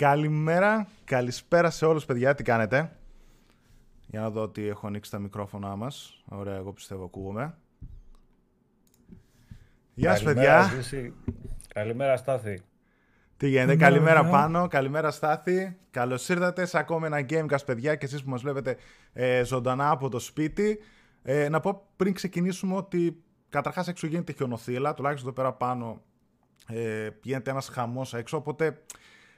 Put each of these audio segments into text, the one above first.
Καλημέρα, καλησπέρα σε όλους παιδιά, τι κάνετε; Για να δω ότι έχω ανοίξει τα μικρόφωνά μας. Ωραία, εγώ πιστεύω ακούγομαι. Γεια σας παιδιά. Καλημέρα Στάθη. Τι γίνεται, καλημέρα πάνω, καλημέρα Στάθη. Καλώς ήρθατε σε ακόμα ένα Gamecast παιδιά και εσείς που μας βλέπετε ε, ζωντανά από το σπίτι. Ε, να πω πριν ξεκινήσουμε ότι καταρχάς έξω γίνεται χιονοθύλα, τουλάχιστον εδώ πέρα πάνω ε, γίνεται ένας χαμός έξω, οπότε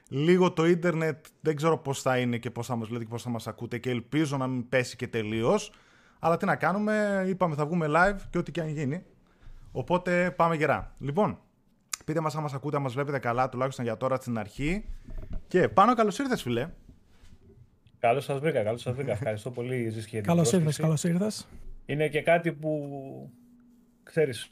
λίγο το ίντερνετ δεν ξέρω πώς θα είναι και πώς θα μας λέτε και πώς θα μας ακούτε και ελπίζω να μην πέσει και τελείως. Αλλά τι να κάνουμε, είπαμε θα βγούμε live και ό,τι και αν γίνει. Οπότε πάμε γερά. Λοιπόν, πείτε μας αν μας ακούτε, αν μας βλέπετε καλά, τουλάχιστον για τώρα στην αρχή. Και πάνω καλώς ήρθες φίλε. Καλώς σας βρήκα, καλώς σας βρήκα. Ευχαριστώ πολύ, Ζήση, Καλώς ήρθες, καλώς ήρθες. Είναι και κάτι που ξέρεις,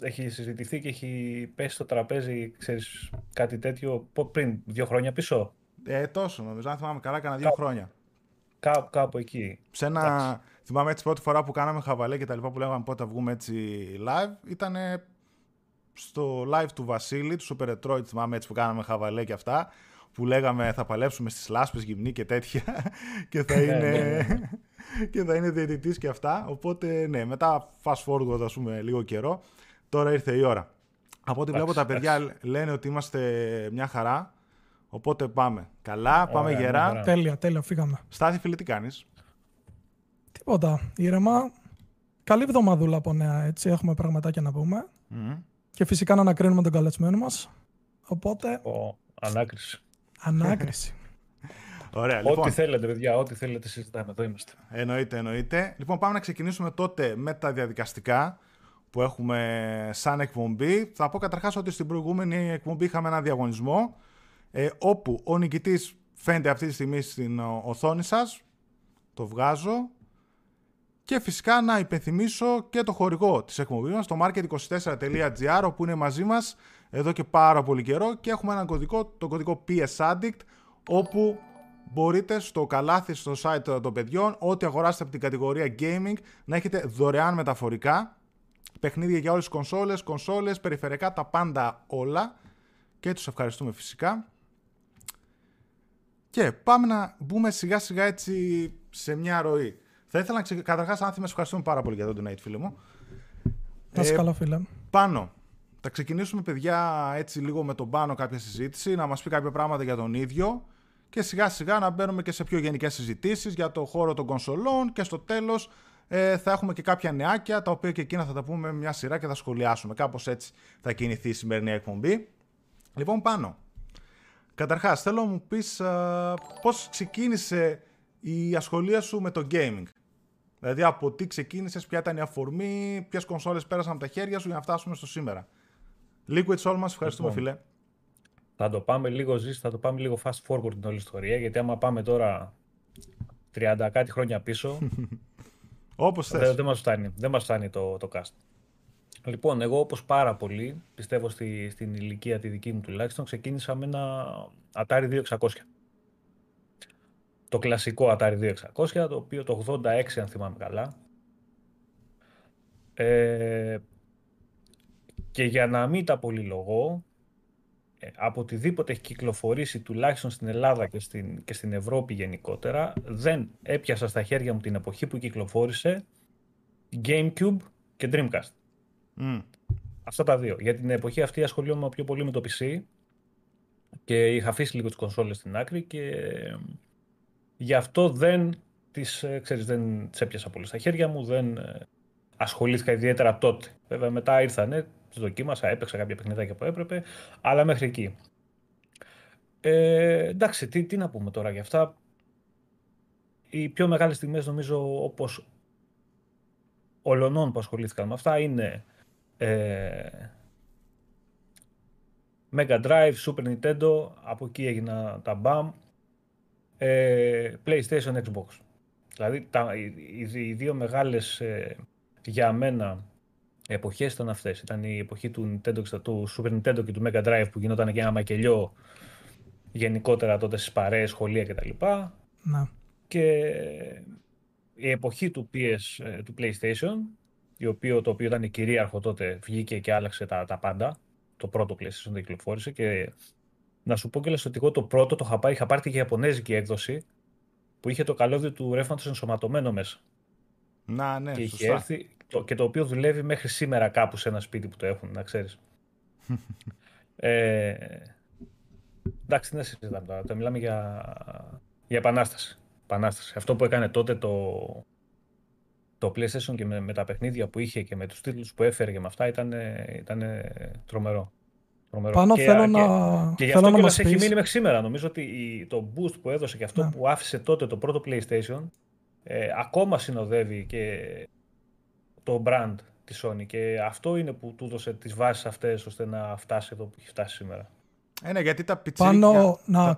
έχει συζητηθεί και έχει πέσει στο τραπέζι, ξέρεις, κάτι τέτοιο πριν, δύο χρόνια πίσω; Ε, τόσο νομίζω, αν θυμάμαι καλά, έκανα δύο χρόνια. Κάπου, κάπου εκεί. Σε ένα, θυμάμαι έτσι πρώτη φορά που κάναμε χαβαλέ και τα λοιπά που λέγαμε πότε θα βγούμε έτσι live, ήταν στο live του Βασίλη, του Super Detroit, θυμάμαι έτσι που κάναμε χαβαλέ και αυτά, που λέγαμε θα παλέψουμε στις λάσπες γυμνή και τέτοια και θα ναι, είναι, ναι, ναι. και θα είναι διαιτητής και αυτά. Οπότε ναι, μετά fast forward ας πούμε λίγο καιρό Τώρα ήρθε η ώρα. Από ό,τι βλέπω τα παιδιά λένε ότι είμαστε μια χαρά. Οπότε πάμε. Καλά, πάμε γερά. Τέλεια, τέλεια, φύγαμε. Στάθη, φίλε, τι κάνεις; Τίποτα. Ήρεμα. Καλή εβδομαδούλα από νέα, έτσι. Έχουμε πραγματάκια να πούμε. Και φυσικά να ανακρίνουμε τον καλεσμένο μας. Οπότε... Ο, ανάκριση. Ανάκριση. Ωραία, λοιπόν. Ό,τι θέλετε, παιδιά, ό,τι θέλετε συζητάμε. Εδώ είμαστε. Εννοείται, εννοείται. Λοιπόν, πάμε να ξεκινήσουμε τότε με τα διαδικαστικά που έχουμε σαν εκπομπή. Θα πω καταρχάς ότι στην προηγούμενη εκπομπή είχαμε ένα διαγωνισμό ε, όπου ο νικητής φαίνεται αυτή τη στιγμή στην οθόνη σας. Το βγάζω. Και φυσικά να υπενθυμίσω και το χορηγό της εκπομπής μας, το market24.gr, όπου είναι μαζί μας εδώ και πάρα πολύ καιρό και έχουμε έναν κωδικό, το κωδικό PS Addict, όπου μπορείτε στο καλάθι στο site των παιδιών, ό,τι αγοράσετε από την κατηγορία gaming, να έχετε δωρεάν μεταφορικά παιχνίδια για όλες τις κονσόλες, κονσόλες, περιφερειακά, τα πάντα όλα. Και τους ευχαριστούμε φυσικά. Και πάμε να μπούμε σιγά σιγά έτσι σε μια ροή. Θα ήθελα να ξεκινήσω. Καταρχάς, Άνθη, ευχαριστούμε πάρα πολύ για το donate, φίλε μου. Να ε, καλά, φίλε. Πάνω. Θα ξεκινήσουμε, παιδιά, έτσι λίγο με τον πάνω κάποια συζήτηση, να μας πει κάποια πράγματα για τον ίδιο και σιγά σιγά να μπαίνουμε και σε πιο γενικές συζητήσεις για το χώρο των κονσολών και στο τέλος ε, θα έχουμε και κάποια νεάκια, τα οποία και εκείνα θα τα πούμε με μια σειρά και θα σχολιάσουμε. Κάπως έτσι θα κινηθεί η σημερινή εκπομπή. Λοιπόν, πάνω. Καταρχάς, θέλω να μου πεις πώ πώς ξεκίνησε η ασχολία σου με το gaming; Δηλαδή, από τι ξεκίνησες, ποια ήταν η αφορμή, ποιες κονσόλες πέρασαν από τα χέρια σου για να φτάσουμε στο σήμερα; Liquid Soul μας, ευχαριστούμε λοιπόν, φίλε. Θα το πάμε λίγο ζήσει, θα το πάμε λίγο fast forward την όλη ιστορία, γιατί άμα πάμε τώρα 30 κάτι χρόνια πίσω, Όπως θες. Δεν, μας φτάνει, δεν μας φτάνει το, το cast. Λοιπόν, εγώ όπως πάρα πολύ, πιστεύω στη, στην ηλικία τη δική μου τουλάχιστον, ξεκίνησα με ένα Atari 2600. Το κλασικό Atari 2600, το οποίο το 86 αν θυμάμαι καλά. Ε, και για να μην τα πολυλογώ, ε, από οτιδήποτε έχει κυκλοφορήσει τουλάχιστον στην Ελλάδα και στην, και στην Ευρώπη γενικότερα δεν έπιασα στα χέρια μου την εποχή που κυκλοφόρησε Gamecube και Dreamcast. Mm. Αυτά τα δύο. Για την εποχή αυτή ασχολιόμαι πιο πολύ με το PC και είχα αφήσει λίγο τις κονσόλες στην άκρη και γι' αυτό δεν τις, ε, ξέρεις, δεν τις έπιασα πολύ στα χέρια μου, δεν ε, ασχολήθηκα ιδιαίτερα τότε. Βέβαια μετά ήρθανε τι δοκίμασα, έπαιξα κάποια παιχνιδάκια που έπρεπε, αλλά μέχρι εκεί. Ε, εντάξει, τι, τι να πούμε τώρα για αυτά. Οι πιο μεγάλες στιγμές νομίζω όπως ολονών που ασχολήθηκαν με αυτά είναι ε, Mega Drive, Super Nintendo, από εκεί έγινα τα BAM, ε, PlayStation, Xbox. Δηλαδή τα, οι, οι, δύο μεγάλες ε, για μένα εποχές ήταν αυτές. Ήταν η εποχή του, Nintendo, του Super Nintendo και του Mega Drive που γινόταν και ένα μακελιό γενικότερα τότε στις παρέες, σχολεία κτλ. Να. Και η εποχή του PS, ες, του PlayStation, η οποίο, το οποίο ήταν κυρίαρχο τότε, βγήκε και άλλαξε τα, τα πάντα. Το πρώτο PlayStation δεν κυκλοφόρησε και Να σου πω και ότι εγώ το πρώτο το είχα πάρει, είχα πάρει και Ιαπωνέζικη έκδοση που είχε το καλώδιο του ρεύματος ενσωματωμένο μέσα. Να, ναι, και σωστά. έρθει, το, και το οποίο δουλεύει μέχρι σήμερα κάπου σε ένα σπίτι που το έχουν, να ξέρεις. ε, εντάξει, δεν συζητάμε τώρα. Το μιλάμε για, για επανάσταση. επανάσταση. Αυτό που έκανε τότε το, το PlayStation και με, με, τα παιχνίδια που είχε και με τους τίτλους που έφερε και με αυτά ήταν, ήταν τρομερό. τρομερό. Πάνω και, θέλω και, να Και γι' θέλω αυτό να και έχει πεις... μείνει μέχρι σήμερα. Νομίζω ότι το boost που έδωσε και αυτό ναι. που άφησε τότε το πρώτο PlayStation ε, ακόμα συνοδεύει και το brand της Sony και αυτό είναι που του έδωσε τις βάσεις αυτές ώστε να φτάσει εδώ που έχει φτάσει σήμερα. Ε, ναι, γιατί τα πιτσίρια... Πάνω, να, να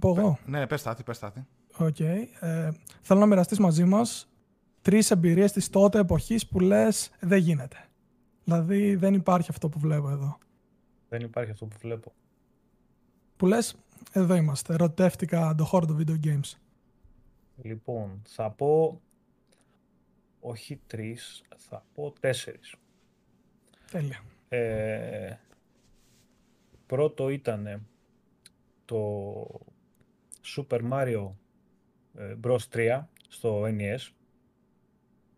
πω εγώ. Ναι, πες Στάθη, πες Στάθη. OK. Okay. Ε, θέλω να μοιραστείς μαζί μας τρεις εμπειρίες της τότε εποχής που λες δεν γίνεται. Δηλαδή δεν υπάρχει αυτό που βλέπω εδώ. Δεν υπάρχει αυτό που βλέπω. Που λες, εδώ είμαστε. Ερωτεύτηκα το χώρο των video games. Λοιπόν, θα πω όχι τρεις, θα πω τέσσερις. Τέλεια. Ε, πρώτο ήταν το Super Mario Bros. 3 στο NES,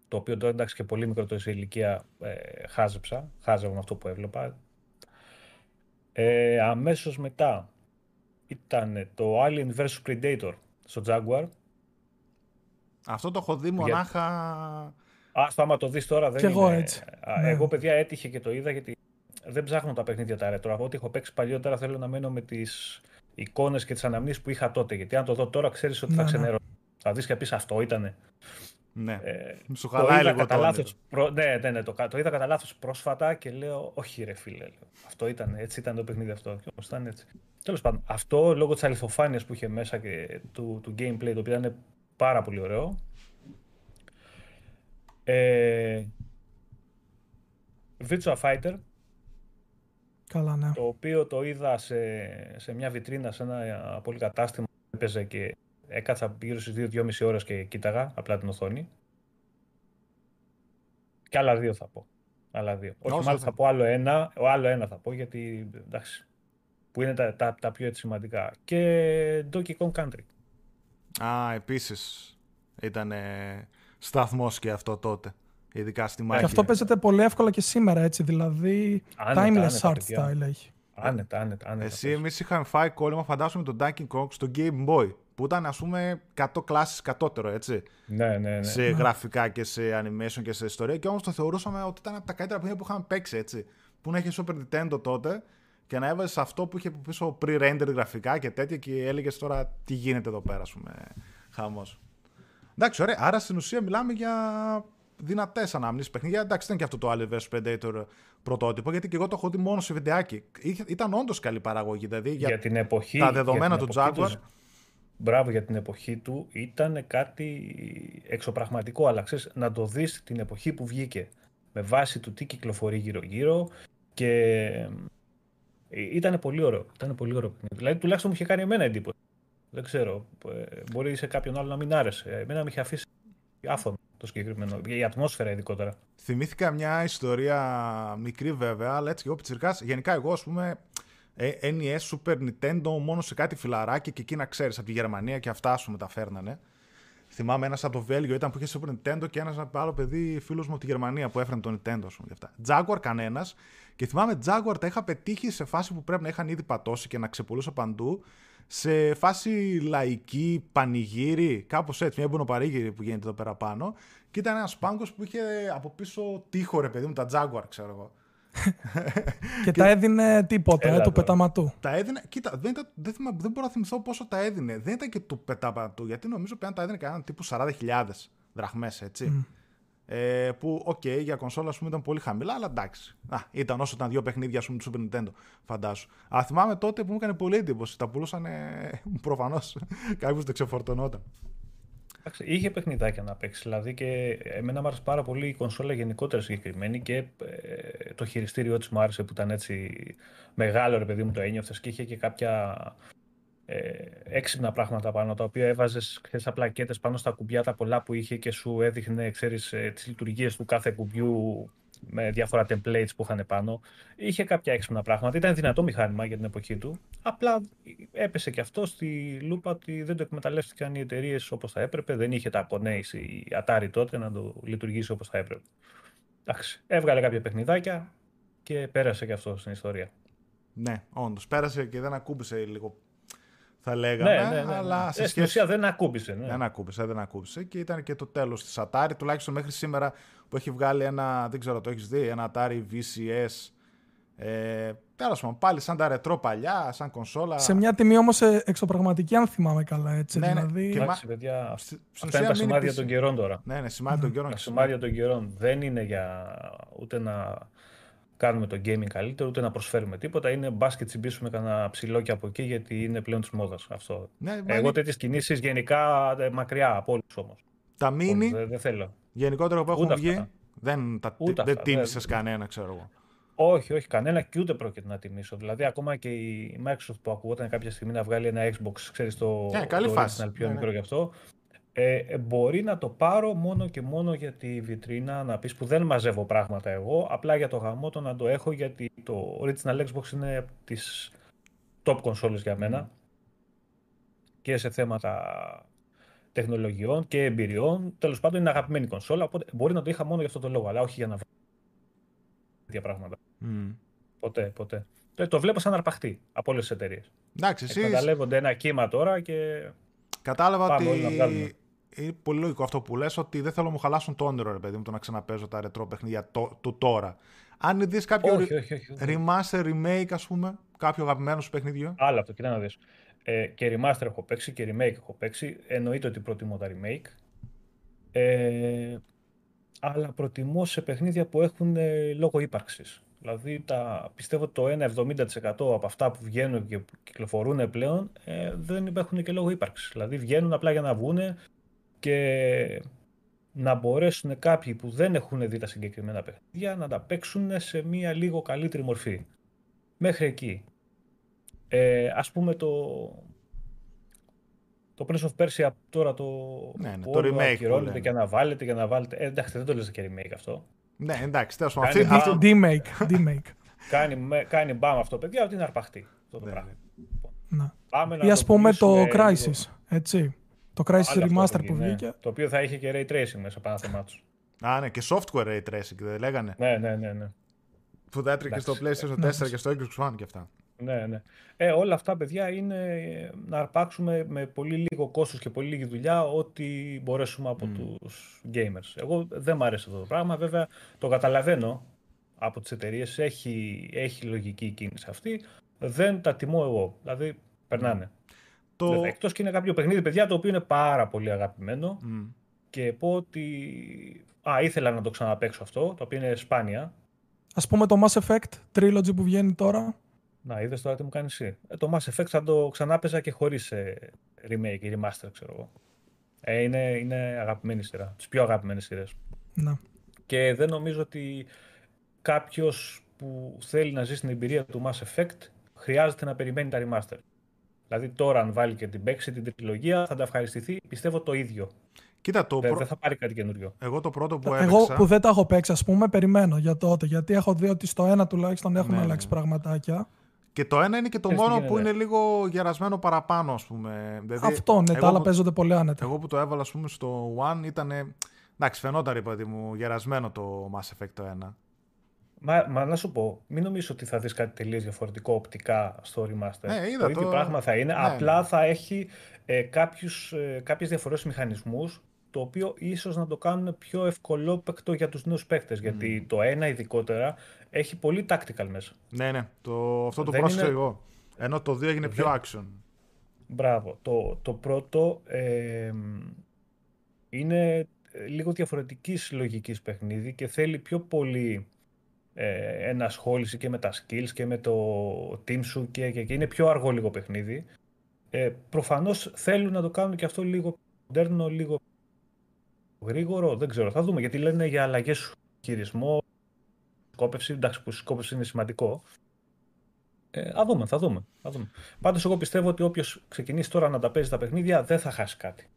το οποίο τώρα εντάξει και πολύ μικρό το σε ηλικία ε, χάζεψα, χάζευα με αυτό που έβλεπα. Ε, αμέσως μετά ήταν το Alien vs Predator στο Jaguar, αυτό το έχω δει μονάχα. Α, στο άμα το δεις τώρα δεν και είναι. εγώ έτσι. Α, ναι. Εγώ, παιδιά, έτυχε και το είδα γιατί δεν ψάχνω τα παιχνίδια τα retro. Από ό,τι έχω παίξει παλιότερα θέλω να μένω με τις εικόνες και τις αναμνήσεις που είχα τότε. Γιατί αν το δω τώρα, ξέρεις ότι ναι, θα ξενερώ. Ναι. Θα δεις και πεις αυτό ήτανε. Ναι. Ε, Σου χαλάει το λίγο κατά λάθος, προ... Ναι, ναι, ναι, το, το είδα κατά λάθος πρόσφατα και λέω, Όχι, ρε φίλε. Λέω. Αυτό ήταν, έτσι ήταν το παιχνίδι αυτό. Και ήταν έτσι. Τέλος πάντων, αυτό λόγω της αληθοφάνειας που είχε μέσα και του, του gameplay, το οποίο ήταν πάρα πολύ ωραίο. Ε, Virtua Fighter. Καλά, ναι. Το οποίο το είδα σε, σε μια βιτρίνα, σε ένα πολύ κατάστημα που έπαιζε και έκατσα γύρω στις 2-2,5 ώρες και κοίταγα απλά την οθόνη. Και άλλα δύο θα πω. Άλλα δύο. Όχι, μάλλον θα πω άλλο ένα. Ο άλλο ένα θα πω γιατί εντάξει. Που είναι τα, τα, τα πιο έτσι σημαντικά. Και Donkey Kong Country. Α, επίσης ήταν σταθμός και αυτό τότε. Ειδικά στη μάχη. Και αυτό παίζεται πολύ εύκολα και σήμερα έτσι. Δηλαδή άνετα, timeless άνετα, art style έχει. Άνετα, άνετα, άνετα. Εσύ, εμείς είχαμε φάει κόλλημα, φαντάζομαι, τον Donkey Kong στο Game Boy. Που ήταν, ας πούμε, 100 κλάσεις κατώτερο, έτσι. Ναι, ναι, ναι. Σε ναι. γραφικά και σε animation και σε ιστορία. Και όμως το θεωρούσαμε ότι ήταν από τα καλύτερα παιχνίδια που είχαμε παίξει, έτσι. Που να είχε Super Nintendo τότε και να έβαζες αυτό που είχε πίσω pre-render γραφικά και τέτοια και έλεγες τώρα τι γίνεται εδώ πέρα, ας πούμε. Χαμός. Εντάξει, ωραία. Άρα στην ουσία μιλάμε για δυνατές ανάμνησει παιχνίδια. Εντάξει, ήταν και αυτό το Alien vs Predator πρωτότυπο, γιατί και εγώ το έχω δει μόνο σε βιντεάκι. Ήταν όντως καλή παραγωγή. Δηλαδή για, για την εποχή, τα δεδομένα του Jaguar. Του, μπράβο για την εποχή του. Ήταν κάτι εξωπραγματικό. Αλλά ξέρεις, να το δεις την εποχή που βγήκε με βάση του τι κυκλοφορεί γύρω-γύρω και ήταν πολύ ωραίο. Ήταν πολύ ωραίο. Δηλαδή, τουλάχιστον μου είχε κάνει εμένα εντύπωση. Δεν ξέρω. Μπορεί σε κάποιον άλλο να μην άρεσε. Εμένα με είχε αφήσει άφωνο το συγκεκριμένο. Η ατμόσφαιρα ειδικότερα. Θυμήθηκα μια ιστορία μικρή βέβαια, αλλά έτσι και εγώ πιτσιρκάς. Γενικά εγώ ας πούμε NES, Super Nintendo μόνο σε κάτι φιλαράκι και εκεί να ξέρεις από τη Γερμανία και αυτά σου τα φέρνανε. Θυμάμαι ένας από το Βέλγιο ήταν που είχε Super Nintendo και ένας άλλο παιδί φίλος μου από τη Γερμανία που έφερε το Nintendo. Ας πούμε, αυτά. Jaguar κανένας. Και θυμάμαι Jaguar τα είχα πετύχει σε φάση που πρέπει να είχαν ήδη πατώσει και να ξεπουλούσα παντού σε φάση λαϊκή, πανηγύρι, κάπως έτσι, μια εμποροπανήγυρη που γίνεται εδώ πέρα πάνω. Και ήταν ένας πάγκος που είχε από πίσω τοίχο, ρε παιδί μου, τα Jaguar, ξέρω εγώ. και, τα έδινε τίποτα, ε, του πεταματού. Τα έδινε, κοίτα, δεν, ήταν, δεν, θυμα, δεν μπορώ να θυμηθώ πόσο τα έδινε. Δεν ήταν και του πεταματού, γιατί νομίζω πέραν τα έδινε κανέναν τύπου 40.000 δραχμές, έτσι. Mm. Ε, που, OK, okay, για κονσόλα ας πούμε, ήταν πολύ χαμηλά, αλλά εντάξει. Α, ήταν όσο ήταν δύο παιχνίδια ας πούμε, του Super Nintendo, φαντάσου. Α, θυμάμαι τότε που μου έκανε πολύ εντύπωση. Τα πουλούσαν προφανώς κάποιος το ξεφορτωνόταν. Εντάξει, είχε παιχνιδάκια να παίξει. Δηλαδή και εμένα μου άρεσε πάρα πολύ η κονσόλα γενικότερα συγκεκριμένη και ε, το χειριστήριό της μου άρεσε που ήταν έτσι μεγάλο ρε παιδί μου το ένιωθες και είχε και κάποια ε, έξυπνα πράγματα πάνω τα οποία έβαζες σαν πλακέτε πάνω στα κουμπιά τα πολλά που είχε και σου έδειχνε ξέρεις, ε, τις λειτουργίες του κάθε κουμπιού με διάφορα templates που είχαν πάνω. Είχε κάποια έξυπνα πράγματα. Ήταν δυνατό μηχάνημα για την εποχή του. Απλά έπεσε και αυτό στη λούπα ότι δεν το εκμεταλλεύτηκαν οι εταιρείες όπως θα έπρεπε. Δεν είχε τα Conex η Atari τότε να το λειτουργήσει όπως θα έπρεπε. Εντάξει, έβγαλε κάποια παιχνιδάκια και πέρασε και αυτό στην ιστορία. Ναι, όντως. Πέρασε και δεν ακούμπησε λίγο θα λέγαμε. Ναι, ναι, ναι, αλλά ναι. σε ε, Στην ουσία δεν ακούμπησε. Ναι. Δεν ακούμπησε, δεν ακούμπησε. Και ήταν και το τέλος της Atari, τουλάχιστον μέχρι σήμερα που έχει βγάλει ένα, δεν ξέρω το έχεις δει, ένα Atari VCS. Ε, Τέλος πάντων, πάλι σαν τα ρετρό παλιά, σαν κονσόλα. Σε μια τιμή όμως ε, εξωπραγματική, αν θυμάμαι καλά. Έτσι, ναι, ναι. δηλαδή... Και Εντάξει, παιδιά, αυτά είναι τα σημάδια των καιρών τώρα. Ναι, ναι, σημάδια των καιρών. Τα σημάδια των καιρών δεν είναι για ούτε να κάνουμε το gaming καλύτερο, ούτε να προσφέρουμε τίποτα. Είναι μπα και τσιμπήσουμε κανένα ψηλό από εκεί, γιατί είναι πλέον της μόδας αυτό. Ναι, Εγώ τέτοιες κινήσεις γενικά ε, μακριά από όλους όμως. Τα μίνι. Δεν, θέλω. Γενικότερα που έχουν βγει. Δεν, τα, δεν τίμησες κανένα, ξέρω εγώ. Όχι, όχι, κανένα και ούτε πρόκειται να τιμήσω. Δηλαδή, ακόμα και η Microsoft που ακουγόταν κάποια στιγμή να βγάλει ένα Xbox, ξέρεις το. Ναι, καλή το φάση. Πιο ναι, μικρό ναι. γι' αυτό. Ε, ε, μπορεί να το πάρω μόνο και μόνο για τη βιτρίνα, να πεις που δεν μαζεύω πράγματα εγώ, απλά για το γαμό το να το έχω γιατί το original Xbox είναι από τις top consoles για μένα και σε θέματα τεχνολογιών και εμπειριών. Τέλος πάντων είναι αγαπημένη κονσόλα, οπότε μπορεί να το είχα μόνο για αυτό το λόγο, αλλά όχι για να βρω τέτοια πράγματα. Mm. Ποτέ, ποτέ. Το, το βλέπω σαν αρπαχτή από όλες τις εταιρείες. Εντάξει, εσείς... Εκμεταλλεύονται ένα κύμα τώρα και. Κατάλαβα ότι είναι πολύ λογικό αυτό που λες, ότι δεν θέλω να μου χαλάσουν το όνειρο, ρε παιδί μου, το να ξαναπέζω τα ρετρό παιχνίδια το, του τώρα. Αν δεις κάποιο όχι, όχι, όχι, remaster, remake, ας πούμε, κάποιο αγαπημένο σου παιχνίδιο. Άλλο αυτό, κοιτά να δεις. Ε, και remaster έχω παίξει και remake έχω παίξει. Εννοείται ότι προτιμώ τα remake. Ε, αλλά προτιμώ σε παιχνίδια που έχουν ε, λόγο ύπαρξης. Δηλαδή τα, πιστεύω το 1-70% από αυτά που βγαίνουν και κυκλοφορούν πλέον ε, δεν υπάρχουν και λόγο ύπαρξης. Δηλαδή βγαίνουν απλά για να βγουν, και να μπορέσουν κάποιοι που δεν έχουν δει τα συγκεκριμένα παιχνίδια να τα παίξουν σε μία λίγο καλύτερη μορφή. Μέχρι εκεί. Ε, ας πούμε το, το Prince of Persia τώρα το, ναι, ναι, το remake και να βάλετε και να βάλετε. Ε, εντάξει, δεν το λες και remake αυτό. Ναι, εντάξει, τέλος πάντων. Αυτό... D-make. D-make. κάνει, κάνει μπαμ αυτό, παιδιά, ότι είναι αρπαχτή. Αυτό το ναι, πράγμα. Ναι. Πάμε Ή ας πούμε το Crisis, έτσι. Το Crysis Remaster που βγήκε. Το οποίο θα είχε και Ray Tracing μέσα πάνω θεμά τους. Α, ναι, και software Ray Tracing, δεν λέγανε. Ναι, ναι, ναι. ναι. Που θα έτρεχε στο PlayStation 4 ναι. και στο Xbox One και αυτά. Ναι, ναι. Ε, όλα αυτά, παιδιά, είναι να αρπάξουμε με πολύ λίγο κόστος και πολύ λίγη δουλειά ό,τι μπορέσουμε από mm. τους gamers. Εγώ δεν μου αρέσει αυτό το πράγμα. Βέβαια, το καταλαβαίνω από τις εταιρείες έχει, έχει λογική η κίνηση αυτή. Δεν τα τιμώ εγώ. Δηλαδή, περνάνε. Το... Εκτός και είναι κάποιο παιχνίδι, παιδιά, το οποίο είναι πάρα πολύ αγαπημένο και πω ότι... Α, ήθελα να το ξαναπαίξω αυτό, το οποίο είναι σπάνια. Ας πούμε το Mass Effect Trilogy που βγαίνει τώρα. Να, είδες τώρα τι μου κάνεις εσύ. Ε, το Mass Effect θα το ξανάπαιζα και χωρίς ε, remake ή remaster, ξέρω εγώ. Ε, είναι, είναι αγαπημένη σειρά, τις πιο αγαπημένες σειρές. Να. Και δεν νομίζω ότι κάποιος που θέλει να ζει στην εμπειρία του Mass Effect χρειάζεται να περιμένει τα remaster. Δηλαδή τώρα αν βάλει και την παίξει την τριλογία θα τα ευχαριστηθεί πιστεύω το ίδιο. Κοίτα, το δεν, θα πάρει κάτι καινούριο. Εγώ το πρώτο που έπαιξα... Εγώ που δεν τα έχω παίξει, ας πούμε, περιμένω για τότε. Γιατί έχω δει ότι στο ένα τουλάχιστον έχουν ναι, αλλάξει ναι. πραγματάκια. Και το ένα είναι και το μόνο που είναι λίγο γερασμένο παραπάνω, ας πούμε. Δηλαδή, Αυτό, ναι, τα άλλα παίζονται πολύ άνετα. Εγώ που το έβαλα, ας πούμε, στο One ήταν. Εντάξει, φαινόταν, είπα μου, γερασμένο το Mass Effect το 1. Μα, μα να σου πω, μην νομίζω ότι θα δεις κάτι τελείως διαφορετικό οπτικά στο remaster. Ναι, είδα, το ίδιο πράγμα θα είναι, ναι, απλά ναι. θα έχει ε, κάποιους, ε, κάποιες διαφορές μηχανισμούς, το οποίο ίσως να το κάνουν πιο ευκολόπαικτο για τους νέους παίκτες, γιατί το ένα ειδικότερα έχει πολύ tactical μέσα. Ναι, ναι, το, αυτό το πρόσεξα εγώ. Ενώ το 2 έγινε πιο action. Μπράβο. Το, το πρώτο ε, είναι λίγο διαφορετικής λογικής παιχνίδι και θέλει πιο πολύ ε, ενασχόληση και με τα skills και με το team σου και, και, και είναι πιο αργό λίγο παιχνίδι. Ε, προφανώς θέλουν να το κάνουν και αυτό λίγο μοντέρνο, λίγο γρήγορο, δεν ξέρω, θα δούμε γιατί λένε για αλλαγές χειρισμό, σκόπευση, εντάξει που η σκόπευση είναι σημαντικό. Ε, θα δούμε, θα δούμε. Θα δούμε. Πάντως εγώ πιστεύω ότι όποιος ξεκινήσει τώρα να τα παίζει τα παιχνίδια δεν θα χάσει κάτι.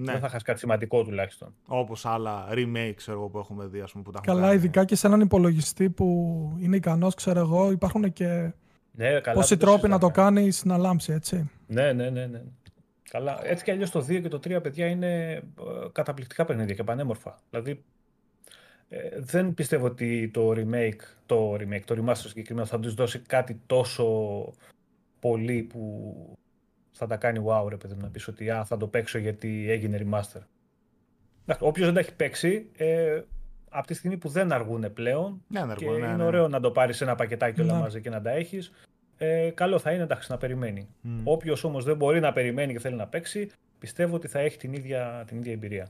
Ναι. Δεν θα χάσει κάτι σημαντικό τουλάχιστον. Όπως άλλα remake ξέρω, που έχουμε δει, ας πούμε, που τα Καλά, ειδικά και σε έναν υπολογιστή που είναι ικανός, ξέρω εγώ, υπάρχουν και. Ναι, καλά, πόσοι τρόποι να το κάνεις να λάμψει, έτσι. Ναι, ναι, ναι. ναι. Καλά. Έτσι κι αλλιώς το 2 και το 3, παιδιά, είναι ε, καταπληκτικά παιχνίδια και πανέμορφα. Δηλαδή, ε, δεν πιστεύω ότι το remake, το remake, το remaster συγκεκριμένα θα τους δώσει κάτι τόσο πολύ που θα τα κάνει wow, ρε παιδί να πεις ότι α, θα το παίξω γιατί έγινε remaster. Όποιος δεν τα έχει παίξει, ε, από τη στιγμή που δεν αργούν πλέον ναι, και ναι, είναι ναι. ωραίο να το πάρεις σε ένα πακετάκι όλα ναι. μαζί και να τα έχεις, ε, καλό θα είναι εντάξει, να περιμένει. Mm. Όποιος όμως δεν μπορεί να περιμένει και θέλει να παίξει, πιστεύω ότι θα έχει την ίδια, την ίδια εμπειρία.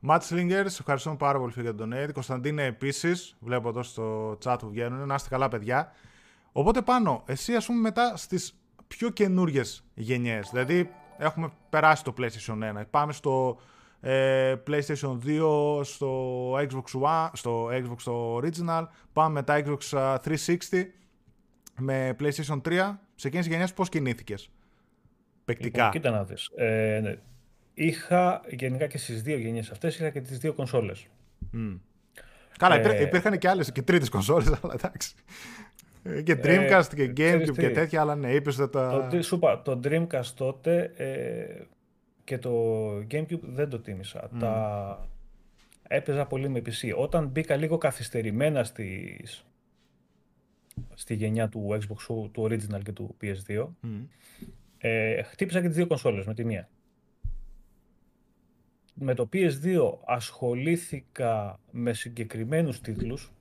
Ματ Σλίνγκερ, σε ευχαριστούμε πάρα πολύ για τον Aid. Κωνσταντίνε επίσης, βλέπω εδώ στο chat που βγαίνουν. Να είστε καλά, παιδιά. Οπότε πάνω, εσύ ας πούμε μετά στις πιο καινούριε γενιές. Δηλαδή, έχουμε περάσει το PlayStation 1. Πάμε στο ε, PlayStation 2, στο Xbox One, στο Xbox το Original. Πάμε μετά Xbox 360 με PlayStation 3. Σε εκείνες τις γενιές πώς κινήθηκες; Παικτικά. Λοιπόν, κοίτα να δεις. Ε, ναι. Είχα γενικά και στις δύο γενιές αυτές, είχα και τις δύο κονσόλες. Mm. Καλά, ε, υπήρχαν και άλλες και τρίτες κονσόλες, αλλά εντάξει. Ε, και Dreamcast ε, και Gamecube και τέτοια, αλλά ναι, είπες ότι τα... Το, σου είπα, το Dreamcast τότε ε, και το Gamecube δεν το τίμησα. Mm. Τα έπαιζα πολύ με PC. Όταν μπήκα λίγο καθυστερημένα στις, στη γενιά του Xbox, του Original και του PS2, mm. ε, χτύπησα και τις δύο κονσόλες με τη μία. Με το PS2 ασχολήθηκα με συγκεκριμένους τίτλους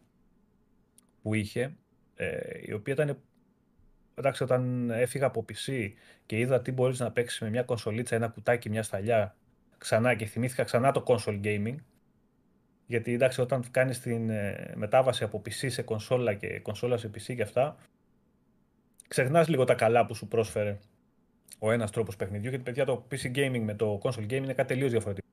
που είχε, ε, η οποία ήταν εντάξει, όταν έφυγα από PC και είδα τι μπορείς να παίξεις με μια κονσολίτσα, ένα κουτάκι, μια σταλιά, ξανά και θυμήθηκα ξανά το console gaming, γιατί εντάξει, όταν κάνεις την ε, μετάβαση από PC σε κονσόλα και κονσόλα σε PC και αυτά, ξεχνάς λίγο τα καλά που σου πρόσφερε ο ένας τρόπος παιχνιδιού. Γιατί παιδιά το PC gaming με το console gaming είναι κάτι τελείως διαφορετικό.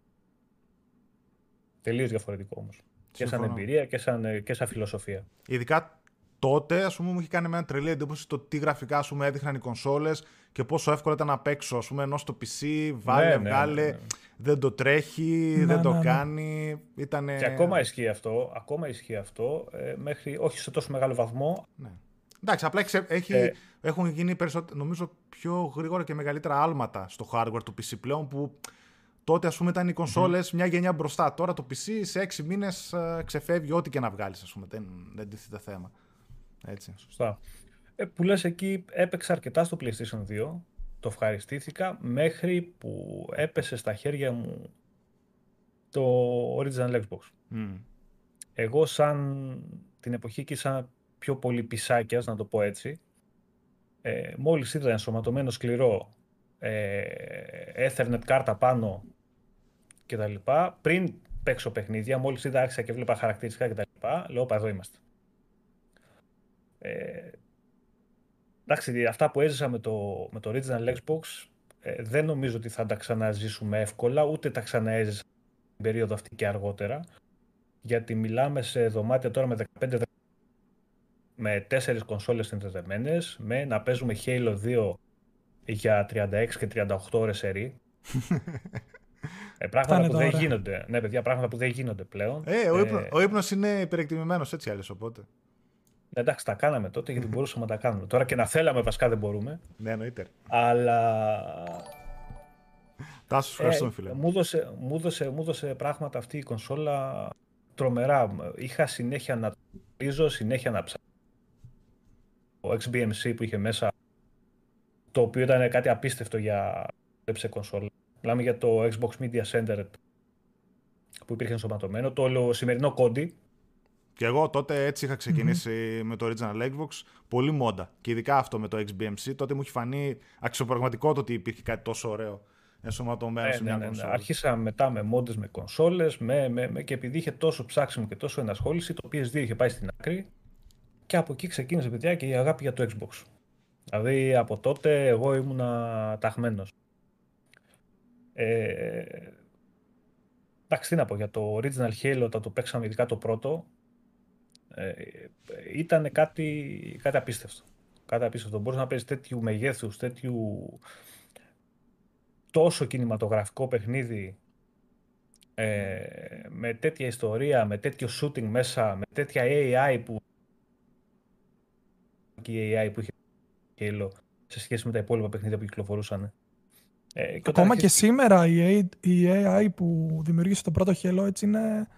Τελείως διαφορετικό όμως. Και σαν εμπειρία και σαν, ε, και σαν φιλοσοφία. Ειδικά τότε, ας πούμε, μου είχε κάνει μια τρελή εντύπωση το τι γραφικά ας πούμε, έδειχναν οι κονσόλες και πόσο εύκολο ήταν να παίξω. Α πούμε, ενώ στο PC βάλε, ναι, ναι, βγάλε, ναι, ναι. δεν το τρέχει, δεν το κάνει. Ήτανε... Και ακόμα ισχύει αυτό, ακόμα ισχύει αυτό ε, μέχρι, όχι σε τόσο μεγάλο βαθμό. Ναι. Εντάξει, απλά έχει, ε, έχουν γίνει νομίζω πιο γρήγορα και μεγαλύτερα άλματα στο hardware του PC πλέον που τότε ας πούμε ήταν οι κονσόλες μια γενιά μπροστά. Τώρα το PC σε έξι μήνες ε, ξεφεύγει ό,τι και να βγάλεις ας πούμε. Δεν, δεν τίθεται θέμα. Έτσι. Σωστά. Ε, που λες εκεί έπαιξα αρκετά στο PlayStation 2, το ευχαριστήθηκα μέχρι που έπεσε στα χέρια μου το Original Xbox. Εγώ σαν την εποχή και σαν πιο πολύ πισάκιας, να το πω έτσι, ε, μόλις είδα ενσωματωμένο σκληρό, ε, Ethernet κάρτα πάνω και τα λοιπά, πριν παίξω παιχνίδια, μόλις είδα άρχισα και βλέπα χαρακτηριστικά και τα λοιπά, λέω, εδώ είμαστε. Ε, εντάξει, αυτά που έζησα με το, με το original Xbox ε, δεν νομίζω ότι θα τα ξαναζήσουμε εύκολα, ούτε τα ξαναέζησα την περίοδο αυτή και αργότερα. Γιατί μιλάμε σε δωμάτια τώρα με 15 με 4 κονσόλες συνδεδεμένες, με να παίζουμε Halo 2 για 36 και 38 ώρες σερί. ε, πράγματα που δεν γίνονται. Ναι, παιδιά, πράγματα που δεν γίνονται πλέον. Ε, ο, ύπνο, ε, ο ύπνος είναι υπερεκτιμημένος έτσι άλλως, οπότε. Εντάξει, τα κάναμε τότε γιατί μπορούσαμε να τα κάνουμε. Τώρα και να θέλαμε, βασικά δεν μπορούμε. Ναι, εννοείται. Αλλά. Τάσος, ευχαριστώ, ε, φίλε. Μου έδωσε, μου, δώσε, μου δώσε πράγματα αυτή η κονσόλα τρομερά. Είχα συνέχεια να τρίζω, συνέχεια να ψάχνω. Το XBMC που είχε μέσα, το οποίο ήταν κάτι απίστευτο για σε κονσόλα. Μιλάμε για το Xbox Media Center που υπήρχε ενσωματωμένο. Το σημερινό κόντι, και εγώ τότε έτσι είχα με το Original Xbox, πολύ μόντα. Και ειδικά αυτό με το XBMC, τότε μου έχει φανεί αξιοπραγματικό το ότι υπήρχε κάτι τόσο ωραίο ενσωματωμένο σε μια ναι, ναι, ναι. Άρχισα μετά με μόντες με κονσόλες με, με, με, και επειδή είχε τόσο ψάξιμο και τόσο ενασχόληση, το PS2 είχε πάει στην άκρη και από εκεί ξεκίνησε παιδιά και η αγάπη για το Xbox. Δηλαδή από τότε εγώ ήμουνα ταχμένος. Ε, εντάξει, τι να πω, για το Original Halo, όταν το παίξαμε ειδικά το πρώτο, ε, ήταν κάτι, κάτι απίστευτο. Κάτι απίστευτο. Μπορείς να παίζει τέτοιου μεγέθους, τέτοιου τόσο κινηματογραφικό παιχνίδι ε, με τέτοια ιστορία, με τέτοιο shooting μέσα, με τέτοια AI που και η AI που είχε Halo σε σχέση με τα υπόλοιπα παιχνίδια που κυκλοφορούσαν. Ε, και Ακόμα και σήμερα η AI, που δημιούργησε το πρώτο Halo έτσι είναι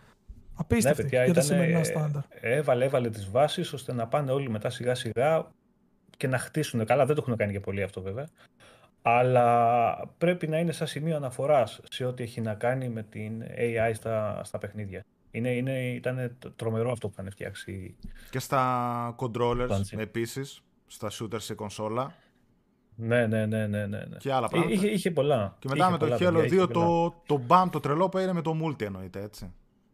απίστευτη ναι, για τα σημερινά στάνταρ. Έβαλε, έβαλε τις βάσεις ώστε να πάνε όλοι μετά σιγά σιγά και να χτίσουν. Καλά δεν το έχουν κάνει και πολύ αυτό βέβαια. Αλλά πρέπει να είναι σαν σημείο αναφοράς σε ό,τι έχει να κάνει με την AI στα, στα παιχνίδια. Είναι, είναι, ήταν τρομερό αυτό που είχαν φτιάξει. Και στα controllers επίσης, στα shooters σε κονσόλα. Ναι, ναι, ναι, ναι, ναι. Και άλλα πράγματα. Είχε, είχε πολλά. Και μετά είχε με το Halo 2 το, το BAM, το τρελό που είναι με το multi εννοείται, έτσι.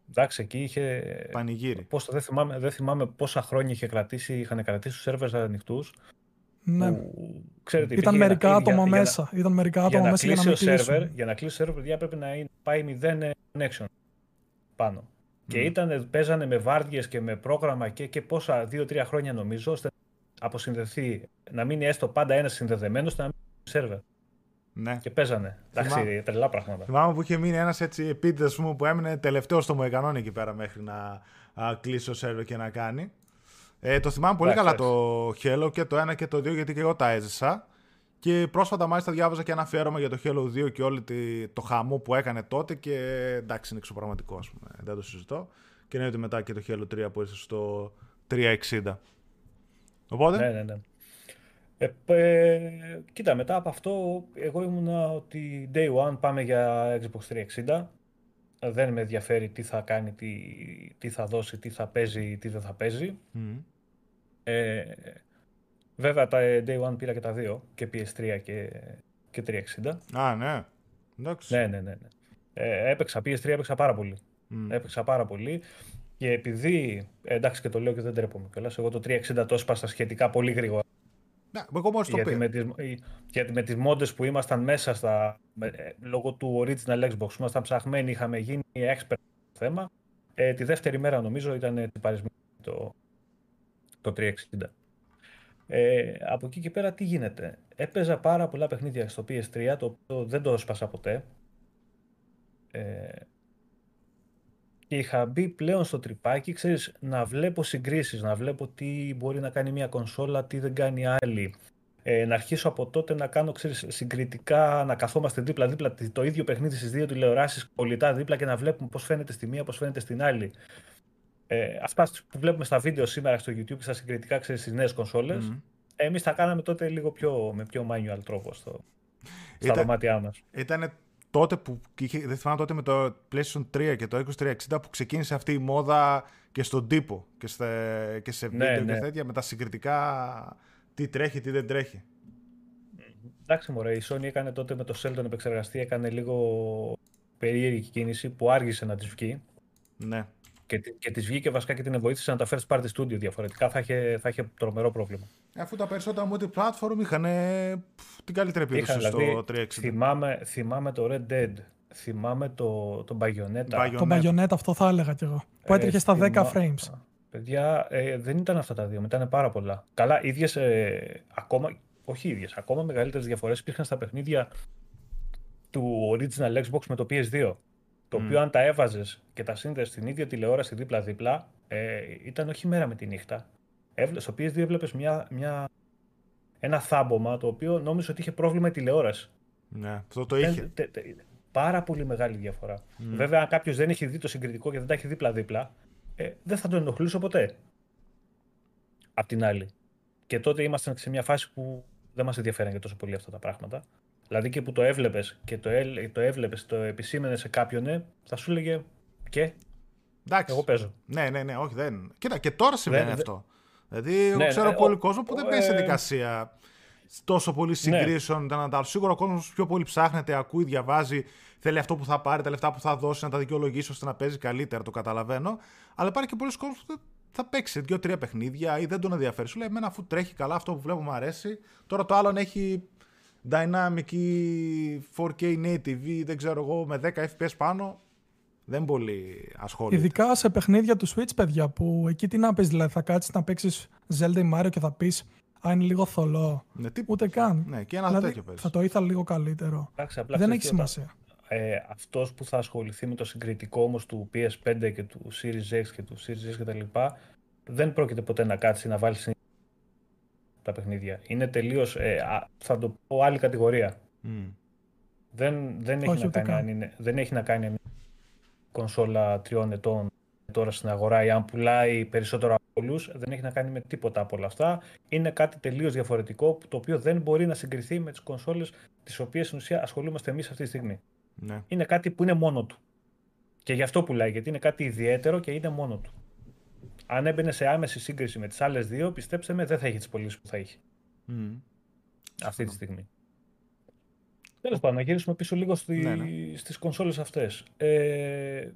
Εντάξει, εκεί είχε. Πανηγύρι. Πώς, δεν, θυμάμαι, δεν θυμάμαι πόσα χρόνια είχε κρατήσει, είχαν κρατήσει τους σερβερς ανοιχτούς. Ναι. Που, ξέρετε, Ήταν μερικά άτομα μέσα. Για, Ήταν μερικά άτομα μέσα για να κλείσει ο σερβερ, Για να κλείσει ο σερβερ, παιδιά πρέπει να είναι, πάει 0 connection πάνω. Και ήταν, παίζανε με βάρδιες και με πρόγραμμα και, και πόσα, δύο-τρία χρόνια νομίζω, ώστε να αποσυνδεθεί, να μείνει έστω πάντα ένας συνδεδεμένος, να μην σερβερ. Ναι. Και παίζανε. Εντάξει, Θυμά... τρελά πράγματα. Θυμάμαι που είχε μείνει ένας έτσι επίτηδες που έμεινε τελευταίο στο Μοεκανόν εκεί πέρα μέχρι να α, κλείσει ο σερβερ και να κάνει. Ε, το θυμάμαι πολύ καλά το Halo και το 1 και το 2 γιατί και εγώ τα έζησα. Και πρόσφατα μάλιστα διάβαζα και ένα αφιέρωμα για το Halo 2 και όλη τη, το χαμό που έκανε τότε και εντάξει είναι εξωπραγματικό ας πούμε, δεν το συζητώ. Και είναι ότι μετά και το Halo 3 που ήρθε στο 360. Οπότε... Ναι, ναι, ναι. Ε, ε, κοίτα, μετά από αυτό εγώ ήμουνα ότι day one πάμε για Xbox 360. Δεν με ενδιαφέρει τι θα κάνει, τι, τι θα δώσει, τι θα παίζει, τι δεν θα παίζει. Mm. Ε, Βέβαια τα Day One πήρα και τα δύο, και PS3 και, και 360. Α, ναι. Εντάξει. Ναι, ναι, ναι. ναι. Ε, έπαιξα PS3, έπαιξα πάρα πολύ. Mm. Έπαιξα πάρα πολύ. Και επειδή, εντάξει και το λέω και δεν τρέπομαι κιόλας, εγώ το 360 το έσπασα σχετικά πολύ γρήγορα. Ναι, εγώ μόλις το γιατί, με τις, γιατί με τις μόντες που ήμασταν μέσα στα, με, ε, λόγω του original Xbox, ήμασταν ψαχμένοι, είχαμε γίνει expert στο θέμα. Ε, τη δεύτερη μέρα νομίζω ήταν τυπαρισμένο το, το 360. Ε, από εκεί και πέρα τι γίνεται; Έπαιζα πάρα πολλά παιχνίδια στο PS3, το οποίο δεν το έσπασα ποτέ. Ε, και είχα μπει πλέον στο τρυπάκι, ξέρεις, να βλέπω συγκρίσεις, να βλέπω τι μπορεί να κάνει μια κονσόλα, τι δεν κάνει άλλη. Ε, να αρχίσω από τότε να κάνω ξέρεις, συγκριτικά, να καθόμαστε δίπλα-δίπλα το ίδιο παιχνίδι στις δύο τηλεοράσεις κολλητά δίπλα και να βλέπουμε πώς φαίνεται στη μία, πώς φαίνεται στην άλλη. Ε, αυτά που βλέπουμε στα βίντεο σήμερα στο YouTube και στα συγκριτικά ξέρεις, στις νέες κονσόλες, mm. εμείς τα κάναμε τότε λίγο πιο, με πιο manual τρόπο στο, στα Ήταν, δωμάτια μας. Ήταν τότε που, δεν θυμάμαι τότε με το PlayStation 3 και το 2360 που ξεκίνησε αυτή η μόδα και στον τύπο και, σε, και σε ναι, βίντεο ναι. και τέτοια με τα συγκριτικά τι τρέχει, τι δεν τρέχει. Εντάξει μωρέ, η Sony έκανε τότε με το Sheldon επεξεργαστή, έκανε λίγο περίεργη κίνηση που άργησε να της βγει. Ναι. Και, και της βγήκε βασικά και την βοήθησε να τα φέρει πάρτι studio διαφορετικά. Θα είχε, θα είχε τρομερό πρόβλημα. Αφού τα περισσότερα multi-platform είχαν την καλύτερη επίδοση δηλαδή, στο 360. Θυμάμαι, θυμάμαι το Red Dead, θυμάμαι το, το Bayonetta. Το Bayonetta αυτό θα έλεγα κι εγώ. Που έτρεχε στα 10 frames. Παιδιά, ε, δεν ήταν αυτά τα δύο, μετά είναι πάρα πολλά. Καλά, ίδιες ε, ακόμα, όχι ίδιες, ακόμα μεγαλύτερες διαφορές υπήρχαν στα παιχνίδια του original Xbox με το PS2. Το οποίο αν τα έβαζες και τα σύνδεσαι στην ίδια τηλεόραση δίπλα-δίπλα, ε, ήταν όχι μέρα με τη νύχτα. Στο PS2 έβλεπες μια, μια, ένα θάμπομα το οποίο νόμιζε ότι είχε πρόβλημα η τηλεόραση. Ναι, αυτό το είχε. πάρα πολύ μεγάλη διαφορά. Βέβαια, αν κάποιος δεν έχει δει το συγκριτικό και δεν τα έχει δίπλα-δίπλα, ε, δεν θα τον ενοχλούσε ποτέ. Απ' την άλλη. Και τότε ήμασταν σε μια φάση που δεν μας ενδιαφέραν για τόσο πολύ αυτά τα πράγματα. Δηλαδή και που το έβλεπες και το, το έβλεπες, το επισήμενες σε κάποιον, ναι, θα σου έλεγε και. Εντάξει. Εγώ παίζω. Ναι, ναι, ναι, όχι δεν. Κοίτα, και τώρα συμβαίνει αυτό. Δηλαδή, εγώ ναι, ξέρω ναι, πολύ ο, κόσμο που δεν παίζει σε δικασία τόσο πολύ ναι. συγκρίσεων. Ναι. Σίγουρα ο κόσμος πιο πολύ ψάχνεται, ακούει, διαβάζει, θέλει αυτό που θα πάρει, τα λεφτά που θα δώσει, να τα δικαιολογήσει ώστε να παίζει καλύτερα, το καταλαβαίνω. Αλλά υπάρχει και πολλοί κόσμος που θα παίξει δύο-τρία παιχνίδια ή δεν τον ενδιαφέρει. Σου λέει: Εμένα αφού τρέχει καλά αυτό που βλέπω μου αρέσει. Τώρα το άλλο έχει dynamic ή 4K native ή δεν ξέρω εγώ με 10 FPS πάνω, δεν πολύ ασχόληται. Ειδικά σε παιχνίδια του Switch, παιδιά, που εκεί τι να πεις, δηλαδή θα κάτσεις να παίξεις Zelda ή Mario και θα πεις αν είναι λίγο θολό. Ναι, τι... Ούτε καν. Ναι, και ένα δηλαδή, τέτοιο παίζει. Θα το ήθελα λίγο καλύτερο. Εντάξει, απλά Δεν ξέρεις έχει τι, όταν- σημασία. Ε, αυτός που θα ασχοληθεί με το συγκριτικό όμως του PS5 και του Series X και του Series S κτλ. δεν πρόκειται ποτέ να κάτσει να βάλει συνέχεια τα παιχνίδια. Είναι τελείως, ε, α, θα το πω, άλλη κατηγορία. Μμ. Δεν, δεν, έχει, Όχι, να ούτε κάνει, καν. αν είναι, δεν έχει να κάνει μια κονσόλα τριών ετών τώρα στην αγορά ή αν πουλάει περισσότερο από όλους. Δεν έχει να κάνει με τίποτα από όλα αυτά. Είναι κάτι τελείως διαφορετικό το οποίο δεν μπορεί να συγκριθεί με τις κονσόλες τις οποίες στην ουσία ασχολούμαστε εμείς αυτή τη στιγμή. Ναι. Είναι κάτι που είναι μόνο του. Και γι' αυτό πουλάει, γιατί είναι κάτι ιδιαίτερο και είναι μόνο του. Αν έμπαινε σε άμεση σύγκριση με τις άλλες δύο, πιστέψτε με, δεν θα έχει τις πωλήσεις που θα έχει Μμ. αυτή τη στιγμή. Τέλος πάντων, να γυρίσουμε πίσω λίγο στη, Ναι, ναι. στις κονσόλες αυτές. Ε,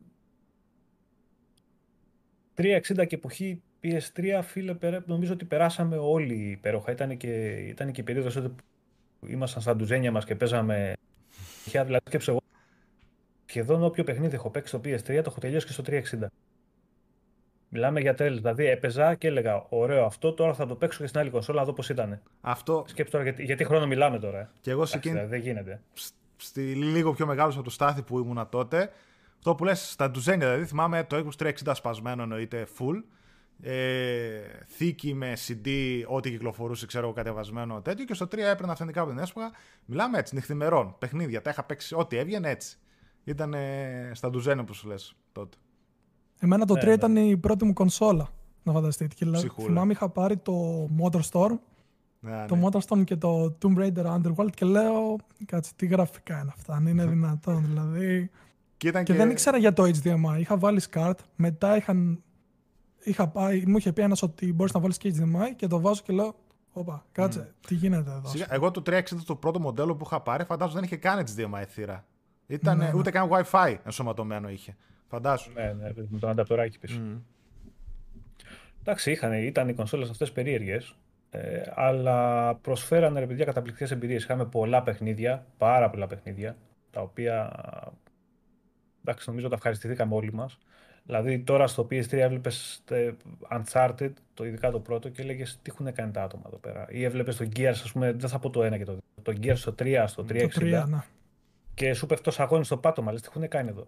360 και εποχή PS3, φίλε, περα- νομίζω ότι περάσαμε όλοι υπέροχα. Ήταν και, ήταν και η περίοδος τότε που ήμασταν στα ντουζένια μας και παίζαμε. Είχε, δηλαδή, σκέψε εγώ, σχεδόν όποιο παιχνίδι έχω παίξει στο PS3 το έχω τελειώσει και στο 360. Μιλάμε για τέλος, δηλαδή έπαιζα και έλεγα ωραίο αυτό, τώρα θα το παίξω και στην άλλη κονσόλα να δω πώς ήταν. Αυτό Σκέψτε τώρα γιατί, γιατί χρόνο μιλάμε τώρα. ε. και εγώ σε Εντάξει, εκείνη, δηλαδή, δεν γίνεται. σ- στη λίγο πιο μεγάλο από το στάθι που ήμουνα τότε. Αυτό που λες στα ντουζένια, δηλαδή θυμάμαι το Xbox 360 σπασμένο εννοείται full. Ε, θήκη με CD, ό,τι κυκλοφορούσε, ξέρω εγώ, κατεβασμένο τέτοιο. Και στο 3 έπαιρνα αυθεντικά από την έσπαγα. Μιλάμε έτσι, νυχθημερών, παιχνίδια. Τα είχα παίξει, ό,τι έβγαινε έτσι. Ήταν στα ντουζένια που σου λες τότε. Εμένα το Ναι, 3 ναι. ήταν η πρώτη μου κονσόλα. Να φανταστείτε. Και δηλαδή, Ψυχούλα. θυμάμαι είχα πάρει το Motorstorm, Ναι, το ναι. Motorstorm και το Tomb Raider Underworld και λέω, κάτσε, τι γραφικά είναι αυτά, αν είναι δυνατόν δηλαδή. Και, ήταν Και δεν ήξερα για το HDMI. Είχα βάλει SCART, μετά είχαν, είχα πάει, μου είχε πει ένας ότι μπορείς να βάλεις και HDMI και το βάζω και λέω, Όπα, κάτσε, τι γίνεται εδώ. Σιγά, εγώ το 360 το πρώτο μοντέλο που είχα πάρει, φαντάζομαι δεν είχε καν HDMI θύρα. Ήταν, Ναι, ναι. Ούτε καν WiFi ενσωματωμένο είχε. Φαντάσου. Ναι, ναι, με τον ανταπτοράκι πίσω. Μμ. Εντάξει, είχαν, ήταν οι κονσόλες αυτές περίεργες, ε, αλλά προσφέρανε ρε παιδιά καταπληκτικές εμπειρίες. Είχαμε πολλά παιχνίδια, πάρα πολλά παιχνίδια, τα οποία εντάξει, νομίζω τα ευχαριστηθήκαμε όλοι μας. Δηλαδή τώρα στο PS3 έβλεπες ε, Uncharted, το, ειδικά το πρώτο, και έλεγες τι έχουν κάνει τα άτομα εδώ πέρα. Ή έβλεπες το Gears, ας πούμε, δεν θα πω το ένα και το δύο, το Gears στο 3, στο 360, Το 3, ναι. και σου πέφτει το σαγόνι στο πάτωμα, λες τι έχουν κάνει εδώ.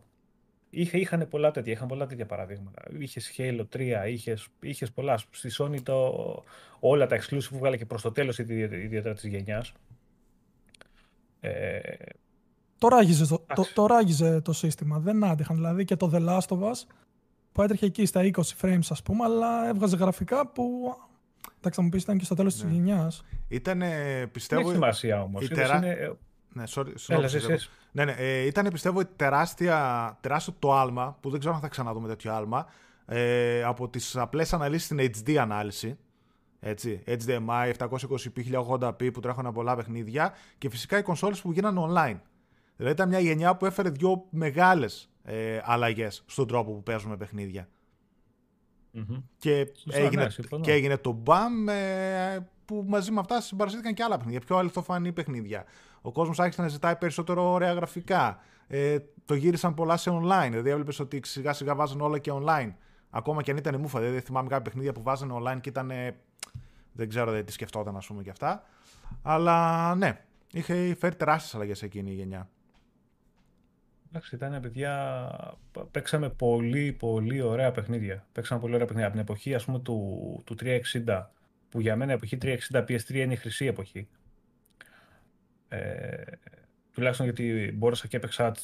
Είχε, είχαν πολλά τέτοια, είχαν πολλά τέτοια παραδείγματα. Είχες Halo 3, είχες, είχες πολλά. Στη Sony το, όλα τα exclusive που βγάλε και προς το τέλος ιδιαίτερα ιδιαίτερα της γενιάς. Ε, Τώρα άγιζε το, το, Εντάξει. τώρα άγιζε το σύστημα. Δεν άντεχαν. Δηλαδή και το The Last of Us που έτρεχε εκεί στα 20 frames, ας πούμε, αλλά έβγαζε γραφικά που. Εντάξει, θα μου πεις ήταν και στο τέλος της Ναι. γενιάς. Ήταν, δεν πιστεύω. έχει σημασία όμως. η Είδες, τερά- είναι, ε, Ναι, sorry, Έλα, συγγνώμη, εσύ, σε εσύ. Ναι, ναι. Ε, ήταν πιστεύω τεράστια, τεράστιο το άλμα που δεν ξέρω αν θα ξαναδούμε τέτοιο άλμα ε, από τις απλές αναλύσεις στην HD ανάλυση. Έτσι, HDMI, 720p, 1080p που τρέχουν πολλά παιχνίδια και φυσικά οι κονσόλες που γίνανε online. Δηλαδή ήταν μια γενιά που έφερε δύο μεγάλες ε, αλλαγές στον τρόπο που παίζουμε παιχνίδια. μμμ. Και, Σωστά, έγινε, ναι, συμφωνώ. και έγινε το BAM ε, που μαζί με αυτά συμπαρασύρθηκαν και άλλα παιχνίδια, πιο αληθοφανή παιχνίδια. Ο κόσμος άρχισε να ζητάει περισσότερο ωραία γραφικά. Ε, το γύρισαν πολλά σε online. Δηλαδή έβλεπες ότι σιγά σιγά βάζανε όλα και online. Ακόμα και αν ήταν μούφα. Δηλαδή θυμάμαι κάποια παιχνίδια που βάζανε online και ήταν. ε, Δεν ξέρω δηλαδή, τι σκεφτόταν, ας πούμε και αυτά. Αλλά ναι, είχε φέρει τεράστιες αλλαγές εκείνη η γενιά. Εντάξει, ήταν παιδιά. π- Παίξαμε πολύ, πολύ ωραία παιχνίδια. Παίξαμε πολύ ωραία παιχνίδια. Από την εποχή ας πούμε, του, του 360, που για μένα η εποχή 360 PS3 είναι η χρυσή εποχή. Ε, τουλάχιστον γιατί μπόρεσα και έπαιξα τ-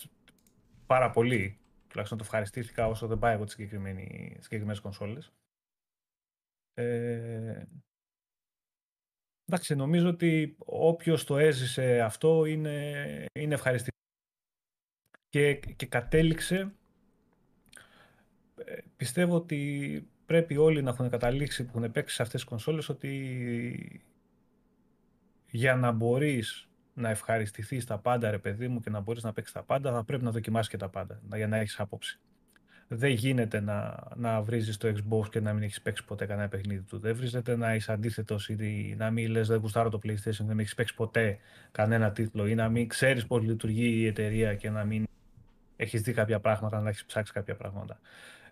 πάρα πολύ. Τουλάχιστον το ευχαριστήθηκα όσο δεν πάει εγώ τις συγκεκριμένη- τις συγκεκριμένες κονσόλες. Ε, εντάξει, νομίζω ότι όποιος το έζησε αυτό είναι, είναι ευχαριστημένος και, και κατέληξε ε, πιστεύω ότι πρέπει όλοι να έχουν καταλήξει που έχουν παίξει σε αυτές τις κονσόλες ότι για να μπορείς να ευχαριστηθείς τα πάντα ρε παιδί μου και να μπορείς να παίξεις τα πάντα θα πρέπει να δοκιμάσεις και τα πάντα να- για να έχεις άποψη. Δεν γίνεται να, να βρίζεις το Xbox και να μην έχεις παίξει ποτέ κανένα παιχνίδι του. Δεν βρίζεται να είσαι αντίθετος ή να μην λες δεν γουστάρω το PlayStation και να μην έχεις παίξει ποτέ κανένα τίτλο ή να μην ξέρεις πώς λειτουργεί η εταιρεία και να μην έχεις δει κάποια πράγματα, να έχεις ψάξει κάποια πράγματα.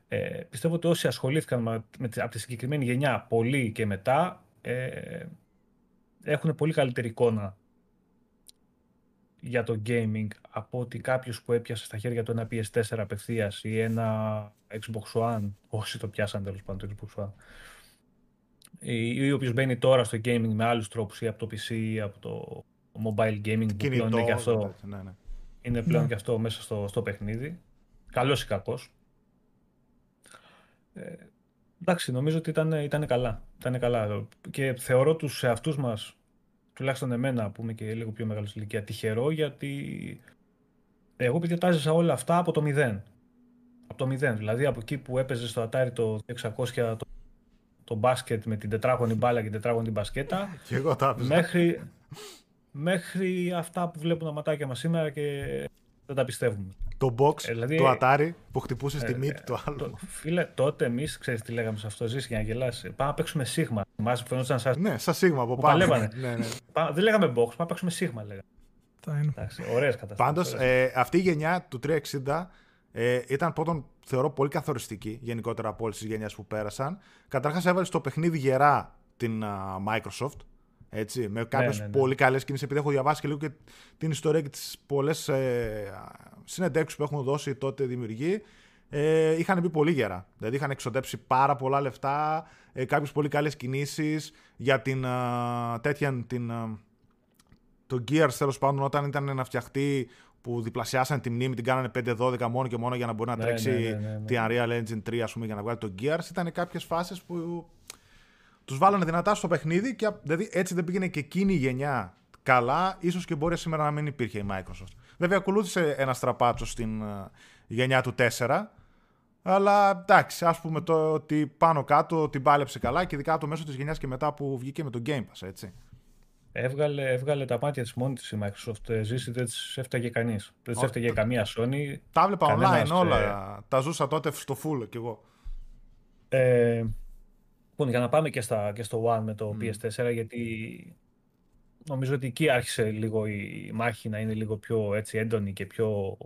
Ε, πιστεύω ότι όσοι ασχολήθηκαν με, με, τη- από τη συγκεκριμένη γενιά πολύ και μετά, ε, έχουν πολύ καλύτερη εικόνα για το gaming από ότι κάποιος που έπιασε στα χέρια του ένα PS4 απευθείας ή ένα Xbox One, όσοι το πιάσαν τέλος πάντων το Xbox One, ή ο οποίος μπαίνει τώρα στο gaming με άλλους τρόπους ή από το PC ή από το mobile gaming που πλέον είναι και αυτό, ναι, ναι. Είναι πλέον ναι. και αυτό μέσα στο, στο παιχνίδι. Καλός ή κακός. Ε, εντάξει, νομίζω ότι ήταν, ήταν καλά. Ήταν καλά. Και θεωρώ τους εαυτούς μας τουλάχιστον εμένα που είμαι και λίγο πιο μεγάλος ηλικία, τυχερό γιατί εγώ παιδιά όλα αυτά από το μηδέν. Από το μηδέν. Δηλαδή από εκεί που έπαιζε στο Atari το 600 το, το μπάσκετ με την τετράγωνη μπάλα και την τετράγωνη μπασκέτα. Και εγώ τα μέχρι, μέχρι αυτά που βλέπουν τα ματάκια μας σήμερα και δεν τα πιστεύουμε. Το box, ε, δηλαδή, το Atari που χτυπούσε στη ε, μύτη του άλλου. Το, φίλε, τότε εμείς ξέρεις τι λέγαμε σε αυτό, ζήσει για να γελάσει. Πάμε να παίξουμε σίγμα. Μας φαινόταν σαν. Ναι, σαν σίγμα από πάνω. ναι, ναι. δεν λέγαμε box, πάμε να παίξουμε σίγμα, λέγαμε. Ωραίες καταστάσεις. Πάντως, ε, αυτή η γενιά του 360 ε, ήταν πρώτον, θεωρώ, πολύ καθοριστική γενικότερα από όλες τις γενιές που πέρασαν. Καταρχάς, έβαλε στο παιχνίδι γερά την uh, Microsoft. Έτσι, με κάποιες ναι, ναι, ναι. πολύ καλές κινήσεις. Επειδή έχω διαβάσει και λίγο και την ιστορία και τις πολλές ε, συνεντεύξεις που έχουν δώσει τότε δημιουργοί, ε, είχαν μπει πολύ γερά. Δηλαδή είχαν εξοδέψει πάρα πολλά λεφτά, ε, κάποιες πολύ καλές κινήσεις για την ε, τέτοια. Την, ε, το Gears τέλος πάντων όταν ήταν να φτιαχτεί που διπλασιάσαν τη μνήμη, την κάνανε 5-12 μόνο και μόνο για να μπορεί να ναι, τρέξει ναι, ναι, την Unreal Engine 3 ας πούμε, για να βγάλει το Gears. Ήταν κάποιες φάσεις που τους βάλανε δυνατά στο παιχνίδι και δηλαδή έτσι δεν πήγαινε και εκείνη η γενιά καλά, ίσως και μπορεί σήμερα να μην υπήρχε η Microsoft. Βέβαια, ακολούθησε ένα στραπάτσο στην uh, γενιά του 4. Αλλά εντάξει, ας πούμε το ότι πάνω κάτω την πάλεψε καλά και ειδικά το μέσο της γενιάς και μετά που βγήκε με το Game Pass, έτσι. Έβγαλε, έβγαλε τα μάτια της μόνη της η Microsoft. Ε, ζήσει, δεν της έφταγε κανείς. Δεν της έφταγε καμία Sony. Τα έβλεπα online όλα. Ε... Τα ζούσα τότε στο full κι εγώ. Ε, Λοιπόν, για να πάμε και, στα, και στο One με το PS4, γιατί νομίζω ότι εκεί άρχισε λίγο η μάχη να είναι λίγο πιο έτσι, έντονη και πιο...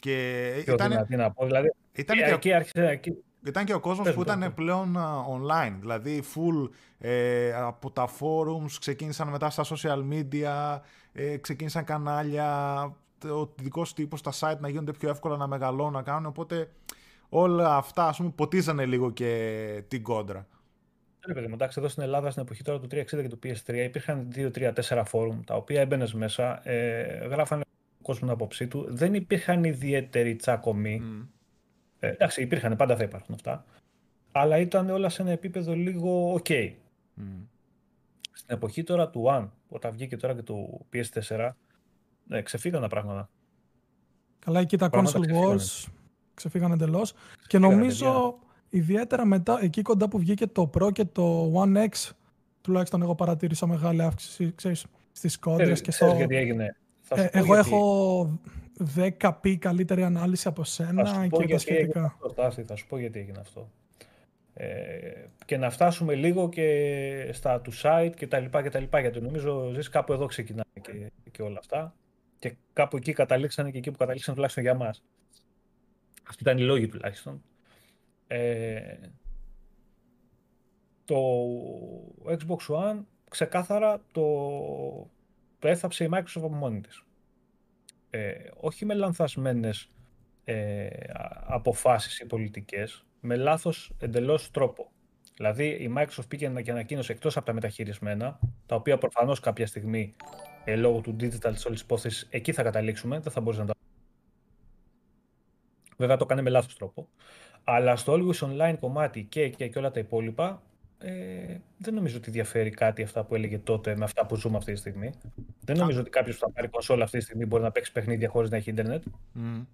Και πιο ήταν... δυνατή να πω. Δηλαδή, ήταν και, εκεί άρχισε... Εκεί... Ήταν και ο κόσμος που ήταν πλέον online, δηλαδή full ε, από τα forums, ξεκίνησαν μετά στα social media, ε, ξεκίνησαν κανάλια, ο δικός τύπος στα site να γίνονται πιο εύκολα να μεγαλώνουν, να κάνουν, οπότε όλα αυτά ας πούμε ποτίζανε λίγο και την κόντρα. Ναι, παιδί μου, εντάξει, εδώ στην Ελλάδα στην εποχή τώρα του 360 και του PS3 υπήρχαν 2-3-4 φόρουμ τα οποία έμπαινες μέσα, ε, γράφανε ο κόσμος την άποψή του. Δεν υπήρχαν ιδιαίτεροι τσάκωμοι. Mm. Ε, εντάξει, υπήρχαν, πάντα θα υπάρχουν αυτά. Αλλά ήταν όλα σε ένα επίπεδο λίγο OK. Mm. Στην εποχή τώρα του One, όταν βγήκε τώρα και του PS4, ες, ξεφύγαν τα πράγματα. Καλά, εκεί τα console wars ξεφύγαν εντελώς. Και νομίζω ιδιαίτερα μετά, εκεί κοντά που βγήκε το Pro και το One X, τουλάχιστον εγώ παρατήρησα μεγάλη αύξηση ξέρεις, στις κόντρες και στο... γιατί έγινε. Ε, εγώ γιατί... έχω 10 πει καλύτερη ανάλυση από σένα και τα σχετικά. Αυτό, θα σου πω γιατί έγινε αυτό. Ε, και να φτάσουμε λίγο και στα του site και τα λοιπά και τα λοιπά γιατί νομίζω ζεις κάπου εδώ ξεκινάνε και, και όλα αυτά και κάπου εκεί καταλήξανε και εκεί που καταλήξαν τουλάχιστον για μας. Αυτή ήταν η λόγη τουλάχιστον. Ε, το Xbox One ξεκάθαρα το, το έθαψε η Microsoft από μόνη της. Ε, όχι με λανθασμένες ε, αποφάσεις ή πολιτικές, με λάθος εντελώς τρόπο. Δηλαδή η Microsoft πήγε και ανακοίνωσε εκτός από τα μεταχειρισμένα, τα οποία προφανώς κάποια στιγμή ε, λόγω του digital της όλης υπόθεσης εκεί θα καταλήξουμε, δεν θα μπορούσε να τα Βέβαια το κάνει με λάθος τρόπο. Αλλά στο Always Online κομμάτι και, και, και όλα τα υπόλοιπα, ε, δεν νομίζω ότι διαφέρει κάτι αυτά που έλεγε τότε με αυτά που ζούμε αυτή τη στιγμή. Δεν νομίζω ότι κάποιος που θα πάρει κονσόλα αυτή τη στιγμή μπορεί να παίξει παιχνίδια χωρίς να έχει Ιντερνετ. Mm.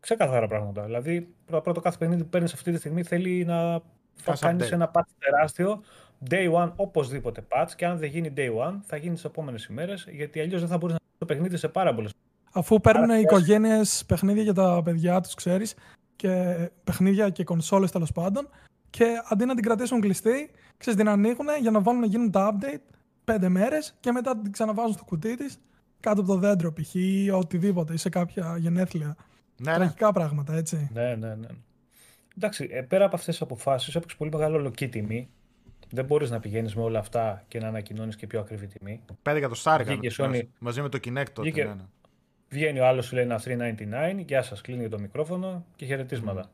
Ξεκαθαρά πράγματα. Δηλαδή, πρώτα πρώτο κάθε παιχνίδι που παίρνεις αυτή τη στιγμή θέλει να θα κάνεις ένα patch τεράστιο. Day one, οπωσδήποτε patch. Και αν δεν γίνει day one, θα γίνει τις επόμενες ημέρες. Γιατί αλλιώς δεν θα μπορείς να το παιχνίδι σε πάρα πολλές Αφού παίρνουν οι οικογένειες παιχνίδια για τα παιδιά τους, ξέρεις, και παιχνίδια και κονσόλες τέλος πάντων, και αντί να την κρατήσουν κλειστή, ξέρεις, την ανοίγουν για να βάλουν να γίνουν τα update πέντε μέρες και μετά την ξαναβάζουν στο κουτί της κάτω από το δέντρο π.χ. ή οτιδήποτε ή σε κάποια γενέθλια. Ναι, ναι. Τραγικά πράγματα, έτσι. Ναι, ναι, ναι. Εντάξει, ε, πέρα από αυτές τις αποφάσεις, έπαιξε πολύ μεγάλο λοκή τιμή. Δεν μπορείς να πηγαίνεις με όλα αυτά και να ανακοινώνεις και πιο ακριβή τιμή. 5 εκατοστάρικα Βγήκε να το Sony- θυμάσαι. μαζί με το Kinect τότε. Βγήκε- ναι, ναι. Βγαίνει ο άλλος, σου λέει ένα 399, γεια σας, κλείνει το μικρόφωνο και χαιρετίσματα.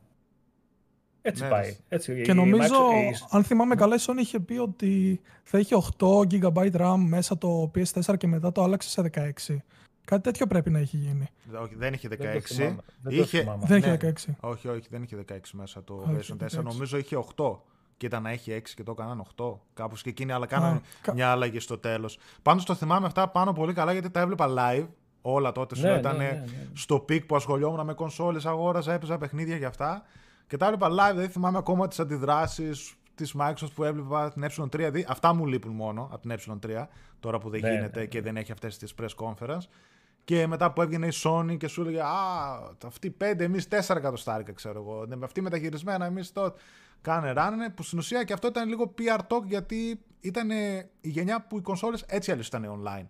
Έτσι Ναι, πάει. ρε. Έτσι, Και η νομίζω, Microsoft- η- αν θυμάμαι καλά, η Sony είχε πει ότι θα είχε 8 GB RAM μέσα το PS4 και μετά το άλλαξε σε 16. Κάτι τέτοιο πρέπει να έχει γίνει. Όχι, δεν είχε 16. Δεν το θυμάμαι. Δεν το είχε... θυμάμαι. Δεν Ναι. είχε 16. Όχι, όχι, δεν είχε 16 μέσα το Α, είχε PlayStation 4. 16. Νομίζω είχε 8. Και ήταν να έχει 6 και το έκαναν 8. Κάπως και εκείνοι, αλλά κάνανε κα- μια αλλαγή στο τέλος. Πάντως το θυμάμαι αυτά πάνω πολύ καλά γιατί τα έβλεπα live. Όλα τότε σου Ναι, ναι, ήταν ναι, ναι. στο peak που ασχολιόμουν με κονσόλες, αγόραζα, έπαιζα παιχνίδια για αυτά. Και τα έβλεπα live, δεν θυμάμαι ακόμα τις αντιδράσεις της Microsoft που έβλεπα την E3. δι- Αυτά μου λείπουν μόνο από την E3, τώρα που δεν Ναι, γίνεται ναι, και δεν έχει αυτές τις press conference. Και μετά που έβγαινε η Sony και σου έλεγε Α, αυτοί πέντε, εμείς τέσσερα εκατοστάρικα, ξέρω εγώ. Ναι, Αυτοί μεταχειρισμένα, εμείς το. Κάνε ράνανε, που στην ουσία και αυτό ήταν λίγο PR talk γιατί ήταν η γενιά που οι κονσόλες έτσι αλλιώς ήταν online.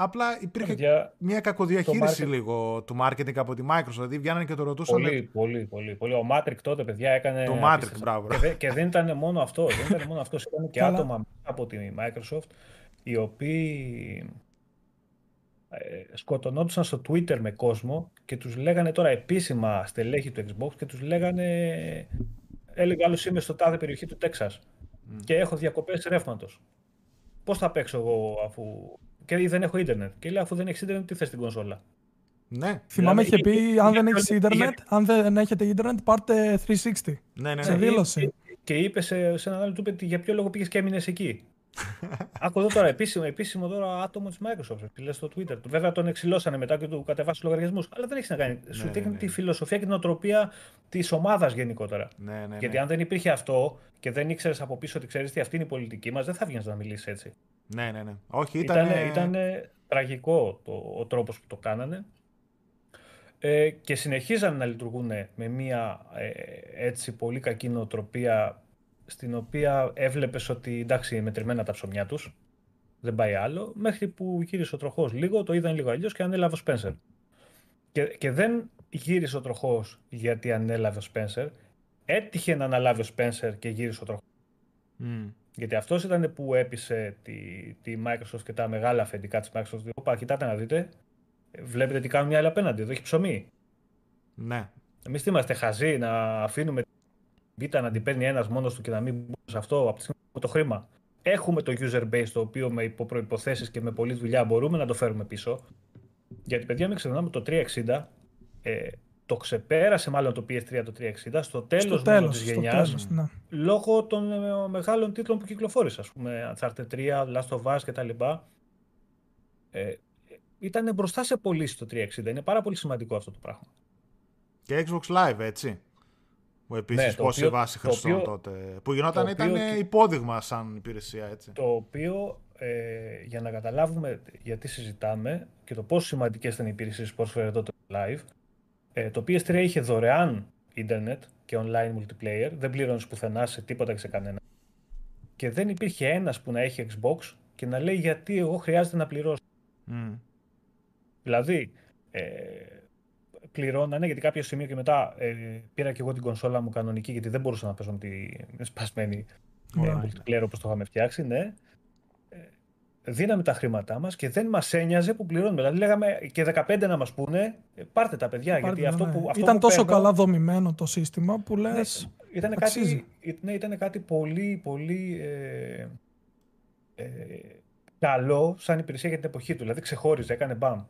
Απλά υπήρχε Παιδιά, μια κακοδιαχείριση το market- λίγο του marketing από τη Microsoft. Δηλαδή βγαίνανε και το ρωτούσαν. Πολύ, πολύ, πολύ, πολύ. Ο Matrix τότε, παιδιά, έκανε. Το Matrix, απίστευτα. μπράβο. Και, δεν- και δεν ήταν μόνο αυτό. δεν ήταν μόνο αυτός. Ήταν και Καλά. άτομα από τη Microsoft οι οποίοι ε, σκοτωνόντουσαν στο Twitter με κόσμο και τους λέγανε τώρα επίσημα στελέχη του Xbox και τους λέγανε έλεγε άλλος είμαι στο τάδε περιοχή του Τέξας και έχω διακοπές ρεύματος. Πώς θα παίξω εγώ αφού... Και δεν έχω ίντερνετ. Και λέει αφού δεν έχεις ίντερνετ τι θες την κονσόλα; Ναι, Θυμάμαι είχε είχε- πει αν δεν είχε- έχεις είχε- ίντερνετ, αν δεν έχετε ίντερνετ, πάρτε 360. ναι, ναι. Σε ναι. δήλωση. Και είπε σε, σε έναν άλλο, του είπε για ποιο λόγο πήγες και έμεινες εκεί; Άκου εδώ τώρα, επίσημο, επίσημο τώρα άτομο της Microsoft. Τι λέει στο Twitter. του. Βέβαια τον εξηλώσανε μετά και του κατεβάσει λογαριασμούς. Αλλά δεν έχει να κάνει. Σου ναι, δείχνει ναι. τη φιλοσοφία και την οτροπία της ομάδας γενικότερα. ναι, ναι, ναι. Γιατί αν δεν υπήρχε αυτό και δεν ήξερες από πίσω ότι ξέρεις τι αυτή είναι η πολιτική μας, δεν θα βγαίνεις να μιλήσεις έτσι. Ναι, ναι, ναι. Όχι, ήταν. Ήταν, ήταν τραγικό το, ο τρόπος που το κάνανε. Ε, και συνεχίζαν να λειτουργούν με μια ε, έτσι πολύ κακή νοοτροπία στην οποία έβλεπες ότι εντάξει μετρημένα τα ψωμιά τους δεν πάει άλλο μέχρι που γύρισε ο τροχός λίγο, το είδαν λίγο αλλιώς και ανέλαβε ο Spencer και, και δεν γύρισε ο τροχός γιατί ανέλαβε ο Spencer έτυχε να αναλάβει ο Spencer και γύρισε ο τροχός Μμ. Γιατί αυτός ήταν που έπεισε τη, τη Microsoft και τα μεγάλα αφεντικά της Microsoft. Όπα, κοιτάτε να δείτε. Βλέπετε τι κάνουν οι άλλοι απέναντι. Εδώ έχει ψωμί. Ναι. Εμείς τι είμαστε χαζοί να αφήνουμε την β' να την παίρνει ένας μόνος του και να μην μπούμε σε αυτό από τη στιγμή που το χρήμα. Έχουμε το user base το οποίο με υποπροποθέσει και με πολλή δουλειά μπορούμε να το φέρουμε πίσω. Γιατί παιδιά, μην ξεχνάμε το 360 ε, το ξεπέρασε μάλλον το PS3 το 360 στο τέλος, Στο μόνο τέλος, της στο γενιάς τέλος, ναι. λόγω των ε, μεγάλων τίτλων που κυκλοφόρησε, ας πούμε, Uncharted 3, Last of Us κτλ. Ε, ήταν μπροστά σε πωλήσει το 360. Είναι πάρα πολύ σημαντικό αυτό το πράγμα. Και Xbox Live, έτσι. Που επίσης Ναι, το πόση οποίο- βάση το χρηστών οποίο- τότε. Που γινόταν, το ήταν οποίο- υπόδειγμα σαν υπηρεσία, έτσι. Το οποίο, ε, για να καταλάβουμε γιατί συζητάμε και το πόσο σημαντικές ήταν οι υπηρεσίες που πρόσφερε τότε το Live, ε, το PS3 είχε δωρεάν ίντερνετ και online multiplayer, δεν πλήρωνες πουθενά σε τίποτα και σε κανένα. Και δεν υπήρχε ένας που να έχει Xbox και να λέει γιατί εγώ χρειάζεται να πληρώσω. Μμ. Δηλαδή, ε, πληρώνανε γιατί κάποιο σημείο και μετά ε, πήρα και εγώ την κονσόλα μου κανονική γιατί δεν μπορούσα να παίζω με τη σπασμένη ε, Ωραία. multiplayer όπως το είχαμε φτιάξει, ναι. Ε, δίναμε τα χρήματά μας και δεν μας ένοιαζε που πληρώνουμε. Δηλαδή λέγαμε και 15 να μας πούνε, ε, πάρτε τα παιδιά, Πάρτε γιατί το, αυτό ναι. που αυτό Ήταν που τόσο παίρνω- καλά δομημένο το σύστημα που ναι, λες ήταν αξίζει. κάτι, ναι, ήταν κάτι πολύ, πολύ ε, ε, καλό σαν υπηρεσία για την εποχή του. Δηλαδή ξεχώριζε, έκανε μπαμ.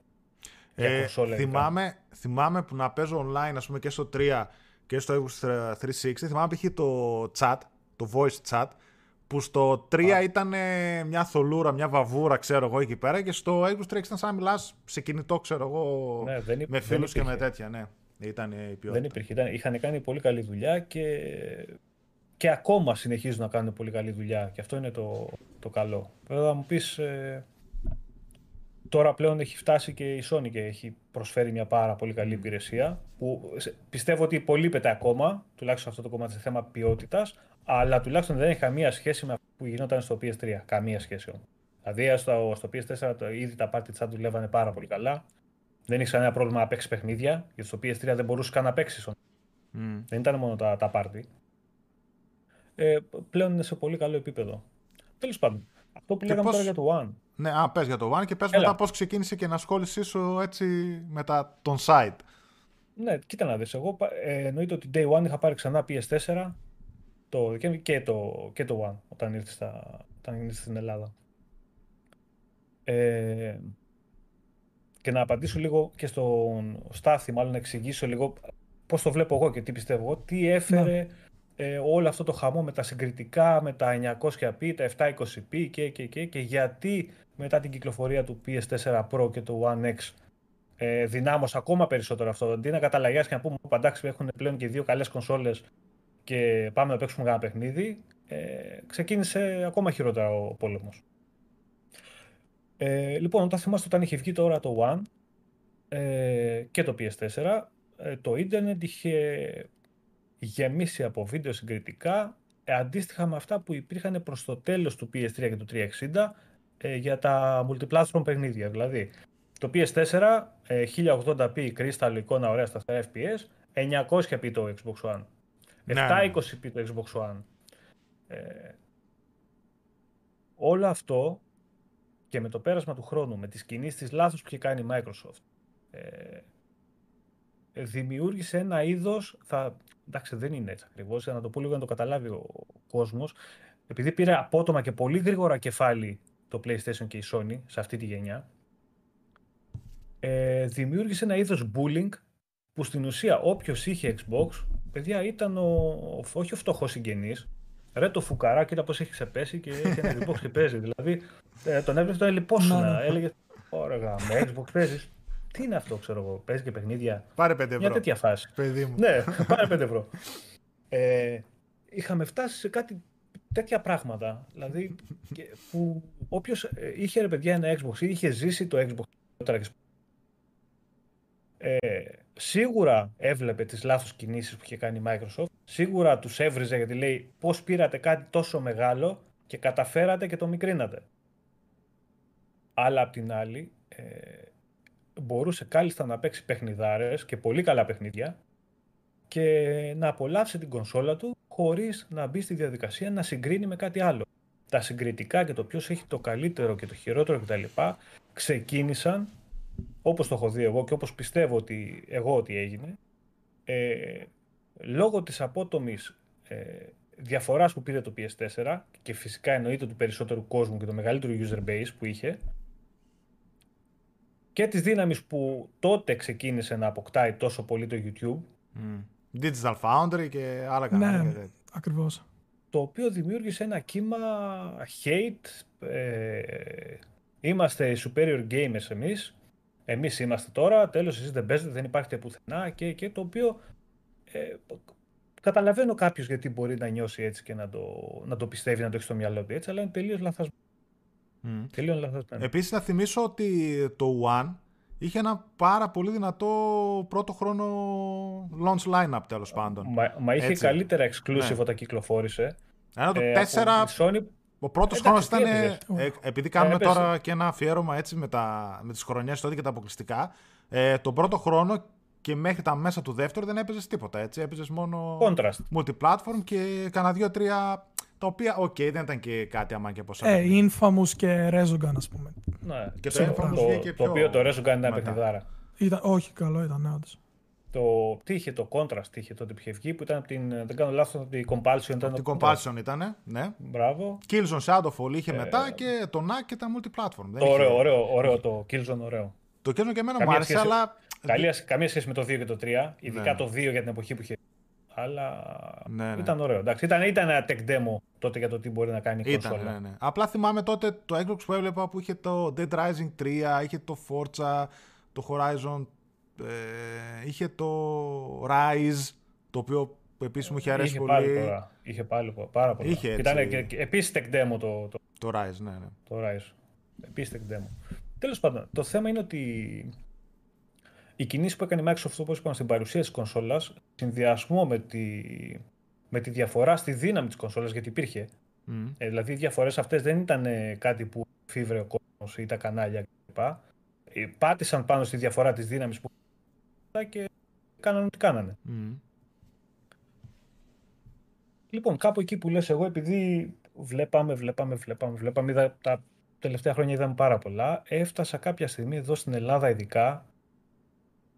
Για Ε, κονσόλα ειδικά. θυμάμαι, θυμάμαι που να παίζω online, ας πούμε, και στο 3 και στο Xbox 360. Θυμάμαι π.χ. το chat, το voice chat, που στο 3 ήταν ε, μια θολούρα, μια βαβούρα, ξέρω εγώ, εκεί πέρα και στο Xbox 360 ήταν σαν να μιλάς σε κινητό, ξέρω εγώ, Ναι, δεν υπ- με δεν φίλους και με υπήρχε. τέτοια, ναι. Ήταν ε, η ποιότητα. Δεν υπήρχε. Ήταν, είχαν κάνει πολύ καλή δουλειά και, και ακόμα συνεχίζουν να κάνουν πολύ καλή δουλειά. Και αυτό είναι το, το καλό. Βέβαια θα μου πεις, ε, τώρα πλέον έχει φτάσει και η Sony και έχει προσφέρει μια πάρα πολύ καλή υπηρεσία που σε- πιστεύω ότι υπολείπεται ακόμα, τουλάχιστον αυτό το κομμάτι σε θέμα ποιότητας, αλλά τουλάχιστον δεν έχει καμία σχέση με αυτό που γινόταν στο PS3. Καμία σχέση όμως. Δηλαδή στο, στο PS4 το, ήδη τα party chat δουλεύανε πάρα πολύ καλά. Δεν είχες κανένα πρόβλημα να παίξεις παιχνίδια, γιατί στο PS3 δεν μπορούσες καν να παίξεις. Μμ. Δεν ήταν μόνο τα, τα party. ε, πλέον είναι σε πολύ καλό επίπεδο. Τέλος πάντων, αυτό που λέγαμε πώς... τώρα για το One. Ναι, α, πες για το One και πες Έλα. μετά πώς ξεκίνησε και να ασχόλησή σου έτσι μετά τον site. Ναι, κοίτα να δεις. Εγώ ε, εννοείται ότι Day One είχα πάρει ξανά PS4 το Δεκέμβρη και το, και το One όταν ήρθε, στα, όταν ήρθε στην Ελλάδα. Ε, και να απαντήσω λίγο και στον Στάθη, μάλλον να εξηγήσω λίγο πώς το βλέπω εγώ και τι πιστεύω εγώ, τι έφερε ναι. ε, όλο αυτό το χαμό με τα συγκριτικά, με τα 900p, τα 720p και, και, και, και γιατί μετά την κυκλοφορία του PS4 Pro και του One X ε, δυνάμωσε ακόμα περισσότερο αυτό. Αντί να καταλαγιάσει και να πούμε παντάξει έχουν πλέον και δύο καλές κονσόλες και πάμε να παίξουμε ένα παιχνίδι, ε, ξεκίνησε ακόμα χειρότερα ο πόλεμος. Ε, λοιπόν, όταν θυμάστε όταν είχε βγει τώρα το One ε, και το PS4, ες, το ίντερνετ είχε γεμίσει από βίντεο συγκριτικά ε, αντίστοιχα με αυτά που υπήρχαν προς το τέλος του PS3 και του 360 ε, για τα multiplatform παιχνίδια. Δηλαδή, το PS4, 1080p κρίσταλο εικόνα ωραία στα FPS, 900p το Xbox One, 720p ναι, ναι. το Xbox One. όλο αυτό και με το πέρασμα του χρόνου, με τις κινήσεις της λάθος που είχε κάνει η Microsoft, ε, δημιούργησε ένα είδος, θα, εντάξει δεν είναι έτσι ακριβώς, να το πω λίγο να το καταλάβει ο κόσμος, επειδή πήρε απότομα και πολύ γρήγορα κεφάλι το PlayStation και η Sony σε αυτή τη γενιά, ε, δημιούργησε ένα είδος bullying που στην ουσία όποιος είχε Xbox, παιδιά ήταν ο, όχι ο φτωχός συγγενής, ρε το φουκαρά, κοίτα πώς έχεις ξεπέσει και έχει ένα Xbox και παίζει. Δηλαδή ε, τον έβλεπες τον να ναι. έλεγες Ωραία, με Xbox παίζεις. Τι είναι αυτό, ξέρω εγώ, παίζει και παιχνίδια. Πάρε 5 ευρώ. Μια τέτοια φάση. Παιδί μου. ναι, πάρε 5 ευρώ. Ε, είχαμε φτάσει σε κάτι τέτοια πράγματα. Δηλαδή, που όποιος ε, είχε ρε παιδιά ένα Xbox ή είχε ζήσει το Xbox ε, σίγουρα έβλεπε τις λάθος κινήσεις που είχε κάνει η Microsoft, σίγουρα τους έβριζε γιατί λέει πώς πήρατε κάτι τόσο μεγάλο και καταφέρατε και το μικρίνατε. Αλλά απ' την άλλη, ε, μπορούσε κάλλιστα να παίξει παιχνιδάρες και πολύ καλά παιχνίδια και να απολαύσει την κονσόλα του χωρίς να μπει στη διαδικασία να συγκρίνει με κάτι άλλο. Τα συγκριτικά και το ποιος έχει το καλύτερο και το χειρότερο κτλ. ξεκίνησαν όπως το έχω δει εγώ και όπως πιστεύω ότι εγώ ότι έγινε, ε, λόγω της απότομης ε, διαφοράς που πήρε το PS4 και φυσικά εννοείται του περισσότερου κόσμου και το μεγαλύτερο user base που είχε και της δύναμης που τότε ξεκίνησε να αποκτάει τόσο πολύ το YouTube Digital Foundry και άλλα κανάλια. Ναι, ακριβώς. Το οποίο δημιούργησε ένα κύμα hate. Ε, είμαστε superior gamers εμείς εμείς είμαστε τώρα, τέλος εσείς δεν παίζετε, δεν υπάρχετε πουθενά και, και το οποίο ε, καταλαβαίνω κάποιος γιατί μπορεί να νιώσει έτσι και να το, να το πιστεύει, να το έχει στο μυαλό του έτσι, αλλά είναι τελείως λαθασμένος. Mm. Τελείως λαθασμένος. Επίσης να θυμίσω ότι το One είχε ένα πάρα πολύ δυνατό πρώτο χρόνο launch line-up τέλος πάντων. Μα, μα είχε έτσι. καλύτερα exclusive ναι. όταν κυκλοφόρησε. Ένα το ε, 4 Sony ο πρώτος χρόνος ήταν. Ε, επειδή κάνουμε ε, τώρα και ένα αφιέρωμα έτσι με, τα, με τις χρονιές τότε και τα αποκλειστικά. Ε, τον πρώτο χρόνο και μέχρι τα μέσα του δεύτερου δεν έπαιζες τίποτα. Έτσι. Έπαιζες μόνο Contrast. multiplatform και κανένα δύο-τρία. Τα οποία, OK, okay, δεν ήταν και κάτι άμα και ποσά. Ε, Infamous και Resogun, ας πούμε. Ναι, και το, το, το, το, οποίο το Resogun ήταν παιχνιδάρα. Ήταν, όχι, καλό ήταν, ναι, όντως. Το, τι είχε το Contrast, είχε τότε που είχε βγει, που ήταν από την, δεν κάνω λάθος, από την Compulsion. Ήταν την Compulsion ήταν, ναι. Μπράβο. Killzone Shadowfall είχε ε, μετά και το Knack και τα multiplatform. Το ωραίο, ωραίο, ωραίο, το Killzone ωραίο. Το Killzone και εμένα μου άρεσε, σχέση, αλλά... Καλή, καμία σχέση με το 2 και το 3, ειδικά ναι. το 2 για την εποχή που είχε αλλά ναι, ναι. ήταν ωραίο. Εντάξει, ήταν, ήταν ένα tech demo τότε για το τι μπορεί να κάνει η ήταν, κονσόλα. Ναι, ναι. Απλά θυμάμαι τότε το Xbox που έβλεπα που είχε το Dead Rising 3, είχε το Forza, το Horizon ε, είχε το Rise, το οποίο επίσης μου είχε αρέσει είχε πολύ. Πάλι τώρα. Είχε πάλι πάρα πολύ. Είχε Ήταν και, και, επίσης tech demo το, το, το Rise, ναι, ναι. Το Rise. Επίσης tech demo. Τέλος πάντων, το θέμα είναι ότι η κινήση που έκανε η Microsoft, όπως είπαμε, στην παρουσία της κονσόλας, συνδυασμό με τη, με τη διαφορά στη δύναμη της κονσόλας, γιατί υπήρχε. Mm. Ε, δηλαδή οι διαφορές αυτές δεν ήταν κάτι που φίβρε ο κόσμος ή τα κανάλια κλπ. Ε, πάτησαν πάνω στη διαφορά της δύναμης που και κάνανε ό,τι κάνανε. Λοιπόν, κάπου εκεί που λες εγώ, επειδή βλέπαμε, βλέπαμε, βλέπαμε, βλέπαμε, είδα, τα τελευταία χρόνια είδαμε πάρα πολλά, έφτασα κάποια στιγμή εδώ στην Ελλάδα ειδικά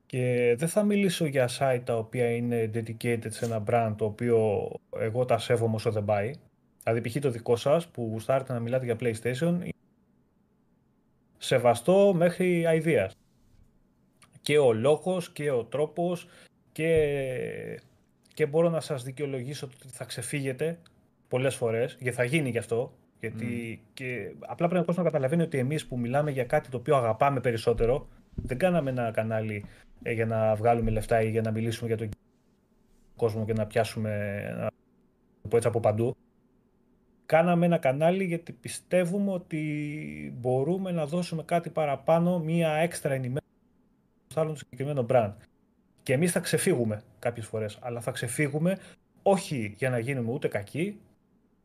και δεν θα μιλήσω για site τα οποία είναι dedicated σε ένα brand το οποίο εγώ τα σέβομαι όσο δεν πάει. Δηλαδή π.χ. το δικό σας που γουστάρετε να μιλάτε για PlayStation σεβαστό μέχρι αηδίας. Και ο λόγος και ο τρόπος και, και μπορώ να σας δικαιολογήσω ότι θα ξεφύγετε πολλές φορές, γιατί θα γίνει γι' αυτό, γιατί και απλά πρέπει ο κόσμο να καταλαβαίνει ότι εμείς που μιλάμε για κάτι το οποίο αγαπάμε περισσότερο, δεν κάναμε ένα κανάλι ε, για να βγάλουμε λεφτά ή για να μιλήσουμε για τον κόσμο και να πιάσουμε να πω έτσι από παντού. Κάναμε ένα κανάλι γιατί πιστεύουμε ότι μπορούμε να δώσουμε κάτι παραπάνω, μία έξτρα ενημέρωση στο άλλο συγκεκριμένο brand. Και εμείς θα ξεφύγουμε κάποιες φορές, αλλά θα ξεφύγουμε όχι για να γίνουμε ούτε κακοί,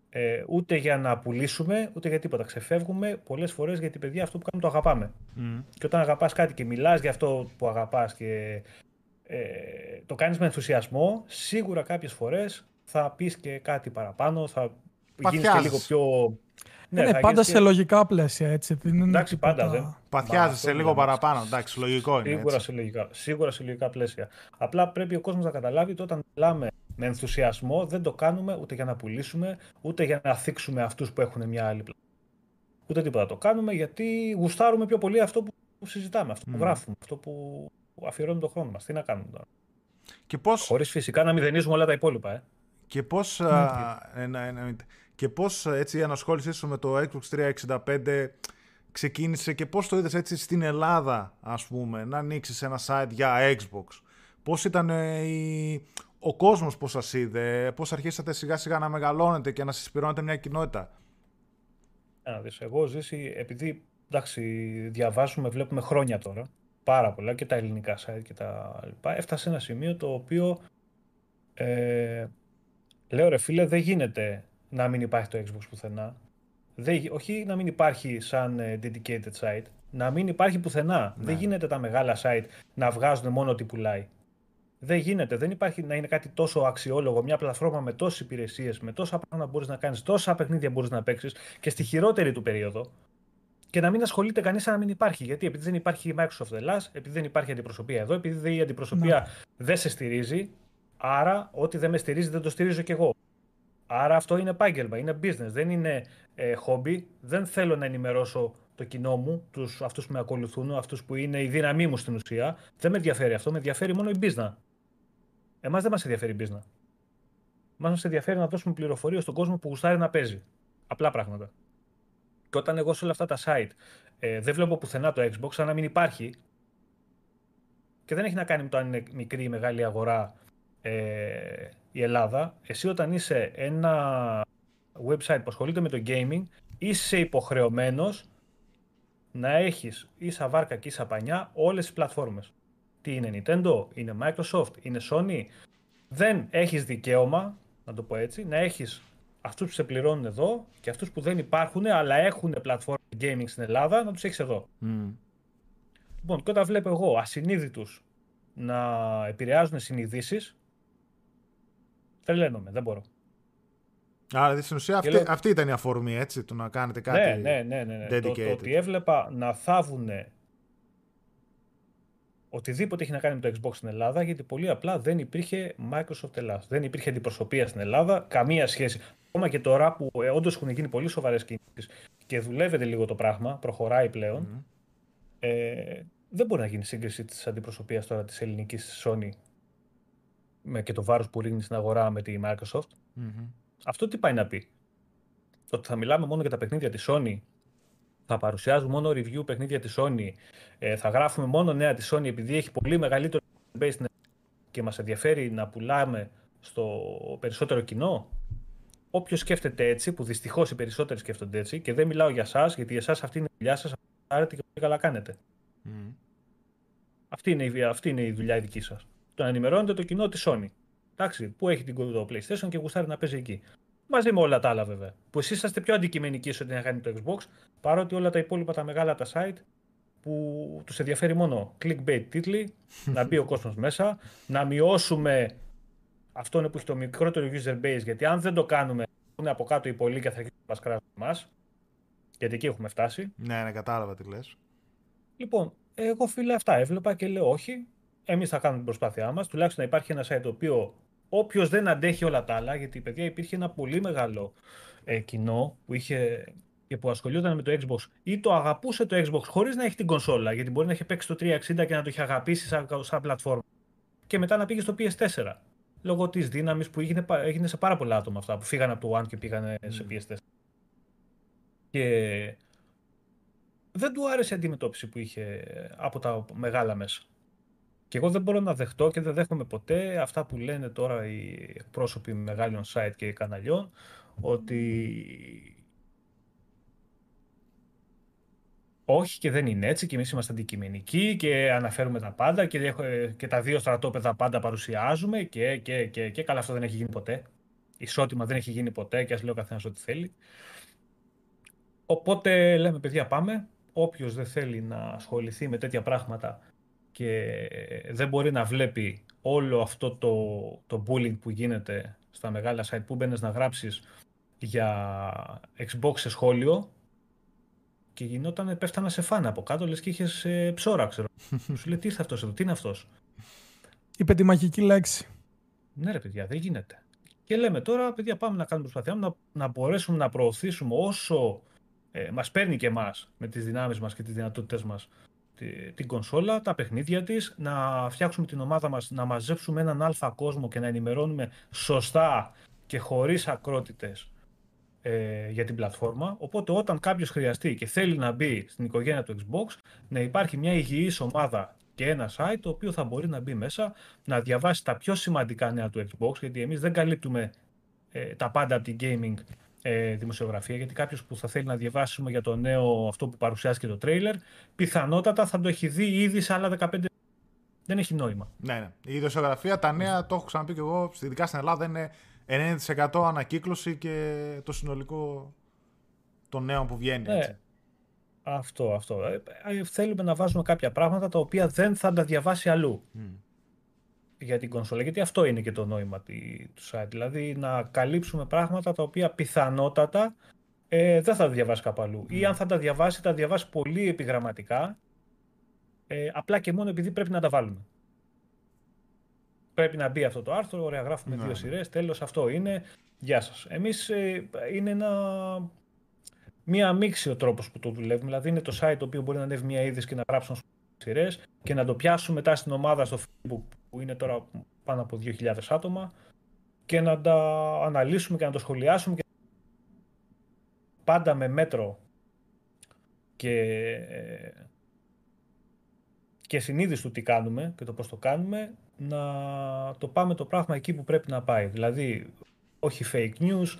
ε, ούτε για να πουλήσουμε, ούτε για τίποτα. Ξεφεύγουμε πολλές φορές γιατί παιδιά αυτό που κάνουμε το αγαπάμε. Και όταν αγαπάς κάτι και μιλάς για αυτό που αγαπάς και ε, το κάνεις με ενθουσιασμό, σίγουρα κάποιες φορές θα πεις και κάτι παραπάνω, θα γίνεις και λίγο πιο... Ναι, είναι πάντα σε λογικά πλαίσια, έτσι. Δεν είναι εντάξει, πάντα δεν. Παθιάζεσαι λίγο παραπάνω, εντάξει, λογικό είναι. Σίγουρα σε, λογικά, σίγουρα σε λογικά πλαίσια. Απλά πρέπει ο κόσμος να καταλάβει ότι όταν μιλάμε με ενθουσιασμό δεν το κάνουμε ούτε για να πουλήσουμε, ούτε για να θίξουμε αυτούς που έχουν μια άλλη πλάτη. Ούτε τίποτα. Το κάνουμε γιατί γουστάρουμε πιο πολύ αυτό που συζητάμε, αυτό που γράφουμε, αυτό που αφιερώνουμε τον χρόνο μας. Τι να κάνουμε τώρα; Και πώς... Χωρίς φυσικά να μηδενίζουμε όλα τα υπόλοιπα. Ε. Και πώς, ναι, και πώς έτσι, η ανασχόλησή σου με το Xbox 365 ξεκίνησε και πώς το είδες έτσι στην Ελλάδα, ας πούμε, να ανοίξεις ένα site για Xbox. Πώς ήταν η, ο κόσμος πώς σας είδε, πώς αρχίσατε σιγά σιγά να μεγαλώνετε και να συσπηρώνετε μια κοινότητα; Να δεις, εγώ ζήσει, επειδή εντάξει, διαβάζουμε, βλέπουμε χρόνια τώρα, πάρα πολλά και τα ελληνικά site και τα λοιπά, έφτασε ένα σημείο το οποίο ε, λέω ρε φίλε δεν γίνεται να μην υπάρχει το Xbox πουθενά. Δεν, όχι να μην υπάρχει σαν ε, dedicated site, να μην υπάρχει πουθενά. Δεν ναι. γίνεται τα μεγάλα site να βγάζουν μόνο ό,τι πουλάει. Δεν γίνεται. Δεν υπάρχει να είναι κάτι τόσο αξιόλογο, μια πλατφόρμα με τόσες υπηρεσίες, με τόσα πράγματα μπορείς να κάνεις, τόσα παιχνίδια μπορείς να παίξεις και στη χειρότερη του περίοδο και να μην ασχολείται κανείς να μην υπάρχει. Γιατί; Επειδή δεν υπάρχει η Microsoft Ελλάς, επειδή δεν υπάρχει αντιπροσωπεία εδώ, επειδή η αντιπροσωπεία ναι. δεν σε στηρίζει, άρα ό,τι δεν με στηρίζει δεν το στηρίζω κι εγώ. Άρα αυτό είναι επάγγελμα, είναι business, δεν είναι ε, hobby. Δεν θέλω να ενημερώσω το κοινό μου, τους, αυτούς που με ακολουθούν, αυτούς που είναι η δύναμή μου στην ουσία. Δεν με ενδιαφέρει αυτό, με ενδιαφέρει μόνο η business. Εμάς δεν μας ενδιαφέρει η business. Μα μας ενδιαφέρει να δώσουμε πληροφορίες στον κόσμο που γουστάρει να παίζει. Απλά πράγματα. Και όταν εγώ σε όλα αυτά τα site ε, δεν βλέπω πουθενά το Xbox, σαν να μην υπάρχει. Και δεν έχει να κάνει με το αν είναι μικρή ή μεγάλη αγορά ε, η Ελλάδα. Εσύ όταν είσαι ένα website που ασχολείται με το gaming, είσαι υποχρεωμένος να έχεις ίσα βάρκα και ίσα πανιά όλες τις πλατφόρμες. Τι είναι Nintendo, είναι Microsoft, είναι Sony. Δεν έχεις δικαίωμα, να το πω έτσι, να έχεις αυτούς που σε πληρώνουν εδώ και αυτούς που δεν υπάρχουν αλλά έχουν πλατφόρμα gaming στην Ελλάδα να τους έχεις εδώ. Mm. Λοιπόν, και όταν βλέπω εγώ ασυνείδητους να επηρεάζουν συνειδήσεις, τρελαίνομαι, δεν μπορώ. Άρα στην ουσία αυτή, αυτή ήταν η αφορμή έτσι, του να κάνετε κάτι ναι, ναι, ναι, ναι, ναι. Το, το, ότι έβλεπα να θάβουν οτιδήποτε έχει να κάνει με το Xbox στην Ελλάδα, γιατί πολύ απλά δεν υπήρχε Microsoft Ελλάδα. Δεν υπήρχε αντιπροσωπεία στην Ελλάδα, καμία σχέση. Ακόμα και τώρα που ε, όντως έχουν γίνει πολύ σοβαρές κινήσεις και δουλεύεται λίγο το πράγμα, προχωράει πλέον, ε, δεν μπορεί να γίνει σύγκριση της αντιπροσωπείας τώρα της ελληνικής Sony με και το βάρος που ρίχνει στην αγορά με τη Microsoft. Αυτό τι πάει να πει; Ότι θα μιλάμε μόνο για τα παιχνίδια της Sony θα παρουσιάζουμε μόνο review παιχνίδια της Sony, ε, θα γράφουμε μόνο νέα της Sony επειδή έχει πολύ μεγαλύτερο base και μας ενδιαφέρει να πουλάμε στο περισσότερο κοινό; Όποιος σκέφτεται έτσι, που δυστυχώς οι περισσότεροι σκέφτονται έτσι, και δεν μιλάω για εσάς, γιατί εσάς αυτή είναι η δουλειά σας, άρετε και πολύ καλά κάνετε. Mm. Αυτή, είναι η, αυτή είναι η δουλειά η δική σας. Το να ενημερώνετε το κοινό της Sony. Εντάξει, που έχει την το PlayStation και γουστάρει να παίζει εκεί. Μαζί με όλα τα άλλα βέβαια. Που εσείς είστε πιο αντικειμενικοί σε ό,τι να κάνει το Xbox, παρότι όλα τα υπόλοιπα τα μεγάλα τα site που τους ενδιαφέρει μόνο clickbait τίτλοι, να μπει ο κόσμος μέσα, να μειώσουμε αυτό είναι που έχει το μικρότερο user base. Γιατί αν δεν το κάνουμε, είναι από κάτω οι πολλοί και θα αρχίσουν να μα κράζουν εμάς. Γιατί εκεί έχουμε φτάσει. Ναι, ναι, κατάλαβα τι λες. Λοιπόν, εγώ φίλε αυτά έβλεπα και λέω όχι. Εμείς θα κάνουμε την προσπάθειά μας. Τουλάχιστον να υπάρχει ένα site το οποίο όποιος δεν αντέχει όλα τα άλλα, γιατί παιδιά υπήρχε ένα πολύ μεγάλο ε, κοινό που είχε και που ασχολιόταν με το Xbox ή το αγαπούσε το Xbox χωρίς να έχει την κονσόλα, γιατί μπορεί να έχει παίξει το 360 και να το έχει αγαπήσει σαν, σαν πλατφόρμα. Και μετά να πήγε στο PS4. Λόγω της δύναμης που έγινε, έγινε σε πάρα πολλά άτομα αυτά που φύγανε από το One και πήγανε σε PS4. Και δεν του άρεσε η αντιμετώπιση που είχε από τα μεγάλα μέσα. Και εγώ δεν μπορώ να δεχτώ και δεν δέχομαι ποτέ αυτά που λένε τώρα οι εκπρόσωποι μεγάλων site και καναλιών ότι όχι και δεν είναι έτσι και εμείς είμαστε αντικειμενικοί και αναφέρουμε τα πάντα και, και τα δύο στρατόπεδα πάντα παρουσιάζουμε και, και, και, και καλά αυτό δεν έχει γίνει ποτέ. Ισότιμα δεν έχει γίνει ποτέ και ας λέει ο καθένας ό,τι θέλει. Οπότε λέμε παιδιά πάμε, όποιος δεν θέλει να ασχοληθεί με τέτοια πράγματα και δεν μπορεί να βλέπει όλο αυτό το, το bullying που γίνεται στα μεγάλα site που μπαίνεις να γράψεις για Xbox σε σχόλιο και γινόταν, πέφτανα σε φάνα από κάτω, λες και είχες ε, ψώρα, ξέρω. Σου λέει, τι ήρθε αυτός εδώ, τι είναι αυτός; Είπε τη μαγική λέξη. Ναι ρε παιδιά, δεν γίνεται. Και λέμε τώρα, παιδιά, πάμε να κάνουμε προσπαθία να, να μπορέσουμε να προωθήσουμε όσο ε, μας παίρνει και εμάς με τις δυνάμεις μας και τις δυνατότητες μας την κονσόλα, τα παιχνίδια της, να φτιάξουμε την ομάδα μας, να μαζέψουμε έναν αλφα κόσμο και να ενημερώνουμε σωστά και χωρίς ακρότητες ε, για την πλατφόρμα. Οπότε όταν κάποιος χρειαστεί και θέλει να μπει στην οικογένεια του Xbox, να υπάρχει μια υγιής ομάδα και ένα site το οποίο θα μπορεί να μπει μέσα, να διαβάσει τα πιο σημαντικά νέα του Xbox, γιατί εμείς δεν καλύπτουμε ε, τα πάντα από την gaming ε, δημοσιογραφία, γιατί κάποιος που θα θέλει να διαβάσουμε για το νέο αυτό που παρουσιάστηκε το τρέιλερ, πιθανότατα θα το έχει δει ήδη σε άλλα 15 δεν έχει νόημα. Ναι, ναι. Η δημοσιογραφία, τα νέα, το έχω ξαναπεί και εγώ, ειδικά στην Ελλάδα, είναι 90% ανακύκλωση και το συνολικό των νέων που βγαίνει. Ναι. Αυτό, αυτό. Ε, ε, θέλουμε να βάζουμε κάποια πράγματα τα οποία δεν θα τα διαβάσει αλλού για την κονσόλα. Γιατί αυτό είναι και το νόημα του site. Δηλαδή να καλύψουμε πράγματα τα οποία πιθανότατα ε, δεν θα τα διαβάσει κάπου αλλού. Ή αν θα τα διαβάσει, θα τα διαβάσει πολύ επιγραμματικά. Ε, απλά και μόνο επειδή πρέπει να τα βάλουμε. Πρέπει να μπει αυτό το άρθρο, ωραία, γράφουμε δύο ναι. σειρές. Τέλος, αυτό είναι. Γεια σας. Εμείς ε, είναι ένα. Μία μίξη ο τρόπος που το δουλεύουμε. Δηλαδή, είναι το site το οποίο μπορεί να ανέβει μία είδηση και να γράψουν σειρές και να το πιάσουμε μετά στην ομάδα στο Facebook που είναι τώρα πάνω από 2.000 άτομα και να τα αναλύσουμε και να το σχολιάσουμε και πάντα με μέτρο και, και συνείδηση του τι κάνουμε και το πώς το κάνουμε να το πάμε το πράγμα εκεί που πρέπει να πάει. Δηλαδή όχι fake news,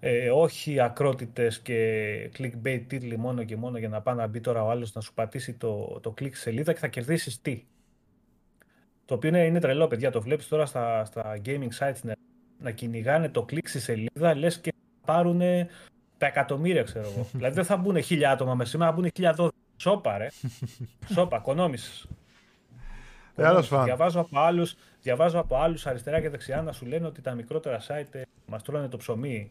ε, όχι ακρότητες και clickbait τίτλοι μόνο και μόνο για να πάει να μπει τώρα ο άλλος να σου πατήσει το, το click σελίδα και θα κερδίσεις τι. Το οποίο είναι, είναι τρελό, παιδιά. Το βλέπεις τώρα στα, στα gaming sites να, να κυνηγάνε το κλικ στη σελίδα, λες και πάρουν τα εκατομμύρια, ξέρω εγώ. δηλαδή δεν θα μπουν χίλια άτομα μες σήμερα, θα μπουν χίλια δώδεκα. Σόπα, ρε. Σόπα, οικονόμησε. Διαβάζω από άλλους διαβάζω από άλλους αριστερά και δεξιά να σου λένε ότι τα μικρότερα site ε, μας τρώνε το ψωμί.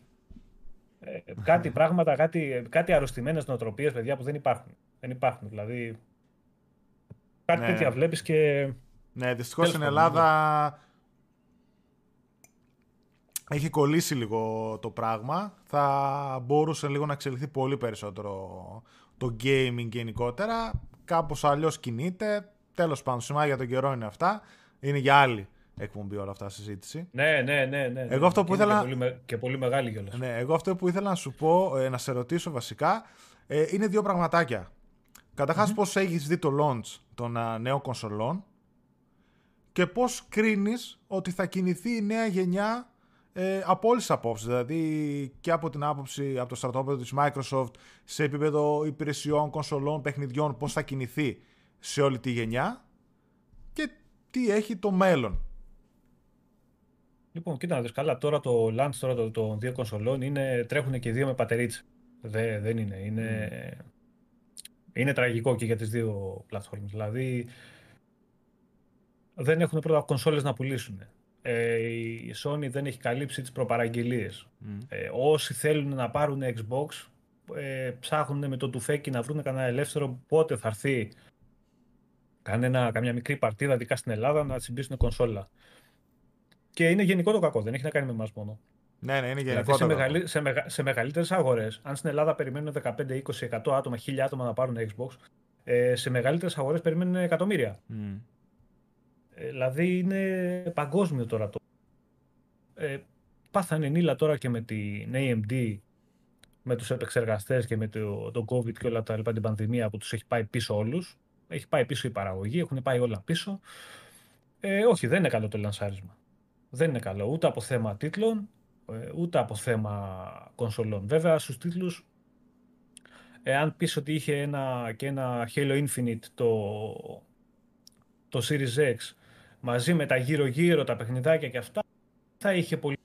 Ε, κάτι πράγματα, κάτι, κάτι αρρωστημένες νοοτροπίες, παιδιά, που δεν υπάρχουν. Δεν υπάρχουν. Δηλαδή. Κάτι ναι. τέτοια βλέπεις και ναι, δυστυχώς στην Ελλάδα έχει κολλήσει λίγο το πράγμα. Θα μπορούσε λίγο να εξελιχθεί πολύ περισσότερο το gaming γενικότερα. Κάπως αλλιώς κινείται. Τέλος πάντων, σημάδια για τον καιρό είναι αυτά. Είναι για άλλη εκπομπή όλα αυτά συζήτηση. Ναι, ναι, ναι. ναι. Εγώ αυτό που και ήθελα... Πολύ, και πολύ μεγάλη κιόλας. Ναι, εγώ αυτό που ήθελα να σου πω, ε, να σε ρωτήσω βασικά, ε, είναι δύο πραγματάκια. Καταρχάς, mm-hmm. πώς έχεις δει το launch των uh, νέων κονσολών; Και πώς κρίνεις ότι θα κινηθεί η νέα γενιά ε, από όλες τις απόψεις, δηλαδή και από την άποψη από το στρατόπεδο της Microsoft σε επίπεδο υπηρεσιών, κονσολών, παιχνιδιών, πώς θα κινηθεί σε όλη τη γενιά και τι έχει το μέλλον. Λοιπόν, κοίτα να δεις καλά, τώρα το launch τώρα των δύο κονσολών είναι, τρέχουν και δύο με πατερίτσα. Δε, δεν είναι, είναι, mm. είναι τραγικό και για τις δύο πλατφόρμες. Δηλαδή, δεν έχουν πρώτα κονσόλες να πουλήσουν. ε, η Sony δεν έχει καλύψει τις προπαραγγελίες. Ε, όσοι θέλουν να πάρουν Xbox ε, ψάχνουν με το τουφέκι να βρουν κανένα ελεύθερο πότε θα έρθει κανένα, καμιά μικρή παρτίδα δικά στην Ελλάδα να τσιμπήσουν κονσόλα. Και είναι γενικό το κακό, δεν έχει να κάνει με εμάς μόνο. Ναι, ναι, είναι γενικό. Δηλαδή σε, μεγαλύ, σε, μεγα, σε μεγαλύτερες αγορές, αν στην Ελλάδα περιμένουν 15, 20, 100 άτομα, 1000 άτομα να πάρουν Xbox, ε, σε μεγαλύτερες αγορές περιμένουν εκατομμύρια. Mm. Ε, δηλαδή είναι παγκόσμιο τώρα το. Ε, πάθανε νύλα τώρα και με την AMD, με τους επεξεργαστές και με το, το COVID και όλα τα λοιπά, την πανδημία που τους έχει πάει πίσω όλους. Έχει πάει πίσω η παραγωγή, έχουν πάει όλα πίσω. Ε, όχι, δεν είναι καλό το λανσάρισμα. Δεν είναι καλό ούτε από θέμα τίτλων, ε, ούτε από θέμα κονσολών. Βέβαια, στους τίτλους, εάν πεις ότι είχε ένα, και ένα Halo Infinite το, το Series X μαζί με τα γύρω-γύρω, τα παιχνιδάκια και αυτά, θα είχε πολύ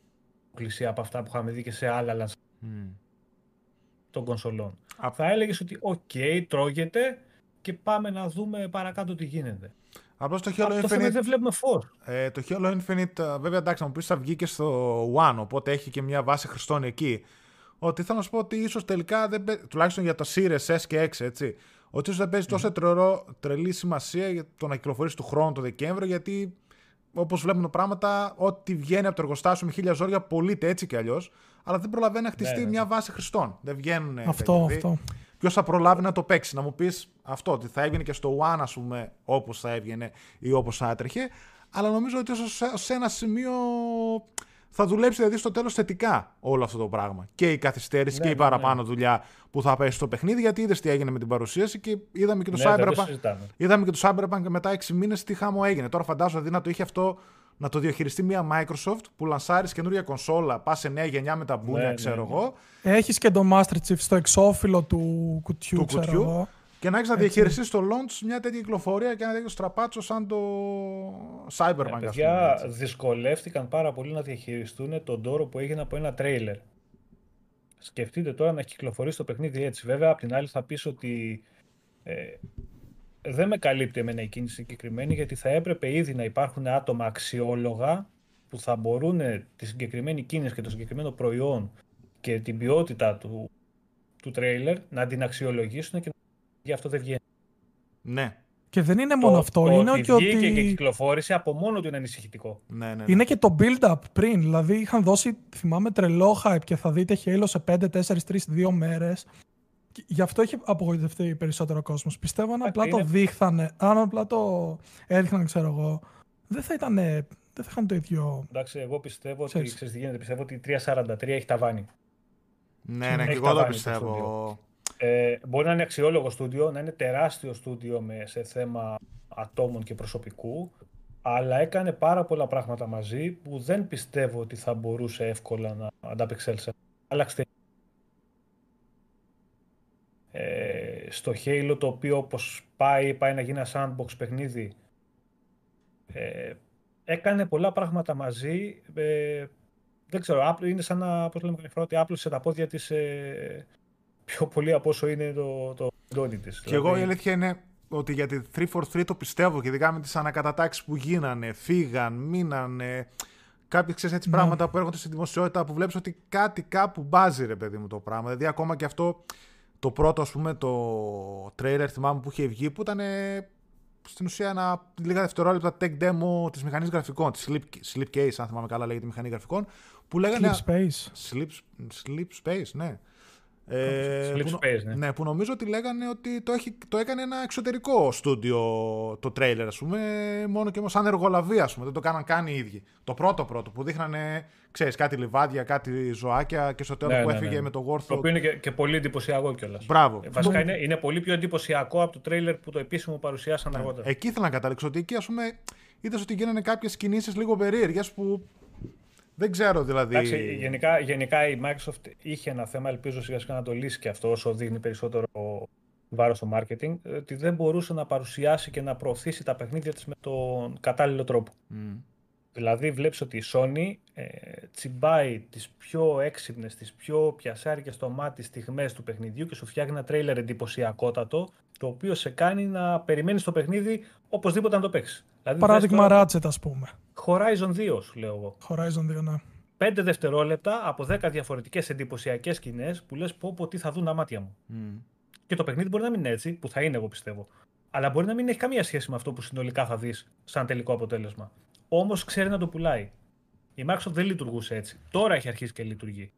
κλεισία από αυτά που είχαμε δει και σε άλλα λανσάρισμα mm. των κονσολών. Θα έλεγες ότι ok, okay, τρώγεται και πάμε να δούμε παρακάτω τι γίνεται. Απλώς το Halo Infinite. δεν βλέπουμε φω. Ε, το Halo Infinite, ε, βέβαια εντάξει, να μου πεις θα βγει και στο One, οπότε έχει και μια βάση χρηστών εκεί. Ότι θέλω να σου πω ότι ίσως τελικά, δεν, τουλάχιστον για το Series S και X, έτσι, ότι ίσως δεν παίζει τόσο mm. τρελό, τρελή σημασία για το να κυκλοφορήσει του χρόνου το Δεκέμβριο, γιατί όπως βλέπουμε πράγματα, ό,τι βγαίνει από το εργοστάσιο με χίλια ζόρια πωλείται έτσι κι αλλιώς, αλλά δεν προλαβαίνει να χτιστεί ναι, ναι. μια βάση χρηστών. Δεν βγαίνουν. Αυτό, αυτό. Ποιος θα προλάβει να το παίξει, να μου πεις αυτό, ότι θα έβγαινε και στο One, ας πούμε, όπως θα έβγαινε ή όπως θα έτρεχε. Αλλά νομίζω ότι σε ένα σημείο θα δουλέψει δηλαδή στο τέλος θετικά όλο αυτό το πράγμα. Και η καθυστέρηση ναι, και η ναι, παραπάνω ναι. δουλειά που θα πέσει στο παιχνίδι, γιατί είδες τι έγινε με την παρουσίαση και είδαμε και το ναι, Cyberpunk. Είδαμε και το Cyberpunk μετά 6 μήνες τι χάμο έγινε. Τώρα φαντάζομαι δηλαδή να το είχε αυτό να το διαχειριστεί μια Microsoft που λανσάρεις καινούργια κονσόλα, πας σε νέα γενιά με τα μπούνια, ναι, ξέρω εγώ. Έχεις και το Master Chief στο εξώφυλλο του κουτιού, του ξέρω κουτιού. Εγώ. Και να έχεις να διαχειριστείς στο launch μια τέτοια κυκλοφορία και ένα τέτοιο στραπάτσο σαν το Cyberpunk. Ε, παιδιά δυσκολεύτηκαν πάρα πολύ να διαχειριστούν τον τόρο που έγινε από ένα τρέιλερ. Σκεφτείτε τώρα να κυκλοφορήσει το παιχνίδι έτσι. Βέβαια, απ' την άλλη θα πεις ότι ε, δεν με καλύπτει εμένα η κίνηση συγκεκριμένη, γιατί θα έπρεπε ήδη να υπάρχουν άτομα αξιόλογα που θα μπορούν τη συγκεκριμένη κίνηση και το συγκεκριμένο προϊόν και την ποιότητα του, του τρέιλερ να την αξιολογήσουν και γι' αυτό δεν βγαίνει. Ναι. Και δεν είναι μόνο αυτό. Το είναι ότι και ότι. και κυκλοφόρησε από μόνο του είναι ανησυχητικό. Ναι, ναι, ναι. Είναι και το build-up πριν. Δηλαδή είχαν δώσει, θυμάμαι, τρελό hype και θα δείτε Halo σε 5, 4, 3, 2 μέρες. Γι' αυτό έχει απογοητευτεί περισσότερο ο κόσμος. Πιστεύω αν απλά το δείχνανε, αν απλά το έδειχναν, ξέρω εγώ, δεν θα ήταν. Δεν θα είχαν το ίδιο. Εντάξει, εγώ πιστεύω ότι, ξέρεις τι γίνεται, πιστεύω ότι η 343 έχει ταβάνι. Ναι, ναι, και εγώ το πιστεύω. Ε, μπορεί να είναι αξιόλογο στούντιο, να είναι τεράστιο στούντιο με, σε θέμα ατόμων και προσωπικού, αλλά έκανε πάρα πολλά πράγματα μαζί που δεν πιστεύω ότι θα μπορούσε εύκολα να ανταπεξέλθει. Άλλαξε ε, στο Halo το οποίο όπως πάει, πάει να γίνει ένα sandbox παιχνίδι ε, έκανε πολλά πράγματα μαζί ε, δεν ξέρω, είναι σαν να πώς λέμε φορά, ότι άπλωσε τα πόδια της ε, πιο πολύ από όσο είναι το, το ντόνι της. Και εγώ η δηλαδή- αλήθεια είναι ότι για τη 343 το πιστεύω και ειδικά με τις ανακατατάξεις που γίνανε, φύγαν, μείνανε, κάποιες ξέρεις έτσι ναι. πράγματα που έρχονται στη δημοσιότητα που βλέπεις ότι κάτι κάπου μπάζει ρε παιδί μου το πράγμα. Δηλαδή ακόμα και αυτό το πρώτο, ας πούμε, το trailer θυμάμαι που είχε βγει, που ήταν στην ουσία ένα λίγα δευτερόλεπτα tech demo της μηχανής γραφικών, της Sleep, Sleep Case, αν θυμάμαι καλά, λέγεται μηχανή γραφικών. Που λέγανε. Sleep Space. Sleep, sleep Space, ναι. Ε, που, space, ναι. ναι. που νομίζω ότι λέγανε ότι το, έχει, το έκανε ένα εξωτερικό στούντιο το τρέιλερ, ας πούμε, μόνο και μόνο σαν εργολαβία, ας πούμε, δεν το κάναν καν οι ίδιοι. Το πρώτο πρώτο που δείχνανε, ξέρεις, κάτι λιβάδια, κάτι ζωάκια και στο τέλος ναι, που ναι, έφυγε ναι. με το Warthog. Το οποίο είναι και, και πολύ εντυπωσιακό κιόλας. Μπράβο. Ε, βασικά είναι, είναι πολύ πιο εντυπωσιακό από το τρέιλερ που το επίσημο παρουσιάσαν ναι. αργότερα. Εκεί ήθελα να καταλήξω ότι εκεί, ας πούμε, είδες ότι γίνανε κάποιες κινήσεις λίγο περίεργες που δεν ξέρω δηλαδή. Εντάξει, γενικά, γενικά η Microsoft είχε ένα θέμα, ελπίζω σιγά σιγά να το λύσει και αυτό όσο δείχνει περισσότερο βάρος στο marketing, ότι δεν μπορούσε να παρουσιάσει και να προωθήσει τα παιχνίδια της με τον κατάλληλο τρόπο. Δηλαδή βλέπεις ότι η Sony ε, τσιμπάει τις πιο έξυπνες, τις πιο πιασάρικες στο μάτι στιγμές του παιχνιδιού και σου φτιάχνει ένα τρέιλερ εντυπωσιακότατο το οποίο σε κάνει να περιμένεις το παιχνίδι οπωσδήποτε να το παίξεις. Δηλαδή, Παράδειγμα τώρα... Ratchet ας πούμε. Horizon 2 σου λέω εγώ. Horizon 2 ναι. 5 δευτερόλεπτα από 10 διαφορετικές εντυπωσιακές σκηνές που λες πω πω τι θα δουν τα μάτια μου. Mm. Και το παιχνίδι μπορεί να μην είναι έτσι, που θα είναι εγώ πιστεύω. Αλλά μπορεί να μην έχει καμία σχέση με αυτό που συνολικά θα δεις σαν τελικό αποτέλεσμα. Όμως ξέρει να το πουλάει. Η Microsoft δεν λειτουργούσε έτσι. Τώρα έχει αρχίσει και λειτουργεί.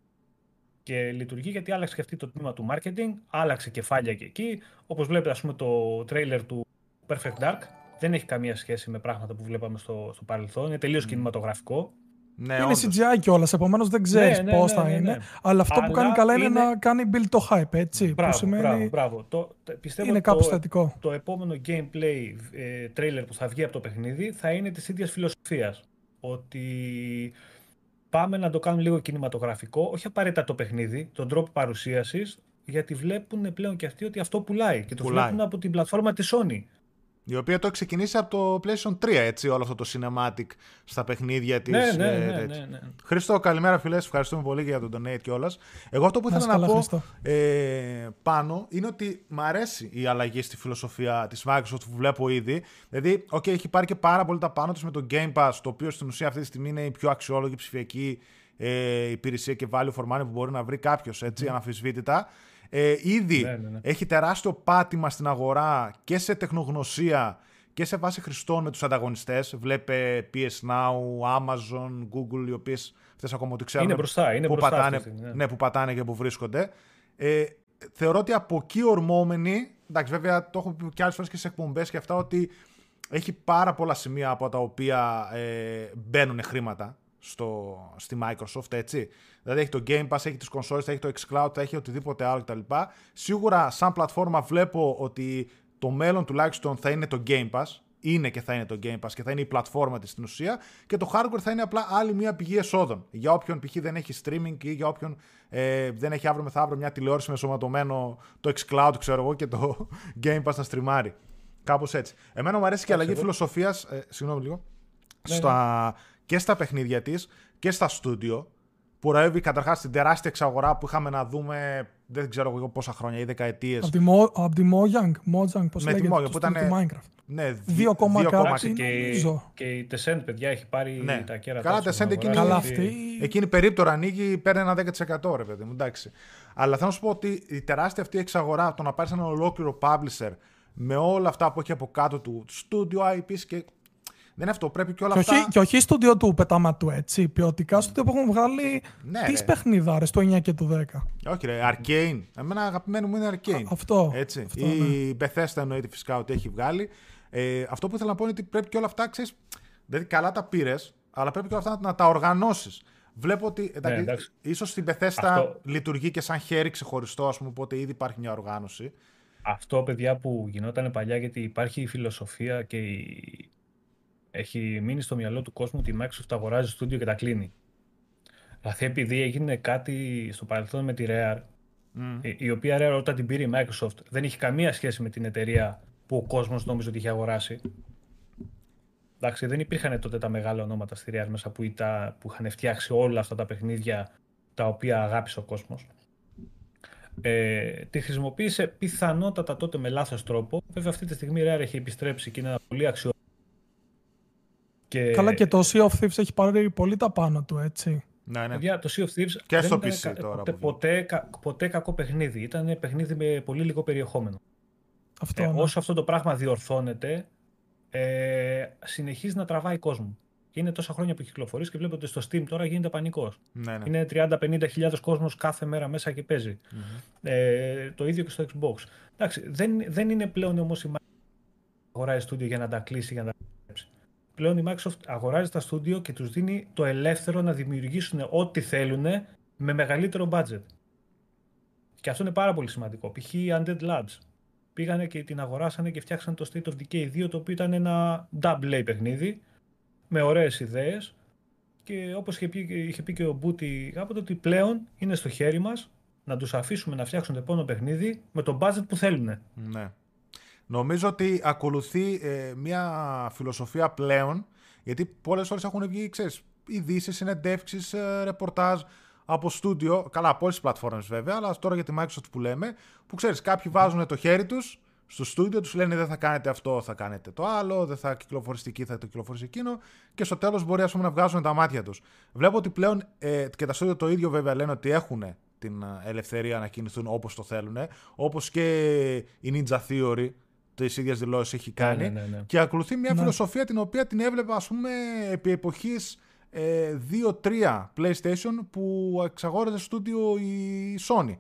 Και λειτουργεί γιατί άλλαξε και αυτή το τμήμα του marketing, άλλαξε κεφάλια και εκεί. Όπως βλέπετε, ας πούμε, το trailer του Perfect Dark δεν έχει καμία σχέση με πράγματα που βλέπαμε στο, στο παρελθόν. Είναι τελείως mm. κινηματογραφικό. Ναι, είναι όντως. CGI κιόλας, επομένως δεν ξέρεις ναι, ναι, πώς ναι, θα ναι, είναι. Ναι. Αλλά αυτό που κάνει καλά είναι, να κάνει build το hype, έτσι. Μπράβο, που σημαίνει... μπράβο, μπράβο. Το, πιστεύω είναι κάπως το, θετικό. Το επόμενο gameplay ε, trailer που θα βγει από το παιχνίδι θα είναι της ίδιας φιλοσοφίας. Ότι πάμε να το κάνουμε λίγο κινηματογραφικό, όχι απαραίτητα το παιχνίδι, τον τρόπο παρουσίασης, γιατί βλέπουν πλέον και αυτοί ότι αυτό πουλάει. Και το πουλάει. βλέπουν από την πλατφόρμα της Sony. Η οποία το έχει ξεκινήσει από το PlayStation 3, έτσι, όλο αυτό το cinematic στα παιχνίδια της. Ναι, ναι, ε, ναι, ναι, ναι, Χρήστο, καλημέρα φίλε. Ευχαριστούμε πολύ για τον donate κιόλα. Εγώ αυτό που ήθελα να, πω ε, πάνω είναι ότι μου αρέσει η αλλαγή στη φιλοσοφία της Microsoft που βλέπω ήδη. Δηλαδή, OK, έχει πάρει και πάρα πολύ τα πάνω της με το Game Pass, το οποίο στην ουσία αυτή τη στιγμή είναι η πιο αξιόλογη ψηφιακή ε, υπηρεσία και value for money που μπορεί να βρει κάποιος, έτσι, mm. αναφυσβήτητα. Ε, ήδη ναι, ναι, ναι. έχει τεράστιο πάτημα στην αγορά και σε τεχνογνωσία και σε βάση χρηστών με τους ανταγωνιστές. Βλέπε PS Now, Amazon, Google, οι οποίες αυτές ακόμα ότι ξέρουν είναι μπροστά, είναι που, μπροστά πατάνε, ναι. ναι. που πατάνε και που βρίσκονται. Ε, θεωρώ ότι από εκεί ορμόμενοι, εντάξει βέβαια το έχω πει και άλλες φορές και σε εκπομπές και αυτά, ότι έχει πάρα πολλά σημεία από τα οποία ε, μπαίνουν χρήματα στο, στη Microsoft, έτσι. Δηλαδή έχει το Game Pass, έχει τις κονσόλες, έχει το xCloud, έχει οτιδήποτε άλλο κτλ. Σίγουρα σαν πλατφόρμα βλέπω ότι το μέλλον τουλάχιστον θα είναι το Game Pass, είναι και θα είναι το Game Pass και θα είναι η πλατφόρμα της στην ουσία και το hardware θα είναι απλά άλλη μια πηγή εσόδων. Για όποιον π.χ. δεν έχει streaming ή για όποιον ε, δεν έχει αύριο μεθαύριο μια τηλεόραση με σωματωμένο το xCloud ξέρω εγώ και το Game Pass να στριμάρει. Κάπως έτσι. Εμένα μου αρέσει και η αλλαγή φιλοσοφίας, ε, συγγνώμη λίγο, ναι, στα, ναι. Και στα παιχνίδια της και στα στούντιο που ρεύει καταρχάς την τεράστια εξαγορά που είχαμε να δούμε δεν ξέρω εγώ πόσα χρόνια ή δεκαετίες. Από τη, Mo, από τη Mojang, Mojang πώς λέγεται, Mojang, που ήταν. Minecraft. Ναι, 2,6 και, και η Tencent, παιδιά, έχει πάρει ναι. τα κέρατα. Καλά, Tencent εκείνη, Καλά αυτή... εκείνη περίπτωρα ανοίγει, παίρνει ένα 10% ρε παιδί μου, εντάξει. Αλλά θέλω να σου πω ότι η τεράστια αυτή εξαγορά, το να πάρεις ένα ολόκληρο publisher με όλα αυτά που έχει από κάτω του, studio IPs και δεν είναι αυτό. Πρέπει και όλα και αυτά. Όχι, και όχι στούντιο του πετάματου έτσι. Ποιοτικά στούντιο που έχουν βγάλει ναι, τι παιχνιδάρε του 9 και του 10. Όχι, ρε. Arcane. Εμένα αγαπημένο μου είναι Arcane. αυτό. Έτσι. Αυτό, η ναι. Bethesda εννοείται φυσικά ότι έχει βγάλει. Ε, αυτό που ήθελα να πω είναι ότι πρέπει και όλα αυτά, ξέρεις. Δηλαδή, καλά τα πήρες, αλλά πρέπει και όλα αυτά να τα οργανώσεις. Βλέπω ότι εντάξει, ναι, εντάξει. ίσως στην Bethesda αυτό... λειτουργεί και σαν χέρι ξεχωριστό, ας πούμε, οπότε ήδη υπάρχει μια οργάνωση. Αυτό, παιδιά, που γινόταν παλιά, γιατί υπάρχει η φιλοσοφία και η, έχει μείνει στο μυαλό του κόσμου ότι η Microsoft αγοράζει στούντιο και τα κλείνει. Δηλαδή επειδή έγινε κάτι στο παρελθόν με τη Rare, mm. η οποία Rare όταν την πήρε η Microsoft δεν είχε καμία σχέση με την εταιρεία που ο κόσμος νόμιζε ότι είχε αγοράσει. Εντάξει, δεν υπήρχαν τότε τα μεγάλα ονόματα στη Rare μέσα που, ήταν, που είχαν φτιάξει όλα αυτά τα παιχνίδια τα οποία αγάπησε ο κόσμος. Ε, τη χρησιμοποίησε πιθανότατα τότε με λάθος τρόπο. Βέβαια αυτή τη στιγμή η Rare έχει επιστρέψει και είναι ένα πολύ αξιό και... Καλά και το Sea of Thieves έχει πάρει πολύ τα πάνω του, έτσι. Ναι, ναι. το Sea of Thieves και δεν ήταν τώρα ποτέ, ποτέ, ποτέ, κακό παιχνίδι. Ήταν παιχνίδι με πολύ λίγο περιεχόμενο. Αυτό, ε, ναι. Όσο αυτό το πράγμα διορθώνεται, ε, συνεχίζει να τραβάει κόσμο. Και είναι τόσα χρόνια που κυκλοφορεί και βλέπετε στο Steam τώρα γίνεται πανικός. Ναι, ναι. Είναι 30-50 χιλιάδες κόσμος κάθε μέρα μέσα και παιζει Ε, το ίδιο και στο Xbox. Εντάξει, δεν, δεν είναι πλέον όμως η αγοράζει στούντιο για να τα κλείσει, για να τα πλέον η Microsoft αγοράζει τα στούντιο και τους δίνει το ελεύθερο να δημιουργήσουν ό,τι θέλουν με μεγαλύτερο budget. Και αυτό είναι πάρα πολύ σημαντικό. Π.χ. οι Undead Labs πήγανε και την αγοράσανε και φτιάξαν το State of Decay 2, το οποίο ήταν ένα double A παιχνίδι, με ωραίες ιδέες, και όπως είχε πει, είχε πει και ο Μπούτι κάποτε, ότι πλέον είναι στο χέρι μας να τους αφήσουμε να φτιάξουν το επόμενο παιχνίδι με το budget που θέλουν. Ναι. Νομίζω ότι ακολουθεί ε, μια φιλοσοφία πλέον Γιατί πολλές φορές έχουν βγει, ξέρεις, ειδήσεις, συνεντεύξεις, ε, ρεπορτάζ από στούντιο. Καλά, από όλες τις πλατφόρμες βέβαια, αλλά τώρα για τη Microsoft που λέμε, που ξέρεις, κάποιοι βάζουν το χέρι τους στο στούντιο, τους λένε δεν θα κάνετε αυτό, θα κάνετε το άλλο, δεν θα κυκλοφορήσει εκεί, θα το κυκλοφορήσει εκείνο. Και στο τέλος μπορεί ας πούμε, να βγάζουν τα μάτια τους. Βλέπω ότι πλέον ε, και τα στούντιο το ίδιο βέβαια λένε ότι έχουν την ε, ελευθερία να κινηθούν όπως το θέλουν. Όπως και η Ninja Theory τη ίδια δηλώσεις έχει κάνει. Ναι, ναι, ναι. Και ακολουθεί μια φιλοσοφία την οποία την έβλεπα, ας πούμε, επί εποχής ε, 2-3 PlayStation που εξαγόραζε στούντιο η Sony.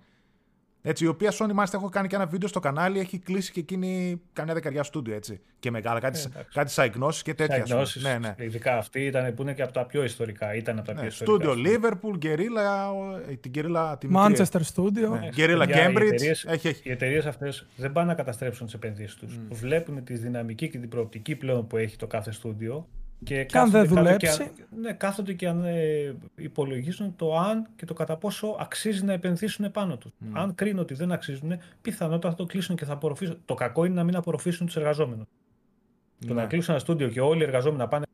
Έτσι, η οποία Sony μάλιστα έχω κάνει και ένα βίντεο στο κανάλι, έχει κλείσει και εκείνη καμιά δεκαριά στούντιο έτσι. Και μεγάλα, κάτι, Ε, εντάξει. κάτι σαϊγνώσεις και τέτοια. ας πούμε. Διαγνώσεις, Ναι, ναι. ειδικά αυτή ήταν, που είναι και από τα πιο ιστορικά. Ήταν από τα πιο ναι. ιστορικά. Στούντιο Liverpool, Guerrilla, ε, την Guerrilla τη μικρή. Manchester Studio. Ναι. Ε, Guerrilla παιδιά, οι Cambridge. εταιρείες- Έχει, έχει. Οι εταιρείες αυτές δεν πάνε να καταστρέψουν τις επενδύσεις τους. Βλέπουν τη δυναμική και την προοπτική πλέον που έχει το κάθε στούντιο. Και, Και αν δεν κάθονται- κάθονται δουλέψει. Και, αν- ναι, κάθονται και αν, ε, υπολογίζουν το αν και το κατά πόσο αξίζει να επενδύσουν επάνω τους. Αν κρίνουν ότι δεν αξίζουν, πιθανότατα θα το κλείσουν και θα απορροφήσουν. Το κακό είναι να μην απορροφήσουν τους εργαζόμενους. Το Ναι. να κλείσουν ένα στούντιο και όλοι οι εργαζόμενοι να πάνε σε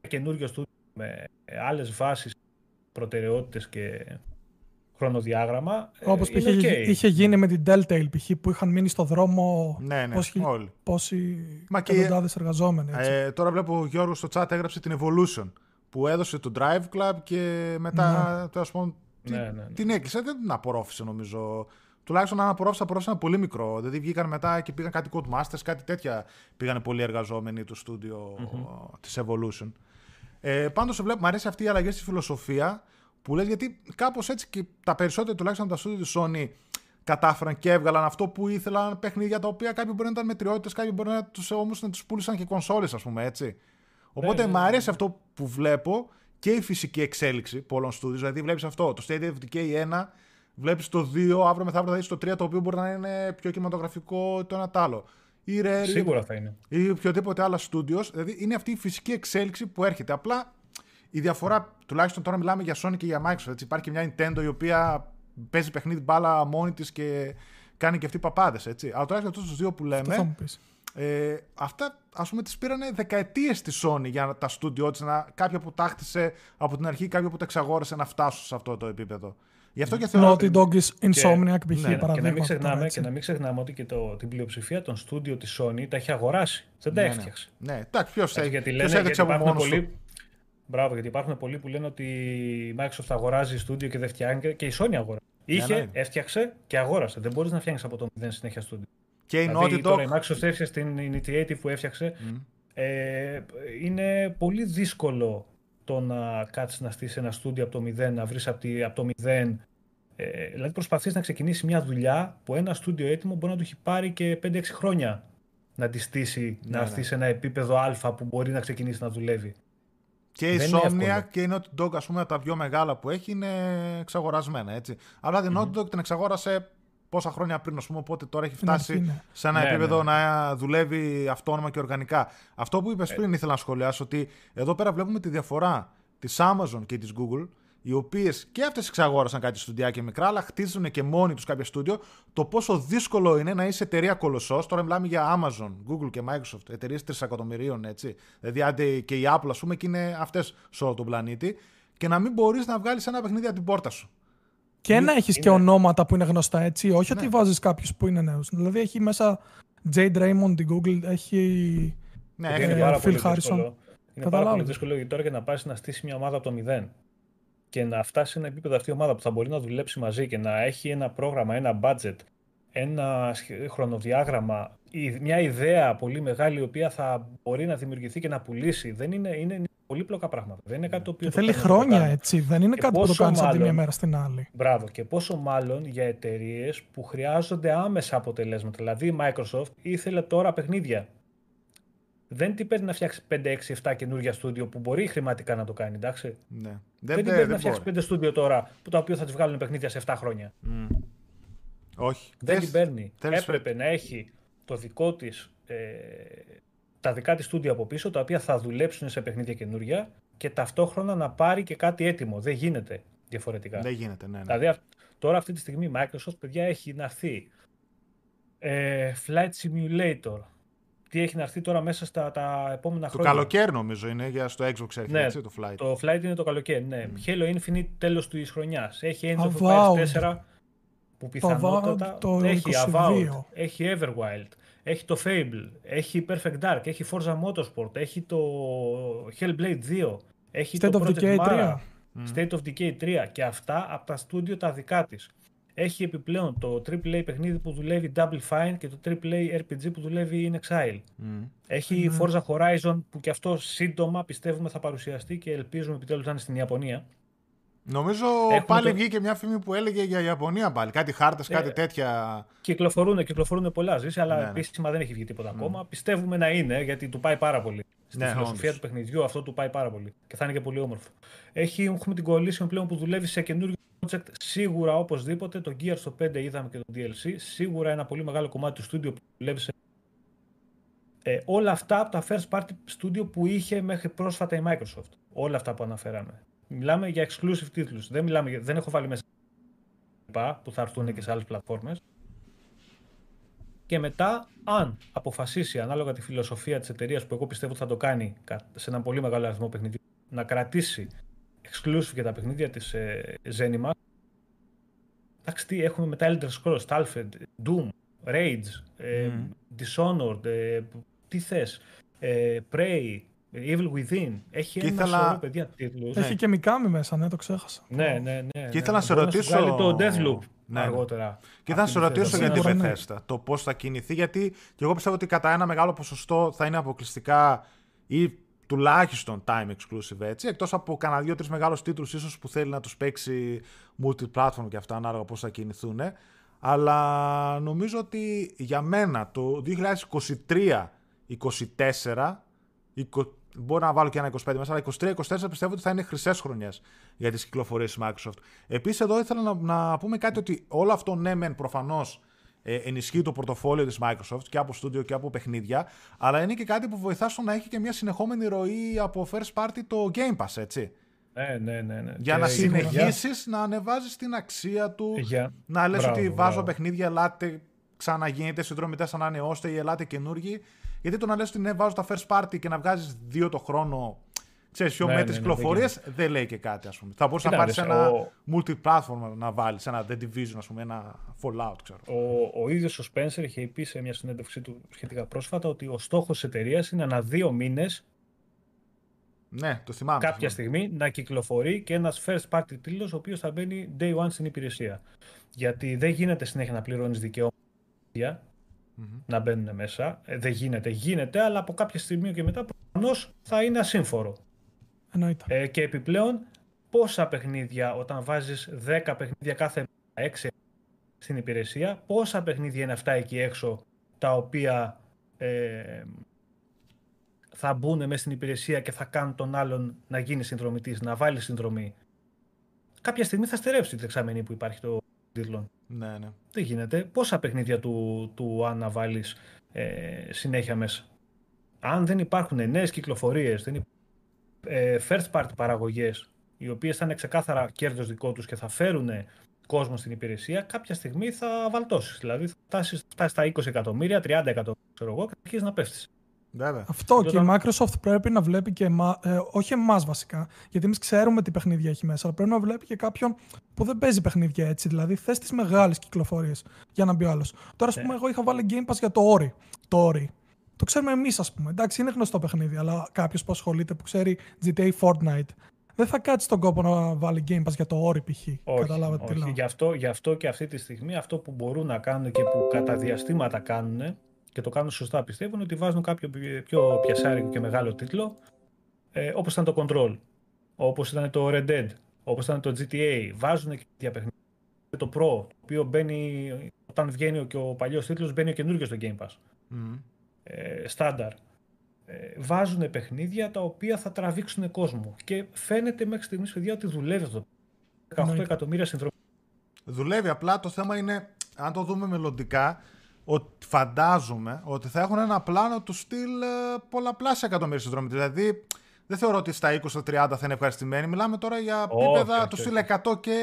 ένα καινούριο στούντιο με άλλες βάσεις, προτεραιότητες και χρονοδιάγραμμα. ε, Όπως είναι είχε, ok. είχε γίνει με την Telltale π.χ. που είχαν μείνει στο δρόμο Ναι, ναι, πόσοι, όλοι. πόσοι Μα και- εκατοντάδες εργαζόμενοι. Έτσι. Ε, τώρα βλέπω ο Γιώργος στο chat έγραψε την Evolution που έδωσε το Drive Club και μετά τέλος πάντων, την, Ναι, ναι, ναι. την έκλεισε. Δεν την απορρόφησε νομίζω. Τουλάχιστον αν απορρόφησε, απορρόφησε ένα πολύ μικρό. Δηλαδή βγήκαν μετά και πήγαν κάτι Codemasters, κάτι τέτοια. Πήγαν πολλοί εργαζόμενοι του στούντιο της Evolution. Ε, Πάντως μου αρέσει αυτή η αλλαγή στη φιλοσοφία που λες γιατί κάπως έτσι και τα περισσότερα τουλάχιστον από τα στούντιο της Sony κατάφεραν και έβγαλαν αυτό που ήθελαν παιχνίδια τα οποία κάποιοι μπορεί να ήταν μετριότητες, κάποιοι μπορεί να τους, όμως να τους πούλησαν και κονσόλες ας πούμε έτσι. Οπότε ναι, μου αρέσει αυτό που βλέπω και η φυσική εξέλιξη πολλών στούντιων. Δηλαδή βλέπεις αυτό, το State of Decay 1, βλέπεις το 2, αύριο μεθαύριο θα δεις το 3 το οποίο μπορεί να είναι πιο κινηματογραφικό το ένα τ' άλλο. Η Rare, Σίγουρα θα είναι. ή οποιοδήποτε άλλα studios. Δηλαδή είναι αυτή η φυσική εξέλιξη που έρχεται. Απλά η διαφορά, τουλάχιστον τώρα μιλάμε για Sony και για Microsoft. Έτσι. Υπάρχει και μια Nintendo η οποία παίζει παιχνίδι μπάλα μόνη της και κάνει και αυτοί παπάδες. Αλλά τουλάχιστον αυτού του δύο που Αυτό θα λέμε, μου πεις. ε, αυτά ας πούμε τις πήρανε δεκαετίες στη Sony για τα στούντιό της, να, κάποια που τα χτίσε από την αρχή, κάποια που τα εξαγόρασε να φτάσουν σε αυτό το επίπεδο. Γι' αυτό και θεωρώ Naughty Dog is Insomniac π.χ. ναι, Και, και, να μην παραδείγματα ξεχνάμε, τώρα, και έτσι. να μην ξεχνάμε ότι και το, την πλειοψηφία των στούντιο της Sony τα έχει αγοράσει. Δεν τα Ναι, ναι. έφτιαξε. Ναι, εντάξει, ποιος, Έτσι, έχει, γιατί ποιος λένε, γιατί έδειξε από υπάρχουν μόνος του; πολλοί, Μπράβο, γιατί υπάρχουν πολλοί που λένε ότι η Microsoft αγοράζει στούντιο και δεν φτιάχνει και η Sony αγοράζει. Είχε, ναι. έφτιαξε και αγόρασε. Δεν μπορείς να φτιάχνεις από το μηδέν συνέχεια στούντιο. Και η Δηλαδή, Naughty τώρα Dog η Microsoft έφτιαξε την Initiative που έφτιαξε. Ε, είναι πολύ δύσκολο το να κάτσεις να στήσεις ένα στούντιο από το μηδέν, να βρεις από, τη- από το μηδέν. Ε, δηλαδή προσπαθείς να ξεκινήσεις μια δουλειά που ένα στούντιο έτοιμο μπορεί να του έχει πάρει και 5-6 χρόνια να τη στήσει, να ναι. έρθει σε ένα επίπεδο α που μπορεί να ξεκινήσει να δουλεύει. Και η Δεν είναι Insomnia εύκολο. και η Naughty Dog, ας πούμε, τα πιο μεγάλα που έχει είναι εξαγορασμένα, έτσι. Αλλά την Naughty Dog την εξαγόρασε πόσα χρόνια πριν, ας πούμε, οπότε τώρα έχει Στην φτάσει αρχή, ναι. σε ένα Ναι, επίπεδο ναι. να δουλεύει αυτόνομα και οργανικά. Αυτό που είπες πριν ήθελα να σχολιάσω, ότι εδώ πέρα βλέπουμε τη διαφορά της Amazon και της Google, οι οποίες και αυτές εξαγόρασαν κάτι στουντιάκια μικρά, αλλά χτίζουν και μόνοι τους κάποια στούντιο, το πόσο δύσκολο είναι να είσαι εταιρεία κολοσσός. Τώρα μιλάμε για Amazon, Google και Microsoft, εταιρείες τρισεκατομμυρίων, έτσι. Δηλαδή, άντε και η Apple, ας πούμε, και είναι αυτές σε όλο τον πλανήτη, και να μην μπορείς να βγάλεις ένα παιχνίδι από την πόρτα σου. Και να έχεις και είναι- ονόματα που είναι γνωστά έτσι, όχι Ναι. ότι βάζεις κάποιους που είναι νέους. Δηλαδή έχει μέσα Jade Raymond την Google, έχει. Ναι, Γιατί έχει Ε, είναι πάρα Phil πολύ Harrison. δύσκολο. Είναι πάρα Καταλάβω. πολύ δύσκολο γιατί τώρα και να πας να στήσεις μια ομάδα από το μηδέν και να φτάσει σε ένα επίπεδο αυτή η ομάδα που θα μπορεί να δουλέψει μαζί και να έχει ένα πρόγραμμα, ένα budget, ένα σχε- χρονοδιάγραμμα, η- μια ιδέα πολύ μεγάλη η οποία θα μπορεί να δημιουργηθεί και να πουλήσει. Δεν είναι, είναι, είναι πολύπλοκα πράγματα. Δεν είναι κάτι το οποίο. Και το θέλει παίρνει να το χρόνια κάνει. έτσι. Δεν είναι Και κάτι που το πόσο κάνεις από τη μία μάλλον- μέρα στην άλλη. Μπράβο. Και πόσο μάλλον για εταιρείες που χρειάζονται άμεσα αποτελέσματα. Δηλαδή η Microsoft ήθελε τώρα παιχνίδια. Δεν την παίρνει να φτιάξει 5, 6, 7 καινούργια στούντιο που μπορεί χρηματικά να το κάνει, εντάξει. Ναι. Δεν, Δεν, την δεν, παίρνει να δεν φτιάξεις μπορεί. 5 στούντιο τώρα που τα οποία θα τη βγάλουν παιχνίδια σε 7 χρόνια. Όχι. Δεν Θες- την παίρνει. θέλεις- Έπρεπε να έχει το δικό της, ε, τα δικά της στούντιο από πίσω, τα οποία θα δουλέψουν σε παιχνίδια καινούργια και ταυτόχρονα να πάρει και κάτι έτοιμο. Δεν γίνεται διαφορετικά. Δεν γίνεται, ναι. ναι. Δηλαδή αυ- τώρα αυτή τη στιγμή η Microsoft, παιδιά, έχει να έρθει ε, Flight Simulator, τι έχει να έρθει τώρα μέσα στα τα επόμενα το χρόνια. Το καλοκαίρι νομίζω είναι για στο Xbox έρχεται, ναι, έτσι, το Flight. Το Flight είναι το καλοκαίρι, ναι. Mm. Halo Infinite τέλος της χρονιάς. Έχει Age of Avowed. Empires 4 που πιθανότατα το έχει 22. Avowed, έχει Everwild, έχει το Fable, έχει Perfect Dark, έχει Forza Motorsport, έχει το Hellblade 2, έχει State το of Project Decay Mara, 3. State of Decay 3 και αυτά από τα στούντιο τα δικά της. Έχει επιπλέον το AAA παιχνίδι που δουλεύει Double Fine και το AAA RPG που δουλεύει In Exile. Mm. Έχει Forza Horizon που και αυτό σύντομα πιστεύουμε θα παρουσιαστεί και ελπίζουμε επιτέλους να είναι στην Ιαπωνία. Νομίζω Έχουμε πάλι το- βγήκε μια φήμη που έλεγε για Ιαπωνία πάλι. Κάτι χάρτες, κάτι Ε, τέτοια. Κυκλοφορούν, κυκλοφορούν πολλά ζήσει, αλλά Ναι, ναι. επίσημα δεν έχει βγει τίποτα ακόμα. Πιστεύουμε να είναι, γιατί του πάει πάρα πολύ. Στη Ναι, φιλοσοφία όντως. του παιχνιδιού αυτό του πάει πάρα πολύ. Και θα είναι και πολύ όμορφο. Έχει, έχουμε την Coalition πλέον που δουλεύει σε καινούριο project. Σίγουρα οπωσδήποτε. Το Gears στο 5 είδαμε και το DLC. Σίγουρα ένα πολύ μεγάλο κομμάτι του studio που δουλεύει σε. Ε, όλα αυτά από τα first party studio που είχε μέχρι πρόσφατα η Microsoft. Όλα αυτά που αναφέραμε. Μιλάμε για exclusive τίτλους. Δεν, μιλάμε, για- δεν έχω βάλει μέσα που θα έρθουν και σε άλλες πλατφόρμες. Και μετά, αν αποφασίσει ανάλογα τη φιλοσοφία της εταιρείας που εγώ πιστεύω ότι θα το κάνει κα- σε ένα πολύ μεγάλο αριθμό παιχνιδιών, να κρατήσει exclusive και τα παιχνίδια της ε, Zenimax, εντάξει τι έχουμε μετά Elder Scrolls, Stalfed, Doom, Rage, ε, Dishonored, ε, τι θες, ε, Prey, Evil Within, έχει Και ένα ήθελα- σωρό παιδιά τίτλους. Έχει και Mikami μέσα, ναι, το ξέχασα. Ναι, ναι, ναι. Και ναι. ήθελα να σε Μπορεί ρωτήσω- σου βγάλει το Deathloop Ναι, ναι. αργότερα. Και θα Αυτή σε τη ρωτήσω σεζόν. για την Σίγουρα, ναι. Bethesda, το πώς θα κινηθεί, γιατί και εγώ πιστεύω ότι κατά ένα μεγάλο ποσοστό θα είναι αποκλειστικά ή τουλάχιστον time exclusive έτσι, εκτός από κανένα δύο-τρεις μεγάλους τίτλους ίσως που θέλει να τους παίξει multi-platform και αυτά ανάλογα πώς θα κινηθούν. Αλλά νομίζω ότι για μένα το 2023-24 εικο- Μπορεί να βάλω και ένα 25 μέσα, αλλά 23-24 πιστεύω ότι θα είναι χρυσές χρονιές για τις κυκλοφορίες της Microsoft. Επίσης, εδώ ήθελα να, να πούμε κάτι ότι όλο αυτό ναι, μεν προφανώς ε, ενισχύει το πορτοφόλιο της Microsoft και από studio και από παιχνίδια, αλλά είναι και κάτι που βοηθά στο να έχει και μια συνεχόμενη ροή από first party το Game Pass, έτσι. Ναι, ναι, ναι. ναι. Για Και να σίγουρα- συνεχίσεις να ανεβάζεις την αξία του, Για- να λες Μπράβο, ότι βάζω μπράβο. παιχνίδια, ελάτε, ξαναγίνετε συνδρομητές, ανανεώστε ή ελάτε καινούργοι. Γιατί το να λες ότι ναι, βάζω τα first party και να βγάζεις δύο το χρόνο, ξέρεις, πιο Ναι, μέτρε ναι, ναι, κυκλοφορίε, δεν δεν λέει και κάτι, ας πούμε. Θα μπορούσε να Κοίτα, πάρεις ρε, ένα ο- multi-platform να βάλεις, ένα The Division, ας πούμε, ένα Fallout, ξέρω. Ο, ο ίδιος ο Spencer είχε πει σε μια συνέντευξή του σχετικά πρόσφατα ότι ο στόχος της εταιρείας είναι ανά δύο μήνες Ναι, το θυμάμαι. κάποια το θυμάμαι. στιγμή να κυκλοφορεί και ένας first party τίτλος ο οποίος θα μπαίνει day one στην υπηρεσία. Γιατί δεν γίνεται συνέχεια να πληρώνεις δικαιώματα να μπαίνουν μέσα. Ε, δεν γίνεται. Γίνεται, αλλά από κάποια στιγμή και μετά προφανώς θα είναι ασύμφορο. Εννοείται. Ε, και επιπλέον, πόσα παιχνίδια όταν βάζεις 10 παιχνίδια κάθε 6 στην υπηρεσία, πόσα παιχνίδια είναι αυτά εκεί έξω τα οποία ε, θα μπουν μέσα στην υπηρεσία και θα κάνουν τον άλλον να γίνει συνδρομητής, να βάλει συνδρομή. Κάποια στιγμή θα στερεύσει τη δεξαμενή που υπάρχει το τίτλο. Ναι, ναι. Δεν γίνεται. Πόσα παιχνίδια του, του αν να βάλεις ε, συνέχεια μέσα. Αν δεν υπάρχουν νέες κυκλοφορίες, δεν υπ... ε, first party παραγωγές, οι οποίες θα είναι ξεκάθαρα κέρδος δικό τους και θα φέρουν κόσμο στην υπηρεσία, κάποια στιγμή θα βαλτώσεις. Δηλαδή θα φτάσεις στα 20 εκατομμύρια, 30 εκατομμύρια, ξέρω εγώ, και θα αρχίσεις να πέφτεις. Βέβαια. Αυτό και η Όταν- Microsoft πρέπει να βλέπει και εμά, ε, όχι εμάς βασικά, γιατί εμείς ξέρουμε τι παιχνίδια έχει μέσα, αλλά πρέπει να βλέπει και κάποιον που δεν παίζει παιχνίδια έτσι. Δηλαδή θες τις μεγάλες κυκλοφορίες για να μπει ο άλλος. Τώρα, ας πούμε, εγώ είχα βάλει Game Pass για το Ori. Το Ori. Το ξέρουμε εμείς, ας πούμε. Εντάξει, είναι γνωστό παιχνίδι, αλλά κάποιος που ασχολείται, που ξέρει GTA Fortnite, δεν θα κάτσει τον κόπο να βάλει Game Pass για το Ori π.χ. Όχι, Καταλάβατε τι όχι. λέω. Γι, αυτό, γι' αυτό και αυτή τη στιγμή αυτό που μπορούν να κάνουν και που κατά διαστήματα κάνουν και το κάνουν σωστά πιστεύω είναι ότι βάζουν κάποιο πι- πιο πιασάρικο και μεγάλο τίτλο ε, όπως ήταν το Control, όπως ήταν το Red Dead, όπως ήταν το GTA. Βάζουν και τέτοια παιχνίδια. Το Pro, το οποίο μπαίνει, όταν βγαίνει και ο παλιός τίτλος μπαίνει ο καινούργιος στο Game Pass. Μμμ. Ε, στάνταρ. Ε, βάζουν παιχνίδια τα οποία θα τραβήξουν κόσμο. Και φαίνεται μέχρι στιγμής, παιδιά, ότι δουλεύει αυτό. 18 Εννοείται. εκατομμύρια συνδρομητές. Δουλεύει. Απλά το θέμα είναι, αν το δούμε μελλοντικά, ότι φαντάζομαι ότι θα έχουν ένα πλάνο του στυλ ε, πολλαπλάσια εκατομμύρια συνδρομητέ. Δηλαδή, δεν θεωρώ ότι στα 20-30 θα είναι ευχαριστημένοι. Μιλάμε τώρα για Όχι, επίπεδα όχι, του όχι. στυλ 100 και